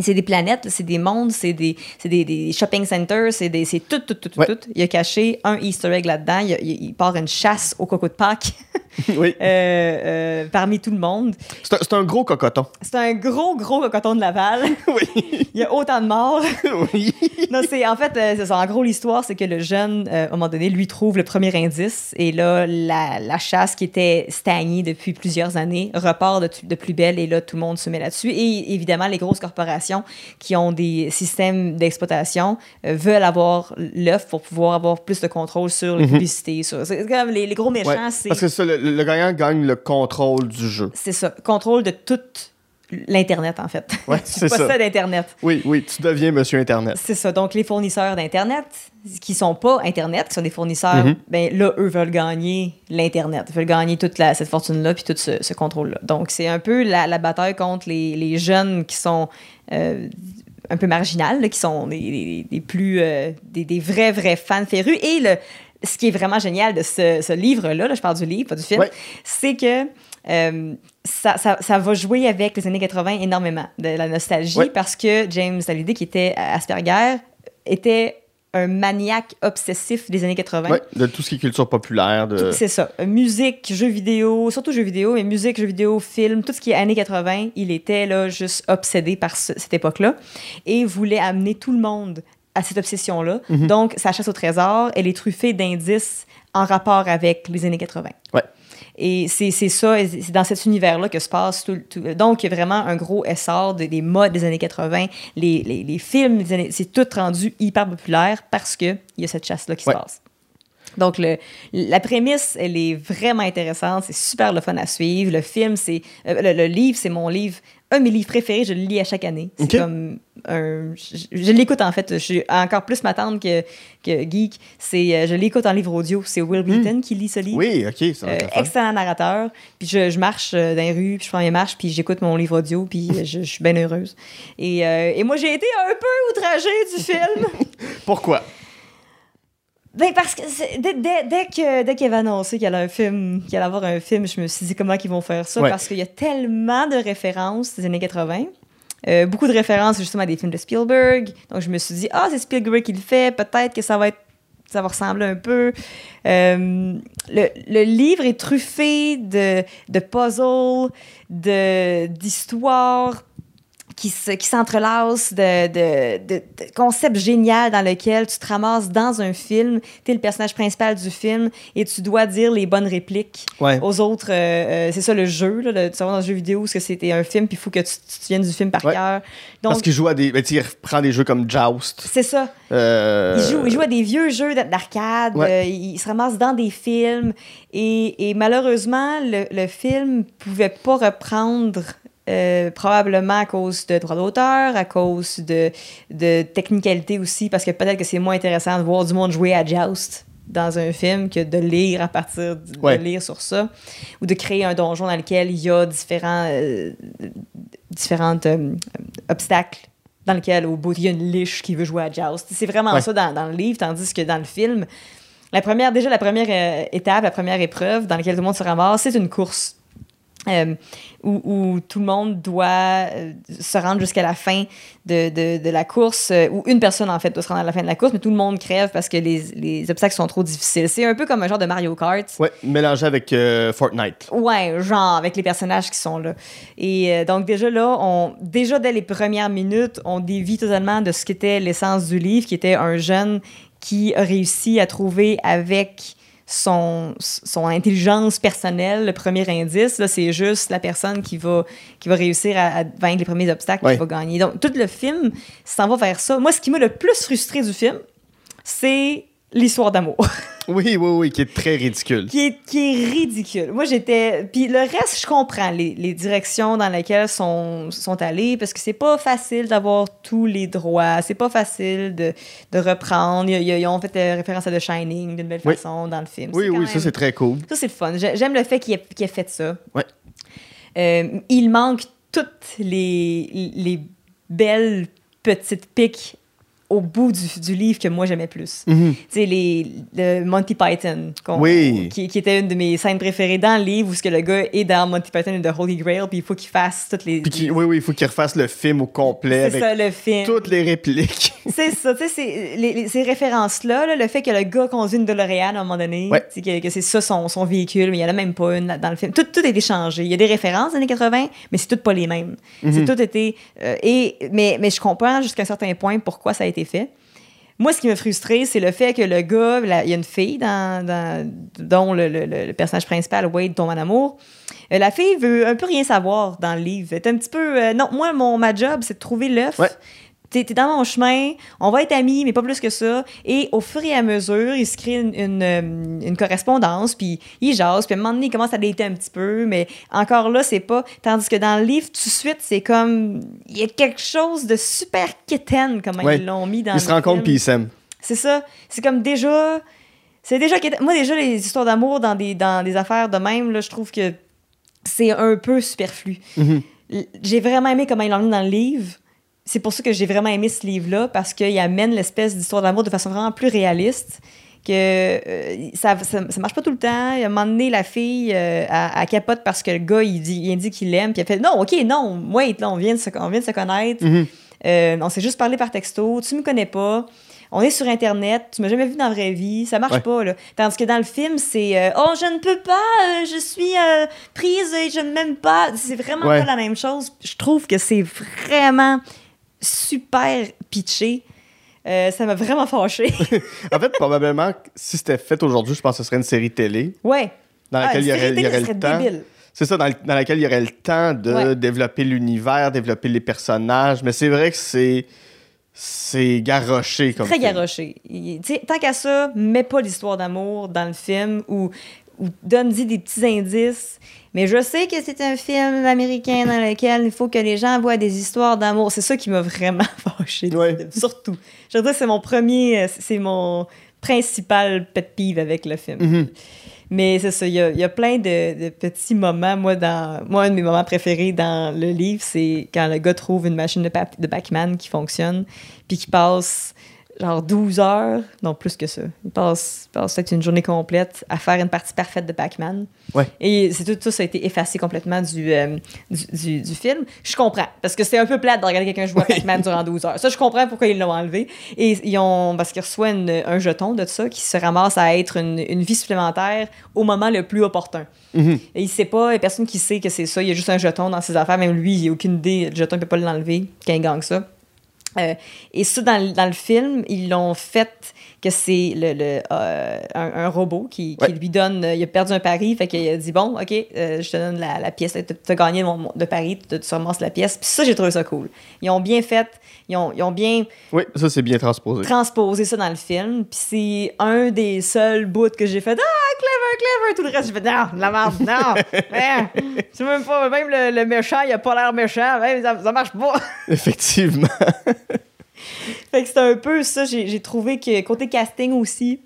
C'est des planètes, c'est des mondes, c'est des, des, des shopping centers, c'est tout, tout, tout, tout, Ouais. tout. Il a caché un Easter egg là-dedans. Il, part une chasse au coco de Pâques oui. euh, euh, parmi tout le monde. C'est un, gros cocoton. C'est un gros, gros cocoton de Laval. oui. Il y a autant de morts. oui. non, c'est en fait, euh, ça. En gros, l'histoire, c'est que le jeune, à un moment donné, lui trouve le premier indice. Et là, la, la chasse qui était stagnée depuis plusieurs années repart de, de plus belle. Et là, tout le monde se met là-dessus. Et évidemment, les grosses corporations qui ont des systèmes d'exploitation euh, veulent avoir l'œuf pour pouvoir avoir plus de contrôle sur les publicités. sur- C'est comme les, les gros méchants, Ouais, c'est. Parce que ça, le, le gagnant gagne le contrôle du jeu. C'est ça. Contrôle de toute l'Internet, en fait. Ouais, tu c'est ça. possèdes Internet. Oui, oui, tu deviens Monsieur Internet. C'est ça. Donc, les fournisseurs d'Internet, qui sont pas Internet, qui sont des fournisseurs, Mhm. ben là, eux veulent gagner l'Internet. Veulent gagner toute la- cette fortune-là puis tout ce, ce contrôle-là. Donc, c'est un peu la, la bataille contre les, les jeunes qui sont un peu marginales, là, qui sont des, des- des plus... euh, des, des vrais, vrais fans férus. Et le, ce qui est vraiment génial de ce, ce livre-là, là, je parle du livre, pas du film, Ouais. c'est que euh, ça, ça, ça va jouer avec les années 80 énormément, de la nostalgie, Ouais. parce que James Hallyday, qui était à Asperger, était un maniaque obsessif des années 80. Ouais, de tout ce qui est culture populaire. De... C'est ça. Musique, jeux vidéo, surtout jeux vidéo, mais musique, jeux vidéo, film, tout ce qui est années 80, il était là juste obsédé par ce- cette époque-là et voulait amener tout le monde à cette obsession-là. Mhm. Donc, sa chasse au trésor, elle est truffée d'indices en rapport avec les années 80. Ouais. Et c'est ça, c'est dans cet univers-là que se passe tout, tout- Donc, il y a vraiment un gros essor de- des modes des années 80, les, les, les films, c'est tout rendu hyper populaire parce qu'il y a cette chasse-là qui Ouais. se passe. Donc, le, la prémisse, elle est vraiment intéressante. C'est super le fun à suivre. Le film, c'est. euh, le, le livre, c'est mon livre. Un de mes livres préférés, je le lis à chaque année. C'est comme un. Je, je l'écoute en fait. Je suis encore plus ma tante que, que geek. C'est, euh, je l'écoute en livre audio. C'est Will Beaton qui lit ce livre. Hmm. Oui, ok, ça va Euh, être excellent narrateur. Puis je, je marche euh, dans les rues, puis je prends mes marches, puis j'écoute mon livre audio, puis je, je suis bien heureuse. Et, euh, et moi, j'ai été un peu outragée du film. Pourquoi? Ben parce que dès, dès, dès que dès qu'il avait annoncé qu'il allait un film, qu'il allait avoir un film, je me suis dit comment ils vont faire ça Ouais. parce qu'il y a tellement de références des années 80. Euh, beaucoup de références justement à des films de Spielberg. Donc je me suis dit ah c'est Spielberg qui le fait, peut-être que ça va être ça va ressembler un peu. Euh, le, le livre est truffé de, de puzzles, d'histoires qui se- qui s'entrelacent, de, de, de, de concepts géniaux dans lesquels tu te ramasses dans un film, tu es le personnage principal du film et tu dois dire les bonnes répliques Ouais. aux autres. euh, euh, c'est ça le jeu, là, le, tu vas dans un jeu vidéo, parce que c'était un film, puis il faut que tu, tu te souviennes du film par Ouais. cœur. Parce Donc, qu'il joue à des. Ben, il reprend des jeux comme Joust. c'est ça. Euh, Il joue, il joue à des vieux jeux d'a- d'arcade, Ouais. euh, il se ramasse dans des films et, et malheureusement, le, le film pouvait pas reprendre euh, probablement à cause de droits d'auteur, à cause de, de technicalité aussi, parce que peut-être que c'est moins intéressant de voir du monde jouer à Joust dans un film que de lire à partir de, lire sur ça ou de créer un donjon dans lequel il y a différents euh, différentes euh, obstacles dans lequel au bout il y a une liche qui veut jouer à Joust. C'est vraiment Ouais. ça dans, dans le livre, tandis que dans le film, la première, déjà la première euh, étape, la première épreuve dans laquelle tout le monde se ramasse, c'est une course. Euh, où, où tout le monde doit euh, se rendre jusqu'à la fin de, de, de la course, euh, ou une personne en fait doit se rendre à la fin de la course, mais tout le monde crève parce que les, les obstacles sont trop difficiles. C'est un peu comme un genre de Mario Kart. Ouais, mélangé avec euh, Fortnite. Ouais, genre avec les personnages qui sont là. Et donc déjà là, on déjà dès les premières minutes, on dévie totalement de ce qu'était l'essence du livre, qui était un jeune qui a réussi à trouver avec son, son intelligence personnelle le premier indice. C'est juste la personne qui va, qui va réussir à, à vaincre les premiers obstacles Ouais. qui va gagner. Donc tout le film s'en va vers ça. Moi, ce qui m'a le plus frustré du film, c'est l'histoire d'amour. Oui, oui, oui, qui est très ridicule. qui est, qui est ridicule. Moi, j'étais. Puis le reste, je comprends les, les directions dans lesquelles sont, sont allées parce que c'est pas facile d'avoir tous les droits. C'est pas facile de, de reprendre. Ils, ils- ont fait euh, référence à The Shining d'une belle Oui. façon dans le film. Oui, oui, ça c'est très cool. Ça, c'est le fun. J'ai- J'aime le fait qu'il ait, fait ça. Ouais. Euh, il manque toutes les, les belles petites piques au bout du, du livre que moi j'aimais plus. Mhm. Tu sais, les, le Monty Python, Oui. qui, qui était une de mes scènes préférées dans le livre, où ce que le gars est dans Monty Python et The Holy Grail, puis il faut qu'il fasse toutes les... Puis oui, oui, il faut qu'il refasse le film au complet c'est avec ça, le film. toutes les répliques. C'est ça, tu sais, c'est- les- les- ces références-là, là, le fait que le gars conduit une DeLorean à un moment donné, Ouais. que, que c'est ça son, son véhicule, mais il n'y en a même pas une dans le film. Tout, tout a été changé. Il y a des références des années 80, mais c'est tout pas les mêmes. Mhm. C'est tout été... euh, et, mais, mais je comprends jusqu'à un certain point pourquoi ça a été Moi, ce qui m'a frustré, c'est le fait que le gars, il y a une fille dans, dont le, personnage principal, Wade, tombe en amour. Euh, la fille veut un peu rien savoir dans le livre. Elle est un petit peu. euh, non, moi, mon, ma job, c'est de trouver l'œuf. T'es t'es dans mon chemin, on va être amis, mais pas plus que ça. Et au fur et à mesure, il se crée une, une, euh, une correspondance, puis il jase, puis à un moment donné, il commence à dater un petit peu, mais encore là, c'est pas. Tandis que dans le livre, tout de suite, c'est comme. Il y a quelque chose de super quétaine, comme Ouais. ils l'ont mis dans Il se le rencontre film. puis il s'aime. C'est ça. C'est comme déjà. C'est déjà. Moi, déjà, les histoires d'amour dans des, dans des affaires de même, là, je trouve que c'est un peu superflu. Mhm. L- J'ai vraiment aimé comment ils l'ont mis dans le livre. C'est pour ça que j'ai vraiment aimé ce livre-là, parce qu'il amène l'espèce d'histoire d'amour de façon vraiment plus réaliste. Que euh, ça, ça, ça marche pas tout le temps. À un moment donné, la fille, euh, elle, elle capote parce que le gars, il, dit, il indique qu'il l'aime. Puis elle fait Non, OK, non, wait, là, on vient de se, on vient de se connaître. Mhm. Euh, on s'est juste parlé par texto. Tu me connais pas. On est sur Internet. Tu m'as jamais vu dans la vraie vie. Ça marche Ouais. pas, là. Tandis que dans le film, c'est euh, Oh, je ne peux pas. euh, je suis euh, prise et je ne m'aime pas. C'est vraiment Ouais. pas la même chose. Je trouve que c'est vraiment super pitché. Euh, ça m'a vraiment fâché. En fait, probablement, si c'était fait aujourd'hui, je pense que ce serait une série télé ouais. dans Ah, laquelle il y une aurait, série il y aurait le temps. débile. C'est ça, dans, le- dans laquelle il y aurait le temps de Ouais. développer l'univers, développer les personnages. Mais c'est vrai que c'est c'est garoché comme Très garoché. Tant qu'à ça, mets pas l'histoire d'amour dans le film ou, ou donne-y des petits indices. Mais je sais que c'est un film américain dans lequel il faut que les gens voient des histoires d'amour. C'est ça qui m'a vraiment fâché. Ouais. Surtout. Je veux dire, c'est mon premier, c'est mon principal pet peeve avec le film. Mhm. Mais c'est ça, il y a, il y a plein de, de petits moments. Moi, dans, moi, un de mes moments préférés dans le livre, c'est quand le gars trouve une machine de, de Pac-Man qui fonctionne, puis qui passe genre 12 heures, non plus que ça. Il passe, passe peut-être une journée complète à faire une partie parfaite de Pac-Man. Ouais. Et c'est tout ça, ça a été effacé complètement du, euh, du, du- du film. Je comprends, parce que c'est un peu plate de regarder quelqu'un jouer à Pac-Man durant 12 heures. Ça, je comprends pourquoi ils l'ont enlevé. Et ils ont, parce qu'ils reçoivent une- un jeton de ça qui se ramasse à être une, une vie supplémentaire au moment le plus opportun. Mhm. Et il sait pas, il y a personne qui sait que c'est ça. Il y a juste un jeton dans ses affaires. Même lui, il n'a aucune idée. Le jeton, il peut pas l'enlever quand il gagne ça. Euh, et ça, dans, dans le film, ils l'ont fait que c'est le, le, euh, un, un robot qui, qui Ouais. lui donne. euh, il a perdu un pari, fait qu'il a dit Bon, OK, euh, je te donne la, la pièce. Tu as gagné mon, de pari, tu te ramasses la pièce. Puis ça, j'ai trouvé ça cool. Ils ont bien fait, ils ont, ils ont bien Oui, ça, c'est bien transposé. transposer ça dans le film. Puis c'est un des seuls bouts que j'ai fait Ah, clever, clever. Tout le reste, j'ai fait Non, la merde, non. Hein, c'est même pas, même le, le méchant, il a pas l'air méchant. Même, ça, ça marche pas. Effectivement. fait que c'est un peu ça. J'ai j'ai trouvé que côté casting aussi.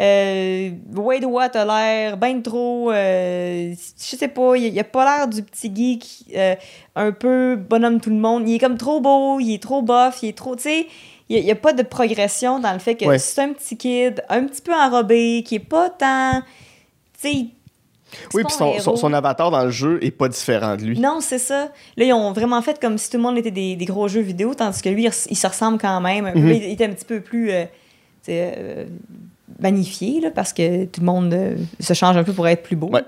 Euh, Wade Watt a l'air ben trop. euh, je sais pas, il, il a pas l'air du petit geek euh, un peu bonhomme tout le monde. Il est comme trop beau, il est trop buff, il est trop. Tu sais, il n'y a, pas de progression dans le fait que Ouais. c'est un petit kid, un petit peu enrobé, qui est pas tant. Tu sais. Oui, puis son, son, son avatar dans le jeu est pas différent de lui. Non, c'est ça. Là, ils ont vraiment fait comme si tout le monde était des, des gros jeux vidéo, tandis que lui, il, se ressemble quand même. Mhm. il, était un petit peu plus euh, euh, magnifié, là, parce que tout le monde euh, se change un peu pour être plus beau. Ouais.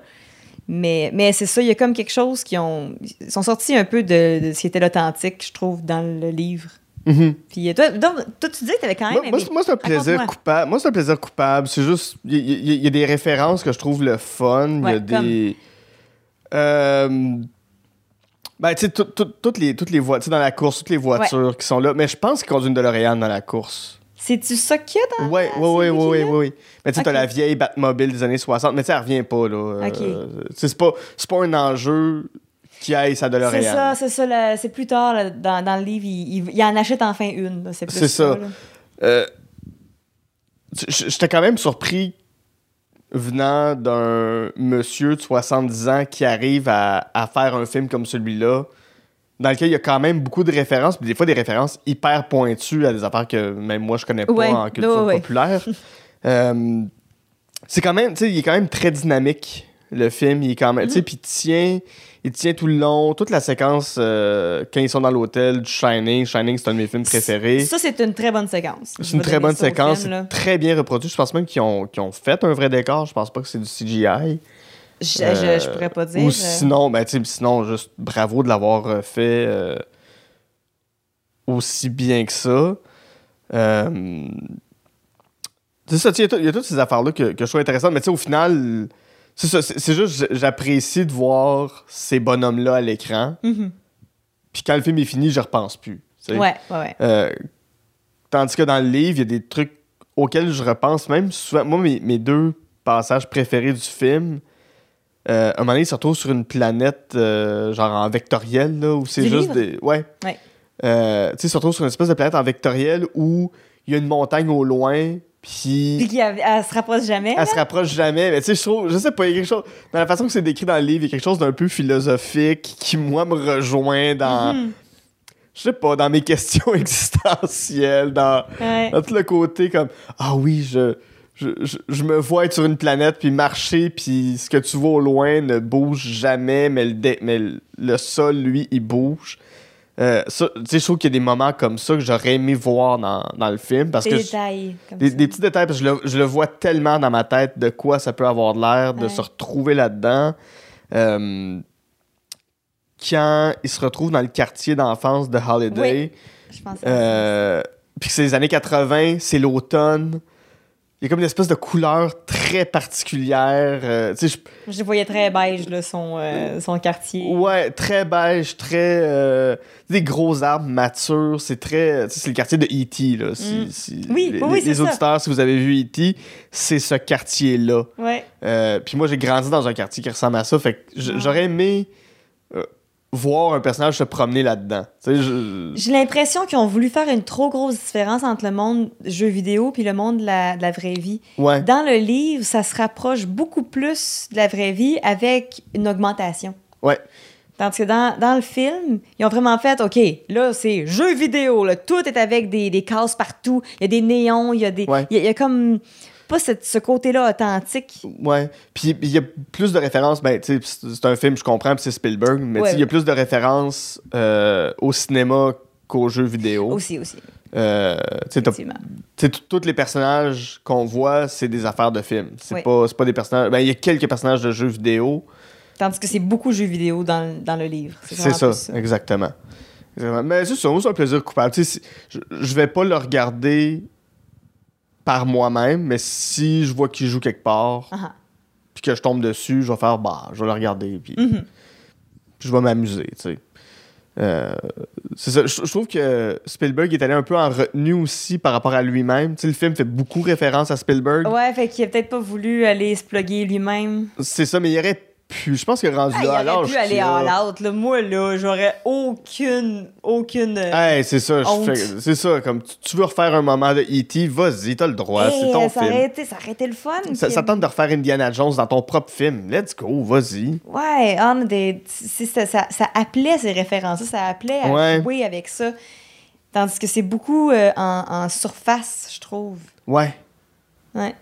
Mais, mais c'est ça, il y a comme quelque chose qui ont. Ils sont sortis un peu de, de ce qui était l'authentique, je trouve, dans le livre. Mhm. Puis euh, toi, donc, toi, tu disais que t'avais quand même. Moi, aimé. c'est- moi, c'est un plaisir coupable. Moi, c'est un plaisir coupable. C'est juste. Il y, a des références que je trouve le fun. Il y a des. Euh, Ben, tu sais, tout- tout- toutes les, toutes les voitures, dans la course, toutes les voitures qui sont là. Mais je pense qu'ils conduisent une DeLorean dans la course. C'est-tu ça qu'il y a dans Ouais, la série ouais, ouais, là? ouais. Mais tu sais, t'as la vieille Batmobile des années 60, mais tu sais, elle revient pas, là. Euh, Ok. tu sais, c'est pas, c'est pas un enjeu qui aille sa DeLorean. C'est ça, c'est ça. C'est plus tard, là, dans, dans le livre, il, il- il en achète enfin une. C'est ça. là. Euh, J'étais quand même surpris venant d'un monsieur de 70 ans qui arrive à, à faire un film comme celui-là, dans lequel il y a quand même beaucoup de références, puis des fois des références hyper pointues à des affaires que même moi je connais pas Ouais, en culture ouais, populaire. Euh, c'est quand même, tu sais, il est quand même très dynamique le film, il est quand même, tu sais, puis il tient, il tient tout le long, toute la séquence euh, quand ils sont dans l'hôtel du Shining. Shining, c'est un de mes films préférés. Ça, c'est une très bonne séquence. Je C'est une très bonne séquence, film, très bien reproduit. Je pense même qu'ils ont, ont fait un vrai décor. Je pense pas que c'est du CGI. Je, je, Euh, je pourrais pas dire. Ou euh, sinon, ben, sinon, juste bravo de l'avoir euh, fait euh, aussi bien que ça. C'est il y, a toutes ces affaires-là que, que je trouve intéressantes, mais tu sais, au final, c'est ça, c'est juste, j'apprécie de voir ces bonhommes-là à l'écran. mhm. Puis quand le film est fini, je repense plus. Ouais, ouais, ouais. Euh, tandis que dans le livre, il y a des trucs auxquels je repense même souvent. Moi, mes, mes deux passages préférés du film, euh, un moment donné, ils se retrouvent sur une planète euh, genre en vectoriel, là, où c'est juste livre? des. Ouais. Ouais. Euh, tu sais, ils se retrouvent sur une espèce de planète en vectoriel où il y a une montagne au loin, Puis puis. qu'elle elle se rapproche jamais. Elle se rapproche jamais, mais tu sais, je trouve, je sais pas, il y a quelque chose, dans la façon que c'est décrit dans le livre, il y a quelque chose d'un peu philosophique qui, moi, me rejoint dans, Mhm. je sais pas, dans mes questions existentielles, dans, Ouais. dans tout le côté comme ah oui je je, je, je me vois être sur une planète puis marcher puis ce que tu vois au loin ne bouge jamais mais le dé- mais le sol lui il bouge Euh, ça, je trouve qu'il y a des moments comme ça que j'aurais aimé voir dans, dans le film parce Des que je- détails. Comme des, ça. des petits détails parce que je le, je le vois tellement dans ma tête de quoi ça peut avoir l'air de Ouais. se retrouver là-dedans Euh, quand il se retrouve dans le quartier d'enfance de Holiday Je pense. euh, puis que c'est les années 80, c'est l'automne. Il y a comme une espèce de couleur très particulière. euh, je- voyais très beige, là, son, euh, son quartier. Ouais, très beige, très. euh, des gros arbres matures. C'est très. C'est le quartier de E.T. Là, si, Mm. si- Oui, les, oui, les- ça. auditeurs, si vous avez vu E.T., c'est ce quartier-là. Ouais. Euh, Puis moi, j'ai grandi dans un quartier qui ressemble à ça. Fait que Ah. j'aurais aimé voir un personnage se promener là-dedans. Je- J'ai l'impression qu'ils ont voulu faire une trop grosse différence entre le monde jeu vidéo puis le monde de la, de la vraie vie. Ouais. Dans le livre, ça se rapproche beaucoup plus de la vraie vie avec une augmentation. Ouais. Tandis que dans, dans le film, ils ont vraiment fait, OK, là, c'est jeu vidéo, là, tout est avec des, des cases partout, il y a des néons, il y a des... Ouais. Il y a- il y a comme pas cette- ce côté-là authentique. Ouais. Puis il y a plus de références. Ben, c'est un film, je comprends, puis c'est Spielberg. Mais il y a plus de références euh, au cinéma qu'aux jeux vidéo. Aussi, aussi, Euh, tous les personnages qu'on voit, c'est des affaires de films. C'est Oui. pas, pas des personnages. Ben, il y a quelques personnages de jeux vidéo. Tandis que c'est beaucoup jeu vidéo dans, dans le livre. C'est ça, exactement. Exactement. Mais c'est ça, c'est un plaisir coupable. Je, je vais pas le regarder par moi-même, mais si je vois qu'il joue quelque part, ah. puis que je tombe dessus, je vais faire, bah, je vais le regarder, puis, Mhm. puis je vais m'amuser, tu sais. Euh, c'est ça. Je, je trouve que Spielberg est allé un peu en retenue aussi par rapport à lui-même. Tu sais, le film fait beaucoup référence à Spielberg. Ouais, fait qu'il a peut-être pas voulu aller se plugger lui-même. C'est ça, mais il aurait Je pense que rendu Ah, là, à l'âge pu aller all out. Là. Moi, là, j'aurais aucune, aucune... euh, Hey, c'est ça, c'est ça, comme tu, tu veux refaire un moment de E.T., vas-y, t'as le droit, hey, c'est ton ça, film. aurait été, ça aurait été le fun. Ça, tente de refaire Indiana Jones dans ton propre film. Let's go, vas-y. Ouais, mais des- ça, ça, ça appelait ces références ça appelait à Ouais. jouer avec ça. Tandis que c'est beaucoup euh, en, en surface, je trouve. Ouais. Ouais.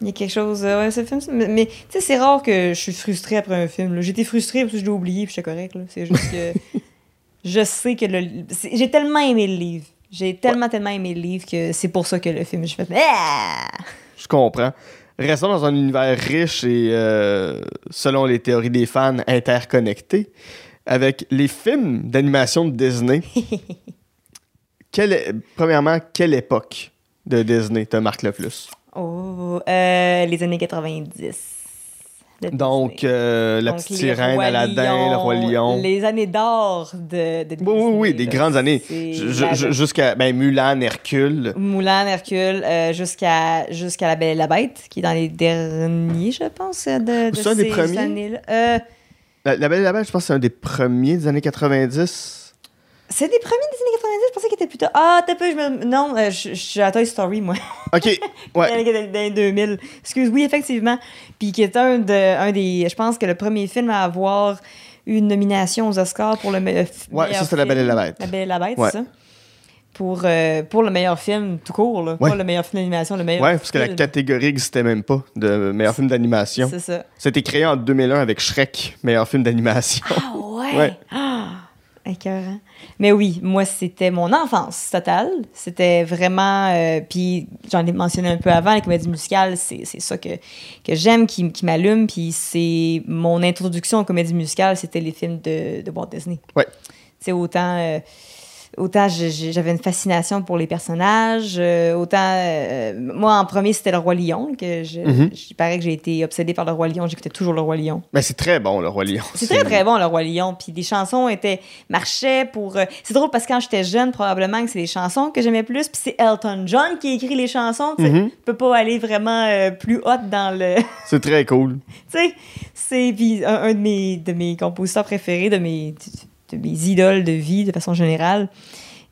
Il y a quelque chose. euh, ouais, ce film, mais, mais, tu sais, c'est rare que je suis frustrée après un film. J'étais frustrée parce que je l'ai oublié, puis c'est correct. C'est juste que je sais que le. J'ai tellement aimé le livre. J'ai tellement, tellement aimé le livre que c'est pour ça que le film, je fais. Ah! Je comprends. Restons dans un univers riche et, euh, selon les théories des fans, interconnecté, avec les films d'animation de Disney. Quelle premièrement, quelle époque de Disney te marque le plus? Oh, euh, les années 90. de Donc, euh, La Donc, Petite Sirène, Aladdin, Le Roi Lion. Les années d'or de, de Oui, oui, oui, des là. grandes années. Jusqu'à ben, Mulan, Hercule. Moulin, Hercule, euh, jusqu'à jusqu'à La Belle et la Bête, qui est dans les derniers, je pense, de, de ces années-là. Euh, La, La Belle et la Bête, je pense que c'est un des premiers des années 90. C'est des premiers des années 90, je pensais qu'il était plus tard. Ah, t'as peu, je me... Non, euh, je je suis à Toy Story, moi. OK, ouais. dans les 2000. Excuse, oui, effectivement. Puis qui est un, de, un des... Je pense que le premier film à avoir une nomination aux Oscars pour le me- meilleur Ouais, ça, c'était La Belle et la film. Bête. La Belle et la Bête, Ouais. c'est ça? Pour, euh, pour le meilleur film tout court, là. Ouais. Pas le meilleur film d'animation, le meilleur Ouais, parce que la film. catégorie n'existait même pas de meilleur film d'animation. C'est ça. C'était créé en 2001 avec Shrek, meilleur film d'animation. Ah ouais? Ouais. Ah! Écœurant. Mais oui, moi, c'était mon enfance totale. C'était vraiment... euh, puis j'en ai mentionné un peu avant, les comédies musicales, c'est c'est ça que, que j'aime, qui, qui m'allume. Puis c'est mon introduction aux comédies musicales, c'était les films de, de Walt Disney. Ouais. C'est autant... euh, Autant j'avais une fascination pour les personnages, euh, autant euh, moi en premier c'était le roi lion que je, Mhm. il paraît que j'ai été obsédée par le roi lion, j'écoutais toujours le roi lion. Mais c'est très bon, le Roi Lion. C'est très très bon le roi lion puis les chansons étaient marchaient pour euh, c'est drôle parce que quand j'étais jeune probablement que c'est les chansons que j'aimais plus puis c'est Elton John qui écrit les chansons tu sais Mhm. peut pas aller vraiment plus haut dans le C'est très cool. tu sais c'est puis un, un de mes de mes compositeurs préférés de mes de mes idoles de vie de façon générale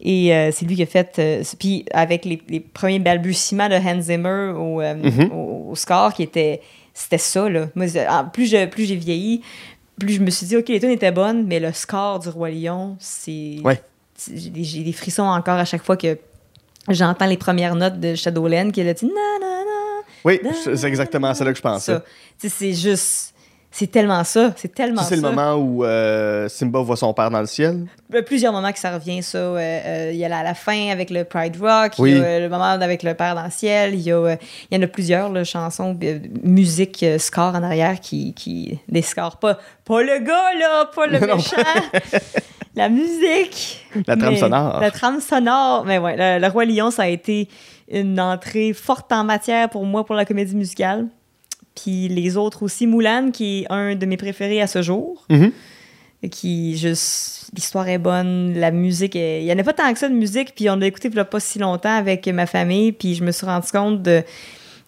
et euh, c'est lui qui a fait euh, puis avec les, les premiers balbutiements de Hans Zimmer au, euh, Mhm. au, au score qui était c'était ça là moi en- plus je plus j'ai vieilli plus je me suis dit ok les tunes étaient bonnes mais le score du roi lion c'est Ouais. j'ai des, j'ai frissons encore à chaque fois que j'entends les premières notes de Shadowland qui est là tu sais, na na na Oui, c'est exactement ça là que je pensais. c'est juste. C'est tellement ça. C'est tellement Ça, c'est le moment où euh, Simba voit son père dans le ciel? Il y a plusieurs moments que ça revient, ça. Euh, euh, il y a la, la fin avec le Pride Rock. Oui. Il y a euh, le moment avec le Père dans le ciel. Il y, a, il y en a plusieurs, là, chansons, musique, score en arrière qui. qui des scores. Pas, pas le gars, là, pas le Non. méchant. La musique. La trame sonore. La trame sonore. Mais ouais, le, le Roi Lion, ça a été une entrée forte en matière pour moi pour la comédie musicale. Puis les autres aussi. Moulin, qui est un de mes préférés à ce jour. Mhm. Qui juste. L'histoire est bonne, la musique est. Il n'y en a pas tant que ça de musique, puis on l'a écouté il y a pas si longtemps avec ma famille, puis je me suis rendu compte de,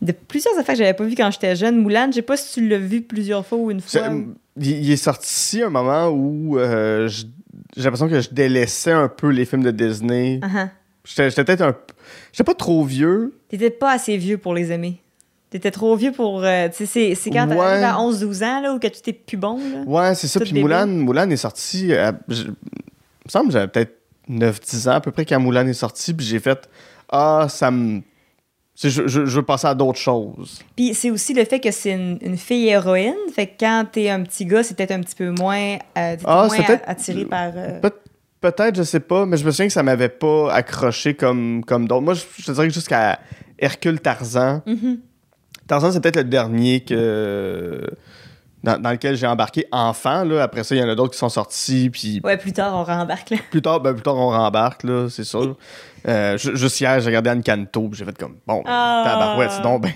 de plusieurs affaires que j'avais pas vues quand j'étais jeune. Moulin, je sais pas si tu l'as vu plusieurs fois ou une fois. Il, est sorti un moment où euh, j'ai l'impression que je délaissais un peu les films de Disney. J'étais j'étais peut-être un. J'étais pas trop vieux. T'étais pas assez vieux pour les aimer. T'étais trop vieux pour. euh, tu sais, c'est, quand Ouais. t'arrives à 11-12 ans, là, où que tu t'es plus bon, là? Ouais, c'est ça. Puis. Moulin, Moulin est sorti. à- je- il me semble que j'avais peut-être 9-10 ans à peu près quand Moulin est sorti. Puis j'ai fait Ah, ça me. Je, je, je veux passer à d'autres choses. Puis c'est aussi le fait que c'est une, une fille héroïne. Fait que quand t'es un petit gars, c'est peut-être un petit peu moins, euh, Ah, moins attiré par. euh, Peut- Peut-être, je sais pas, mais je me souviens que ça m'avait pas accroché comme, comme d'autres. Moi, je, je te dirais que jusqu'à Hercule Tarzan. mhm. Tarzan, c'est peut-être le dernier que. Dans, dans lequel j'ai embarqué enfant. Là. Après ça, il y en a d'autres qui sont sortis. Puis Ouais, plus tard, on rembarque là. plus tard, ben, plus tard, on rembarque, là, c'est sûr. Euh, ju- juste hier, j'ai regardé Anne Canto, puis j'ai fait comme, bon, Ah. ben,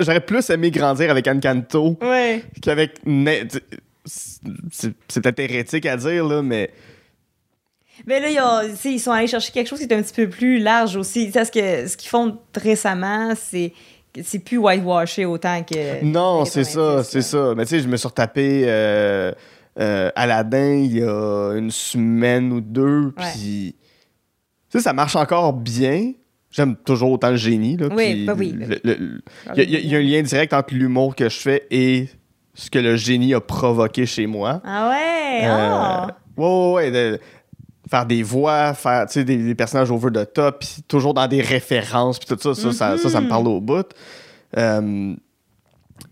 j'aurais plus aimé grandir avec Anne Canto Ouais. qu'avec. C'est peut-être hérétique à dire, là, mais. Mais là, ils, ont- ils sont allés chercher quelque chose qui est un petit peu plus large aussi. Ce que- ce qu'ils font récemment, c'est c'est plus whitewashé autant que. Non, c'est ça, 90, c'est ça. Mais tu sais, je me suis retapé euh, euh, Aladdin il y a une semaine ou deux, puis. Tu sais, ça marche encore bien. J'aime toujours autant le génie. Là, Oui, bah oui, y, y il y a un lien direct entre l'humour que je fais et ce que le génie a provoqué chez moi. Ah ouais! Euh, ah. ouais, ouais, ouais. Faire des voix, faire des, des personnages over the top, puis toujours dans des références, puis tout ça, ça, ça, ça, ça me Mhm. parle au bout. Euh,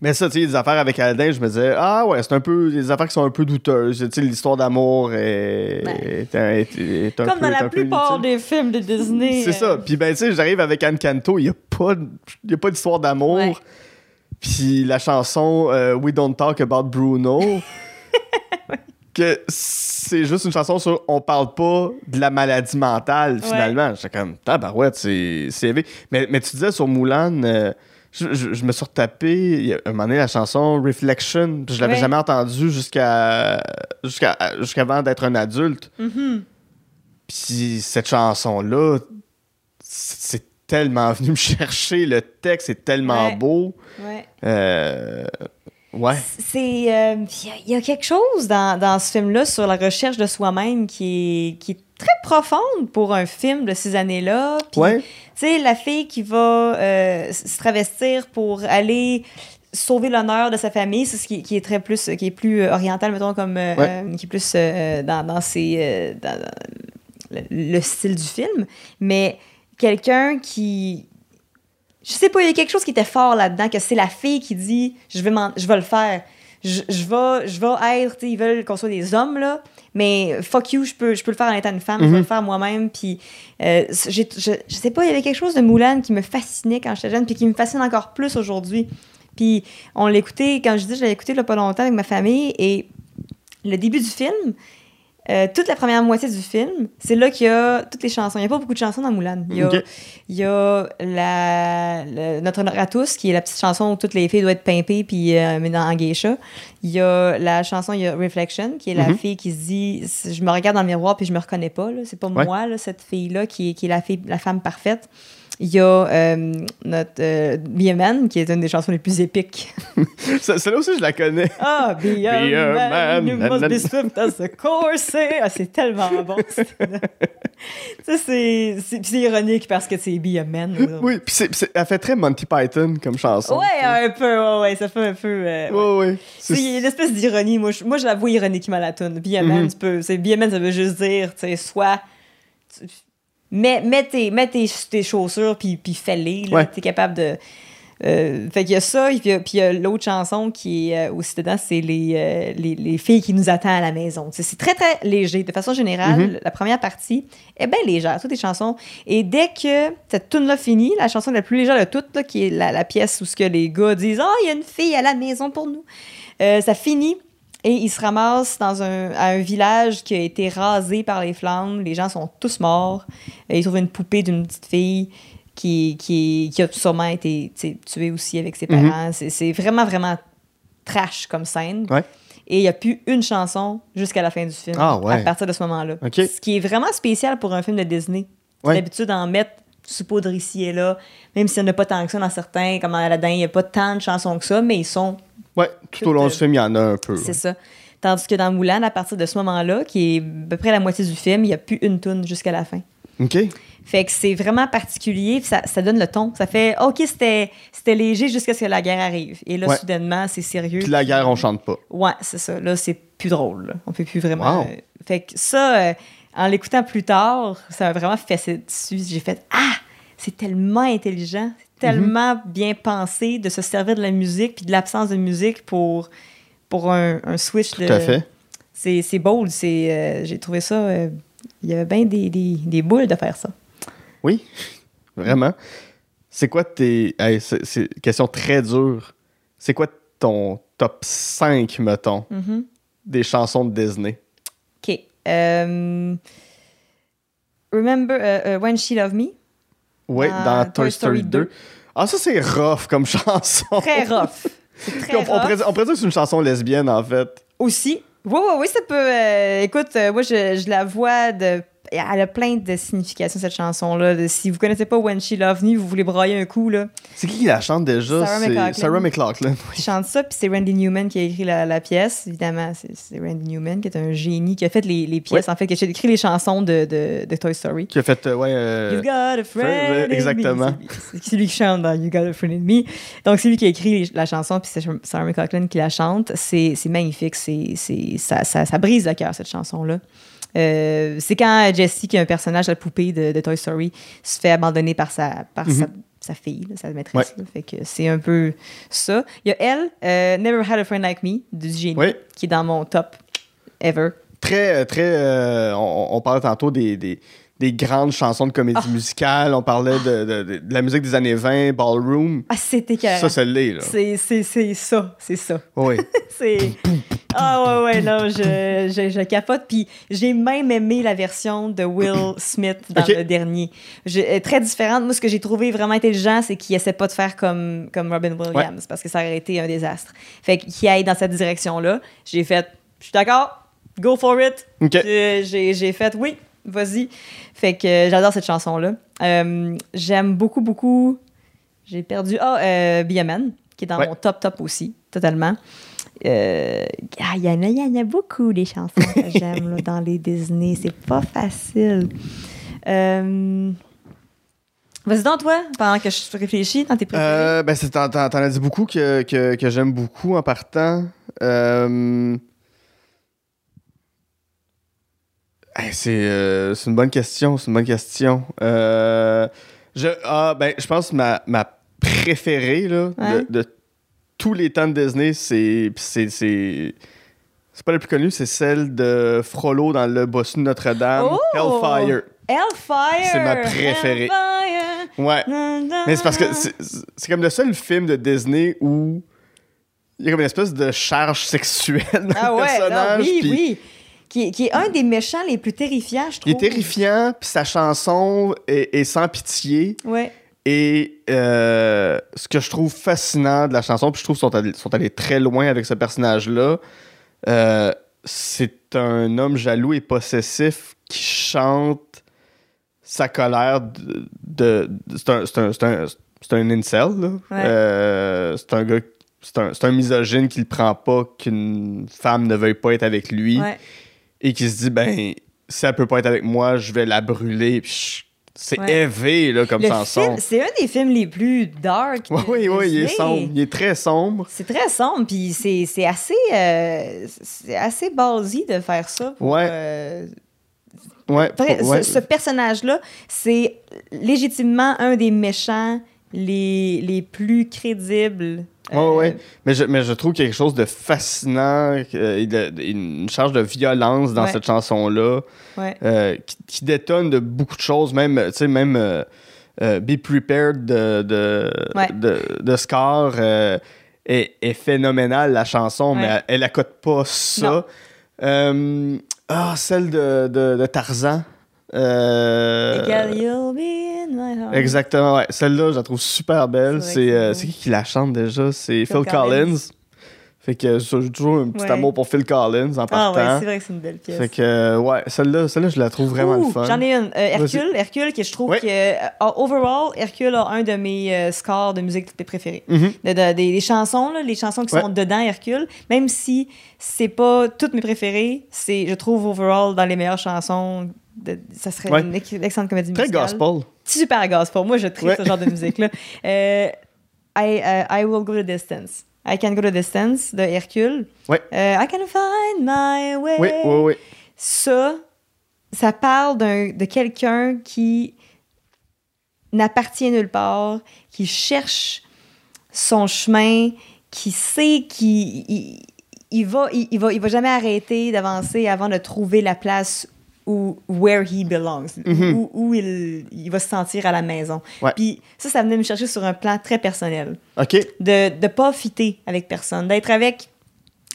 mais ça, tu sais, des affaires avec Aladdin, je me disais, ah ouais, c'est un peu des affaires qui sont un peu douteuses. Tu sais, l'histoire d'amour est, Ouais. est, un- est- est un Comme peu. dans la un plupart des films de Disney. C'est euh, ça. Puis ben, tu sais, j'arrive avec Anne Canto, il n'y a pas, y a pas d'histoire d'amour. Ouais. Puis la chanson euh, We Don't Talk About Bruno, que c'est juste une chanson sur on parle pas de la maladie mentale, finalement. J'étais comme, tabarouette, c'est c'est élevé. Mais, mais tu disais sur Moulin, euh, je, je- je me suis retapé, il y a un moment donné, la chanson Reflection, je l'avais Ouais. jamais entendue jusqu'à jusqu'à jusqu'avant d'être un adulte. mhm. Puis cette chanson-là, c'est tellement venu me chercher. Le texte est tellement Ouais. beau. Ouais. Euh, ouais. C'est. euh, Il y a- il y, a quelque chose dans, dans ce film-là sur la recherche de soi-même qui est, qui est très profonde pour un film de ces années-là. Ouais. Tu sais, la fille qui va euh, se travestir pour aller sauver l'honneur de sa famille, c'est ce qui, qui est très plus, qui est plus euh, oriental, mettons, comme, Ouais. euh, qui est plus dans, dans ses, dans- dans le, le style du film. Mais quelqu'un qui, je sais pas, il y a quelque chose qui était fort là-dedans, que c'est la fille qui dit, je vais, je vais le faire. Je, je vais, je vais être, ils veulent qu'on soit des hommes, là, mais fuck you, je peux, je peux le faire en étant une femme, je Mhm. vais le faire moi-même, puis euh, je, je sais pas, il y avait quelque chose de Moulin qui me fascinait quand j'étais jeune, puis qui me fascine encore plus aujourd'hui. Puis on l'écoutait, quand je dis, je l'ai écouté il y a pas longtemps avec ma famille, et le début du film, euh, toute la première moitié du film, c'est là qu'il y a toutes les chansons. Il n'y a pas beaucoup de chansons dans Moulin. Il y a, il y a la, le- Notre honneur à tous, qui est la petite chanson où toutes les filles doivent être pimpées puis euh, mais dans en geisha. Il y a la chanson, il y a Reflection, qui est la Mhm. fille qui se dit Je me regarde dans le miroir puis je me reconnais pas. C'est pas Ouais. moi, là, cette fille-là, qui, est- qui est la, fille, la femme parfaite. Il y a euh, notre euh, Be a Man, qui est une des chansons les plus épiques. Ce- Celle-là aussi, je la connais. Ah, be a, Be a man, man. you must be swift as a corsair. Ah, c'est tellement bon. Ça, c'est c'est- c'est ironique parce que c'est Be a Man. là. Oui, puis c'est- c'est- elle fait très Monty Python comme chanson. Ouais, un peu, ouais, ouais, ça fait un peu. euh, ouais. Ouais, ouais. Tu sais, Il y a une espèce d'ironie. Moi, je, moi, je la vois ironiquement, la tune. Be a man, Mhm. tu peux. c'est- Be a man, ça veut juste dire, tu sais, soit. tu- Mets, mets, tes, mets tes, tes chaussures, puis, puis fais-les. Ouais. T'es capable de. euh, fait qu'il y a ça, et puis, il y a l'autre chanson qui est euh, aussi dedans, c'est les, euh, les, les filles qui nous attendent à la maison. C'est très, très léger. De façon générale, Mhm. la première partie est bien légère, toutes les chansons. Et dès que cette tune là finit, la chanson la plus légère de toutes, là, qui est la, la pièce où ce que les gars disent « Ah, il y a une fille à la maison pour nous ça finit et il se ramasse dans un, à un village qui a été rasé par les flammes. Les gens sont tous morts. Il trouve une poupée d'une petite fille qui, qui, qui a sûrement été tuée aussi avec ses parents. C'est- C'est vraiment, vraiment trash comme scène. Ouais. Et il n'y a plus une chanson jusqu'à la fin du film. Ah ouais. À partir de ce moment-là. Ce qui est vraiment spécial pour un film de Disney. Ouais. D'habitude, d'en mettre saupoudre ici et là, même s'il n'y en a pas tant que ça dans certains, comme Aladdin, il n'y a pas tant de chansons que ça, mais ils sont Ouais, tout au long du film, il y en a un peu. c'est ça. Tandis que dans Moulin, à partir de ce moment-là, qui est à peu près la moitié du film, il n'y a plus une tune jusqu'à la fin. OK. Fait que c'est vraiment particulier, ça, ça donne le ton. Ça fait OK, c'était léger jusqu'à ce que la guerre arrive. Et là, Ouais. soudainement, c'est sérieux. Puis la guerre, on chante pas. Ouais, c'est ça. Là, c'est plus drôle. là. On peut plus vraiment. Wow. euh, Fait que ça, euh, en l'écoutant plus tard, ça m'a vraiment fessé dessus. J'ai fait Ah, c'est tellement intelligent, tellement bien pensé de se servir de la musique puis de l'absence de musique pour, pour un, un switch Tout de. à fait. C'est bold. c'est, euh, J'ai trouvé ça. euh, Il y avait bien des, des, des boules de faire ça. Oui, vraiment. C'est quoi tes. Hey, c'est question très dure. C'est quoi ton top 5, mettons, Mhm. des chansons de Disney? OK. Euh, remember When She Loved Me? Oui, Dans dans Toy Story Story 2. 2. Ah, ça, c'est rough comme chanson. Très rough. Très on, on que c'est une chanson lesbienne, en fait. Aussi. Oui, oui, oui, ça peut. euh, écoute, euh, moi, je, je la vois de. Elle a plein de significations, cette chanson-là. Si vous connaissez pas When She Loved Me, vous voulez brailler un coup, là. C'est qui qui la chante déjà? Sarah C'est McLachlan. Sarah McLachlan. Qui chante ça, puis c'est Randy Newman qui a écrit la, la pièce. Évidemment, c'est Randy Newman qui est un génie, qui a fait les, les pièces, en fait, qui a écrit les chansons de, de, de Toy Story. Qui a fait, euh, ouais. euh, You got a friend exactement. me. C'est lui qui chante dans You got a friend in me. Donc, c'est lui qui a écrit les- la chanson, puis c'est Sarah McLachlan qui la chante. C'est magnifique. C'est- ça, ça, ça brise le cœur, cette chanson-là. Euh, c'est quand Jessie, qui est un personnage, la poupée de, de Toy Story, se fait abandonner par sa, par sa, sa fille, là, sa maîtresse. Fait que c'est un peu ça. Il y a elle, euh, Never Had a Friend Like Me, du génie, qui est dans mon top ever. Très, très. euh, on, on parlait tantôt des, des, des grandes chansons de comédie Ah. musicale. On parlait de, de- de- de la musique des années 20, Ballroom. Ah, c'était carré. Ça, c'est l'est, là. C'est c'est- c'est ça, c'est ça. Oui. C'est. Ah ouais, ouais, non, je, je, je capote. Puis j'ai même aimé la version de Will Smith dans le dernier. Je- euh, très différente. Moi, ce que j'ai trouvé vraiment intelligent, c'est qu'il essaie pas de faire comme, comme Robin Williams, parce que ça aurait été un désastre. Fait qu'il aille dans cette direction-là. J'ai fait, je suis d'accord, go for it. OK. J'ai- J'ai j'ai fait, oui, vas-y. Fait que euh, j'adore cette chanson-là. Euh, J'aime beaucoup, beaucoup. J'ai perdu. Ah, euh, Be a Man, qui est dans Ouais. mon top, top aussi, totalement. Euh, ah, Il y, en a- il y en a beaucoup, des chansons que j'aime dans les Disney. C'est pas facile. Euh, Vas-y donc, toi, pendant que je réfléchis dans tes préférés. Euh, ben, t'en as dit beaucoup que, que, que j'aime beaucoup en partant. Euh... hey, c'est, euh, une bonne question. C'est une bonne question. Euh, je, ah, ben, je pense que ma, ma préférée là, Ouais. de, de tous les temps de Disney, c'est. pis c'est, pas la plus connue, c'est celle de Frollo dans le bossu de Notre-Dame, Oh! Hellfire. Hellfire! c'est ma préférée. Hellfire! Ouais. Mais c'est parce que c'est, comme le seul film de Disney où il y a comme une espèce de charge sexuelle dans Ah le ouais, personnage. non, oui, puis oui. Qui, est- qui est un des méchants les plus terrifiants, je trouve. Il est terrifiant, puis sa chanson est, est sans pitié. Ouais. Et euh, ce que je trouve fascinant de la chanson, puis je trouve qu'ils sont allés, sont allés très loin avec ce personnage-là, euh, c'est un homme jaloux et possessif qui chante sa colère de... de- de- c'est un, c'est un, c'est un, incel, là. Ouais. Euh, c'est un gars... C'est un, c'est un misogyne qui ne prend pas qu'une femme ne veuille pas être avec lui Ouais. Et qui se dit, ben, si elle peut pas être avec moi, je vais la brûler. Puis c'est Ouais. élevé, là, comme chanson. c'est un des films les plus dark. Oui, oui, oui, il est sombre. Il est très sombre. C'est très sombre, puis c'est c'est assez, euh, c'est assez ballsy de faire ça. pour, Ouais. euh, ouais. Ce, ce personnage-là, c'est légitimement un des méchants les, les plus crédibles. Ouais, euh, ouais. Mais je, mais je trouve quelque chose de fascinant, euh, une charge de violence dans Ouais. cette chanson-là, ouais. euh, qui, qui détonne de beaucoup de choses, même, tu sais, même euh, Be Prepared de, de, de, de Scar est, est phénoménale, la chanson, mais elle, elle accote pas ça. Ah, celle de Tarzan. Euh. Exactement, ouais. Celle-là, je la trouve super belle. C'est euh, qui qui la chante déjà? C'est Phil, Phil Collins. Collins. Fait que j'ai toujours un petit Ouais. amour pour Phil Collins en Ah partant. ouais, c'est vrai que c'est une belle pièce. fait que, euh, ouais, celle-là, celle-là, je la trouve vraiment Ouh, le fun. J'en ai une. Euh. Hercule, Hercule, que je trouve que, overall, Hercule a un de mes scores de musique préférés. Mhm. De- de- des, des chansons, là, les chansons qui Ouais. sont dedans Hercule, même si c'est pas toutes mes préférées, c'est, je trouve, overall, dans les meilleures chansons, de- ça serait Ouais. une ex- excellente comédie Très musicale. gospel. Super gospel. Moi, je Ouais. ce genre de musique-là. Euh, I, uh, I Will Go the Distance. I Can Go the Distance de Hercule. Ouais. Euh, I Can Find My Way. Oui, oui, oui. Ça, ça parle de quelqu'un qui n'appartient nulle part, qui cherche son chemin, qui sait qu'il il, il va, il, il va, il va jamais arrêter d'avancer avant de trouver la place où where he belongs, Mhm. où, où il, il va se sentir à la maison. Ouais. Puis ça, ça venait me chercher sur un plan très personnel OK. de ne pas fitter avec personne, d'être avec,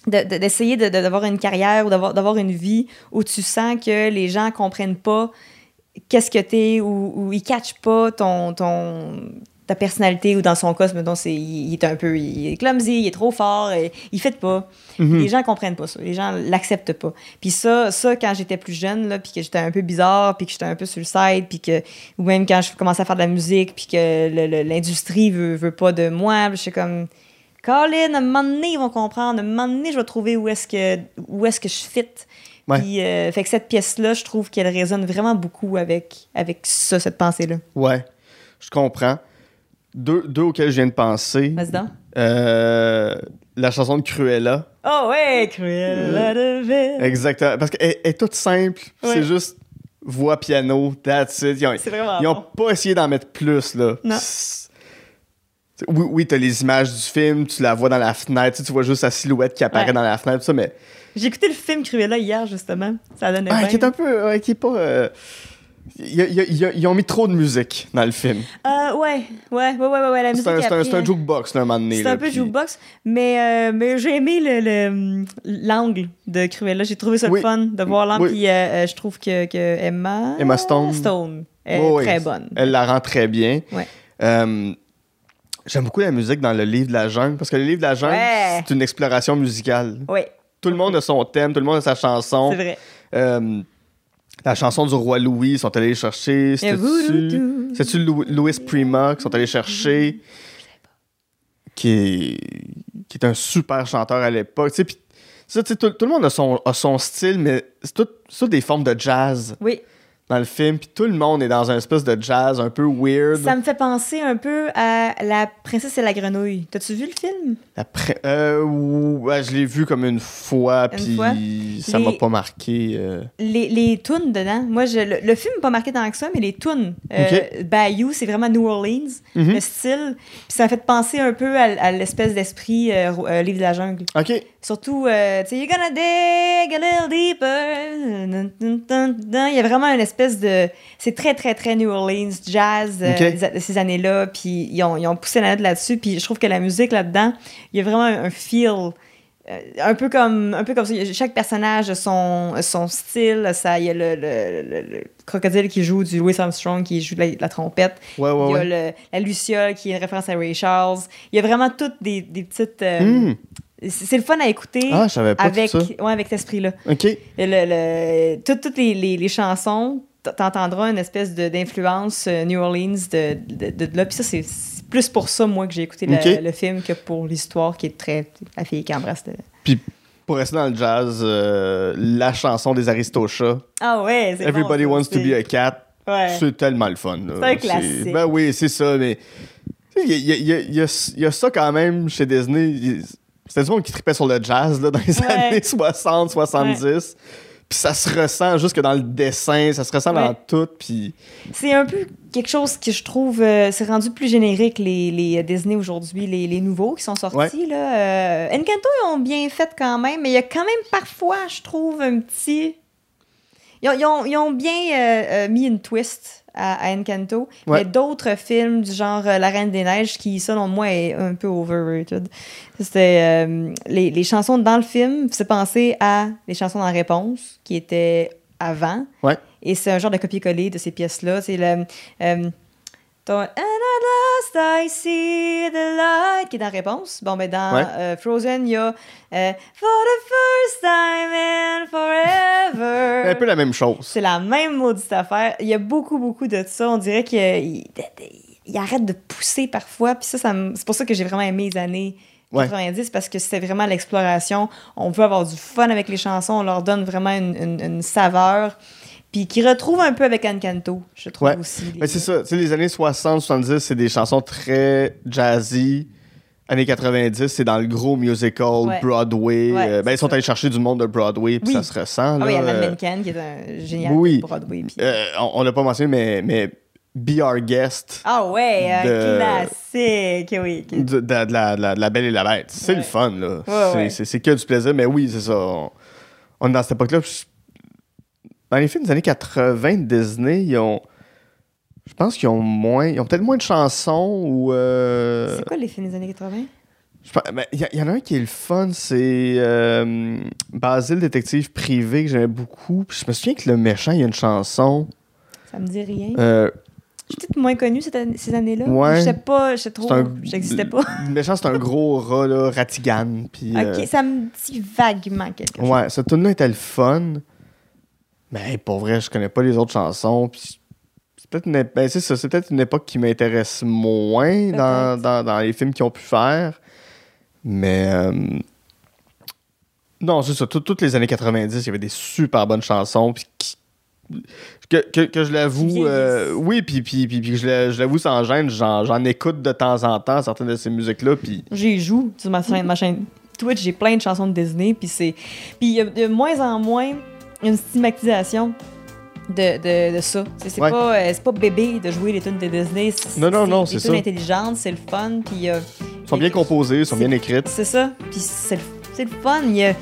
de- de- d'essayer de, de- d'avoir une carrière ou d'avoir, d'avoir une vie où tu sens que les gens comprennent pas qu'est-ce que t'es ou, ou ils catchent pas ton, ton, ta personnalité ou dans son cas, mettons, c'est, il, il est un peu il est clumsy, il est trop fort, et, il fait pas. Mhm. Les gens comprennent pas ça, les gens l'acceptent pas. Puis ça, ça quand j'étais plus jeune, là, puis que j'étais un peu bizarre, puis que j'étais un peu sur le side, puis que, ou même quand je commençais à faire de la musique, puis que l'industrie veut, veut pas de moi, je suis comme, Colin, à un moment donné, ils vont comprendre, à un moment donné, je vais trouver où est-ce que, où est-ce que je fit. Ouais. Puis, euh, fait que cette pièce-là, je trouve qu'elle résonne vraiment beaucoup avec, avec ça, cette pensée-là. Ouais, je comprends. Deux, deux auxquels je viens de penser. Vas-y donc. Euh, la chanson de Cruella. Oh ouais, Cruella de Vil. Exactement. Parce qu'elle elle est toute simple. Ouais. C'est juste voix, piano, that's it. Ils ont, C'est vraiment ils ont bon. pas essayé d'en mettre plus, là. Non. Oui, oui t'as les images du film, tu la vois dans la fenêtre, tu, vois juste sa silhouette qui apparaît Ouais. dans la fenêtre, tout ça, mais. J'ai écouté le film Cruella hier, justement. Ça donne Ah, qui est un peu. ouais, qui est pas. euh, ils ont mis trop de musique dans le film. Euh, ouais, ouais, ouais, ouais, la musique C'est un, jukebox, là, un moment donné. C'est un peu puis- jukebox, mais, euh, mais j'ai aimé le- le- l'angle de Cruella. J'ai trouvé ça Oui. fun de voir l'angle. Oui. Puis euh, euh, je trouve que, que Emma, Emma Stone. Stone est très bonne. Elle la rend très bien. Ouais. J'aime beaucoup la musique dans le livre de la jungle, parce que le livre de la jungle, Ouais. c'est une exploration musicale. Oui, Tout le monde a son thème, tout le monde a sa chanson. c'est vrai. La chanson du roi Louis, ils sont allés chercher. C'est-tu Lou- Louis Prima qui sont allés chercher? Qui est, qui est un super chanteur à l'époque. Tu sais, tout, tout le monde a son, a son style, mais c'est tout, c'est tout des formes de jazz Oui, dans le film. Puis tout le monde est dans un espèce de jazz un peu weird. ça me fait penser un peu à La princesse et la grenouille. T'as-tu vu le film? Euh, ouais, je l'ai vu comme une fois, puis ça m'a pas marqué. euh. Les, les tunes dedans, moi, je, le, le film n'est pas marqué tant que ça, mais les tunes, euh, Bayou, c'est vraiment New Orleans, Mhm. le style. Puis ça m'a fait penser un peu à, à l'espèce d'esprit Livre de la jungle. Ok. Surtout, tu sais, You're gonna dig a little deeper. Il y a vraiment une espèce de. C'est très, très, très New Orleans, jazz euh, Ok. des a- de ces années-là. Puis ils ont, ils ont poussé la note là-dessus. Puis je trouve que la musique là-dedans, il y a vraiment un, feel. euh, un peu comme un peu comme ça. Chaque personnage a son, son style. Ça, il y a le, le, le- le crocodile qui joue du Louis Armstrong qui joue de la, de la trompette. Ouais, ouais, il y a ouais. le- la Luciole qui est une référence à Ray Charles. Il y a vraiment toutes des, des petites. euh, Hmm. C'est le fun à écouter Ah, pas avec, tout ça. ouais, avec cet esprit-là. Ok. Le- le- tout- toutes les, les- les chansons, t'entendras une espèce d'influence euh, New Orleans de, de, de- de là. Puis ça, c'est plus pour ça, moi, que j'ai écouté le, film que pour l'histoire qui est très. La fille qui embrasse. Puis pour rester dans le jazz, euh, la chanson des Aristochats, Ah ouais, c'est Everybody bon, Wants to be a Cat, Ouais. c'est tellement le fun. C'est un classique. Ben oui, c'est ça, mais y, y y il y a ça quand même chez Disney. C'était du monde qui tripait sur le jazz là, dans les Ouais. années 60, 70. Puis ça se ressent jusque dans le dessin, ça se ressent dans tout. Puis C'est un peu quelque chose que je trouve. euh, c'est rendu plus générique, les, les Disney aujourd'hui, les, les nouveaux qui sont sortis. Là. Euh, Encanto, ils ont bien fait quand même, mais il y a quand même parfois, je trouve, un petit. Ils ont, ils ont- ils ont bien euh, euh, mis une twist à, à Encanto. Ouais. Mais d'autres films du genre euh, La Reine des Neiges qui, selon moi, est un peu overrated. C'était euh, les, les chansons dans le film, c'est penser à les chansons dans la réponse qui étaient avant. Ouais. Et c'est un genre de copier-coller de ces pièces-là. C'est le. euh, ton And at last I see the light qui est dans réponse. Bon, ben dans Ouais. euh, Frozen, il y a euh, For the first time in forever. C'est un peu la même chose. C'est la même maudite affaire. Il y a beaucoup, beaucoup de ça. On dirait qu'il il- il arrête de pousser parfois. Puis ça, c'est pour ça que j'ai vraiment aimé les années Ouais. 90 parce que c'était vraiment l'exploration. On veut avoir du fun avec les chansons. On leur donne vraiment une, une- une saveur. Puis qui retrouve un peu avec Encanto, je trouve Ouais. aussi. Mais c'est ça, tu sais, les années 60, 70, c'est des chansons très jazzy. Années 90, c'est dans le gros musical, Ouais. Broadway. Ouais, Euh, ben, ils sont ça. allés chercher du monde de Broadway, puis Oui. ça se ressent. Ah oui, il y a là, euh, qui est un génial oui. de Broadway. puis- euh, on, on l'a pas mentionné, mais, mais Be Our Guest Ah ouais, un de- classique, oui. de, de- de la, Belle et la Bête. C'est le fun, là. C'est que du plaisir, mais oui, c'est ça. On, on est dans cette époque-là. Dans les films des années 80 de Disney, ils ont. Je pense qu'ils ont moins. Ils ont peut-être moins de chansons ou. euh, C'est quoi les films des années 80? je pense- ben, Il y, y en a un qui est le fun, c'est euh, Basile, détective privé, que j'aimais beaucoup. Puis je me souviens que le méchant, il y a une chanson. Ça me dit rien. euh, Je suis peut-être moins cette année- ces années-là. Ouais. Je sais pas, je sais trop. J'existais pas. Le méchant, c'est un gros rat, là, Ratigan. Puis, euh, Ok, ça me dit vaguement quelque chose. Ouais, cette tune là était le fun. Mais hey, pour vrai, je connais pas les autres chansons. Puis c'est peut-être une, ben, c'est ça, c'est peut-être une époque qui m'intéresse moins dans, dans, dans les films qu'ils ont pu faire. Mais euh, non, c'est ça. tout- toutes les années 90, il y avait des super bonnes chansons. Puis qui- que, que, que je l'avoue, euh, oui, puis, puis, puis, puis que je l'a- je l'avoue sans gêne, j'en, j'en écoute de temps en temps certaines de ces musiques-là. Puis J'y joue sur ma chaîne, ma chaîne Twitch, j'ai plein de chansons de Disney, puis c'est... Puis il y a de moins en moins une stigmatisation de, de, de ça. C'est c'est Ouais. pas, euh, c'est pas bébé de jouer les tunes de Disney. c'est- Non, non, non, c'est ça. tunes intelligentes, c'est le fun, puis... euh, ils sont bien composés, ils sont bien écrites. C'est ça. Puis c'est le, c'est le fun. Il y a-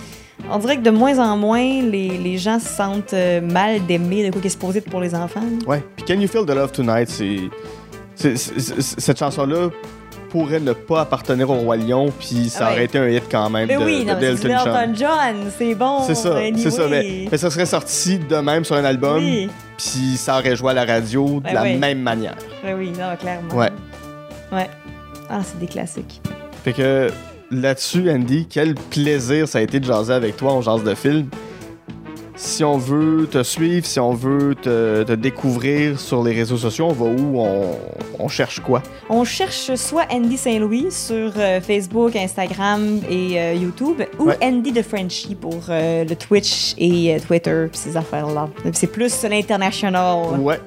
on dirait que de moins en moins, les, les gens se sentent euh, mal d'aimer de quoi qui est supposé pour les enfants. Ouais. Puis Can You Feel the Love Tonight, c'est. c'est- c'est- c'est- Cette chanson-là pourrait ne pas appartenir au Roi Lion, puis ça Ah ouais. aurait été un hit quand même Mais de, oui, de non, Elton John. C'est bon. C'est ça, c'est ça. Mais, ça serait sorti de même sur un album, Oui, puis ça aurait joué à la radio de Ben la oui. même manière. oui, oui, non, clairement. Ouais. Ouais. Ah, c'est des classiques. Fait que là-dessus, Andy, quel plaisir ça a été de jaser avec toi en jase de film. Si on veut te suivre, si on veut te, te découvrir sur les réseaux sociaux, on va où? On, on cherche quoi? On cherche soit Andy Saint-Louis sur euh, Facebook, Instagram et euh, YouTube, ou Ouais. Andy de Frenchie pour euh, le Twitch et Twitter, pis ces affaires-là. C'est plus l'international. Ouais.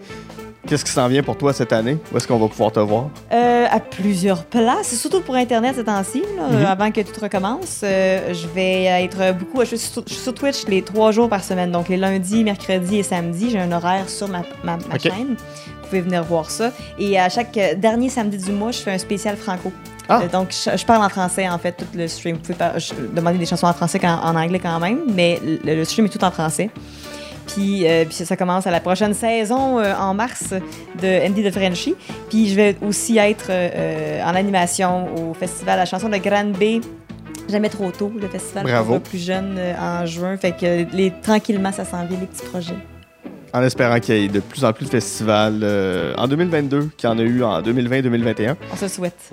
Qu'est-ce qui s'en vient pour toi cette année? Où est-ce qu'on va pouvoir te voir? Euh, à plusieurs places, surtout pour Internet ces temps-ci, là, Mhm. euh, avant que tout recommence. Euh, je vais être beaucoup. Je suis, sur, je suis sur Twitch les trois jours par semaine, donc les lundis, mercredis et samedis. J'ai un horaire sur ma, ma- ma Ok. chaîne. Vous pouvez venir voir ça. Et à chaque euh, dernier samedi du mois, je fais un spécial franco. Ah. Euh, donc, je, je parle en français, en fait, tout le stream. Vous pouvez par- je- demander des chansons en français qu'en en anglais quand même, mais le, le stream est tout en français. Puis, euh, puis ça commence à la prochaine saison euh, en mars de Andy de Frenchie. Puis je vais aussi être euh, en animation au festival La chanson de Grande B. Jamais trop tôt, le festival Bravo. pour les plus jeunes euh, en juin. Fait que les, tranquillement, ça s'en vient, les petits projets. En espérant qu'il y ait de plus en plus de festivals en 2022 qu'il y en a eu en 2020-2021. On se souhaite.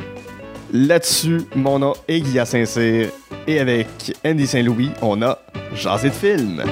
Là-dessus, mon nom est Guilla Saint-Cyr et avec Andy Saint-Louis, on a Jasé de film.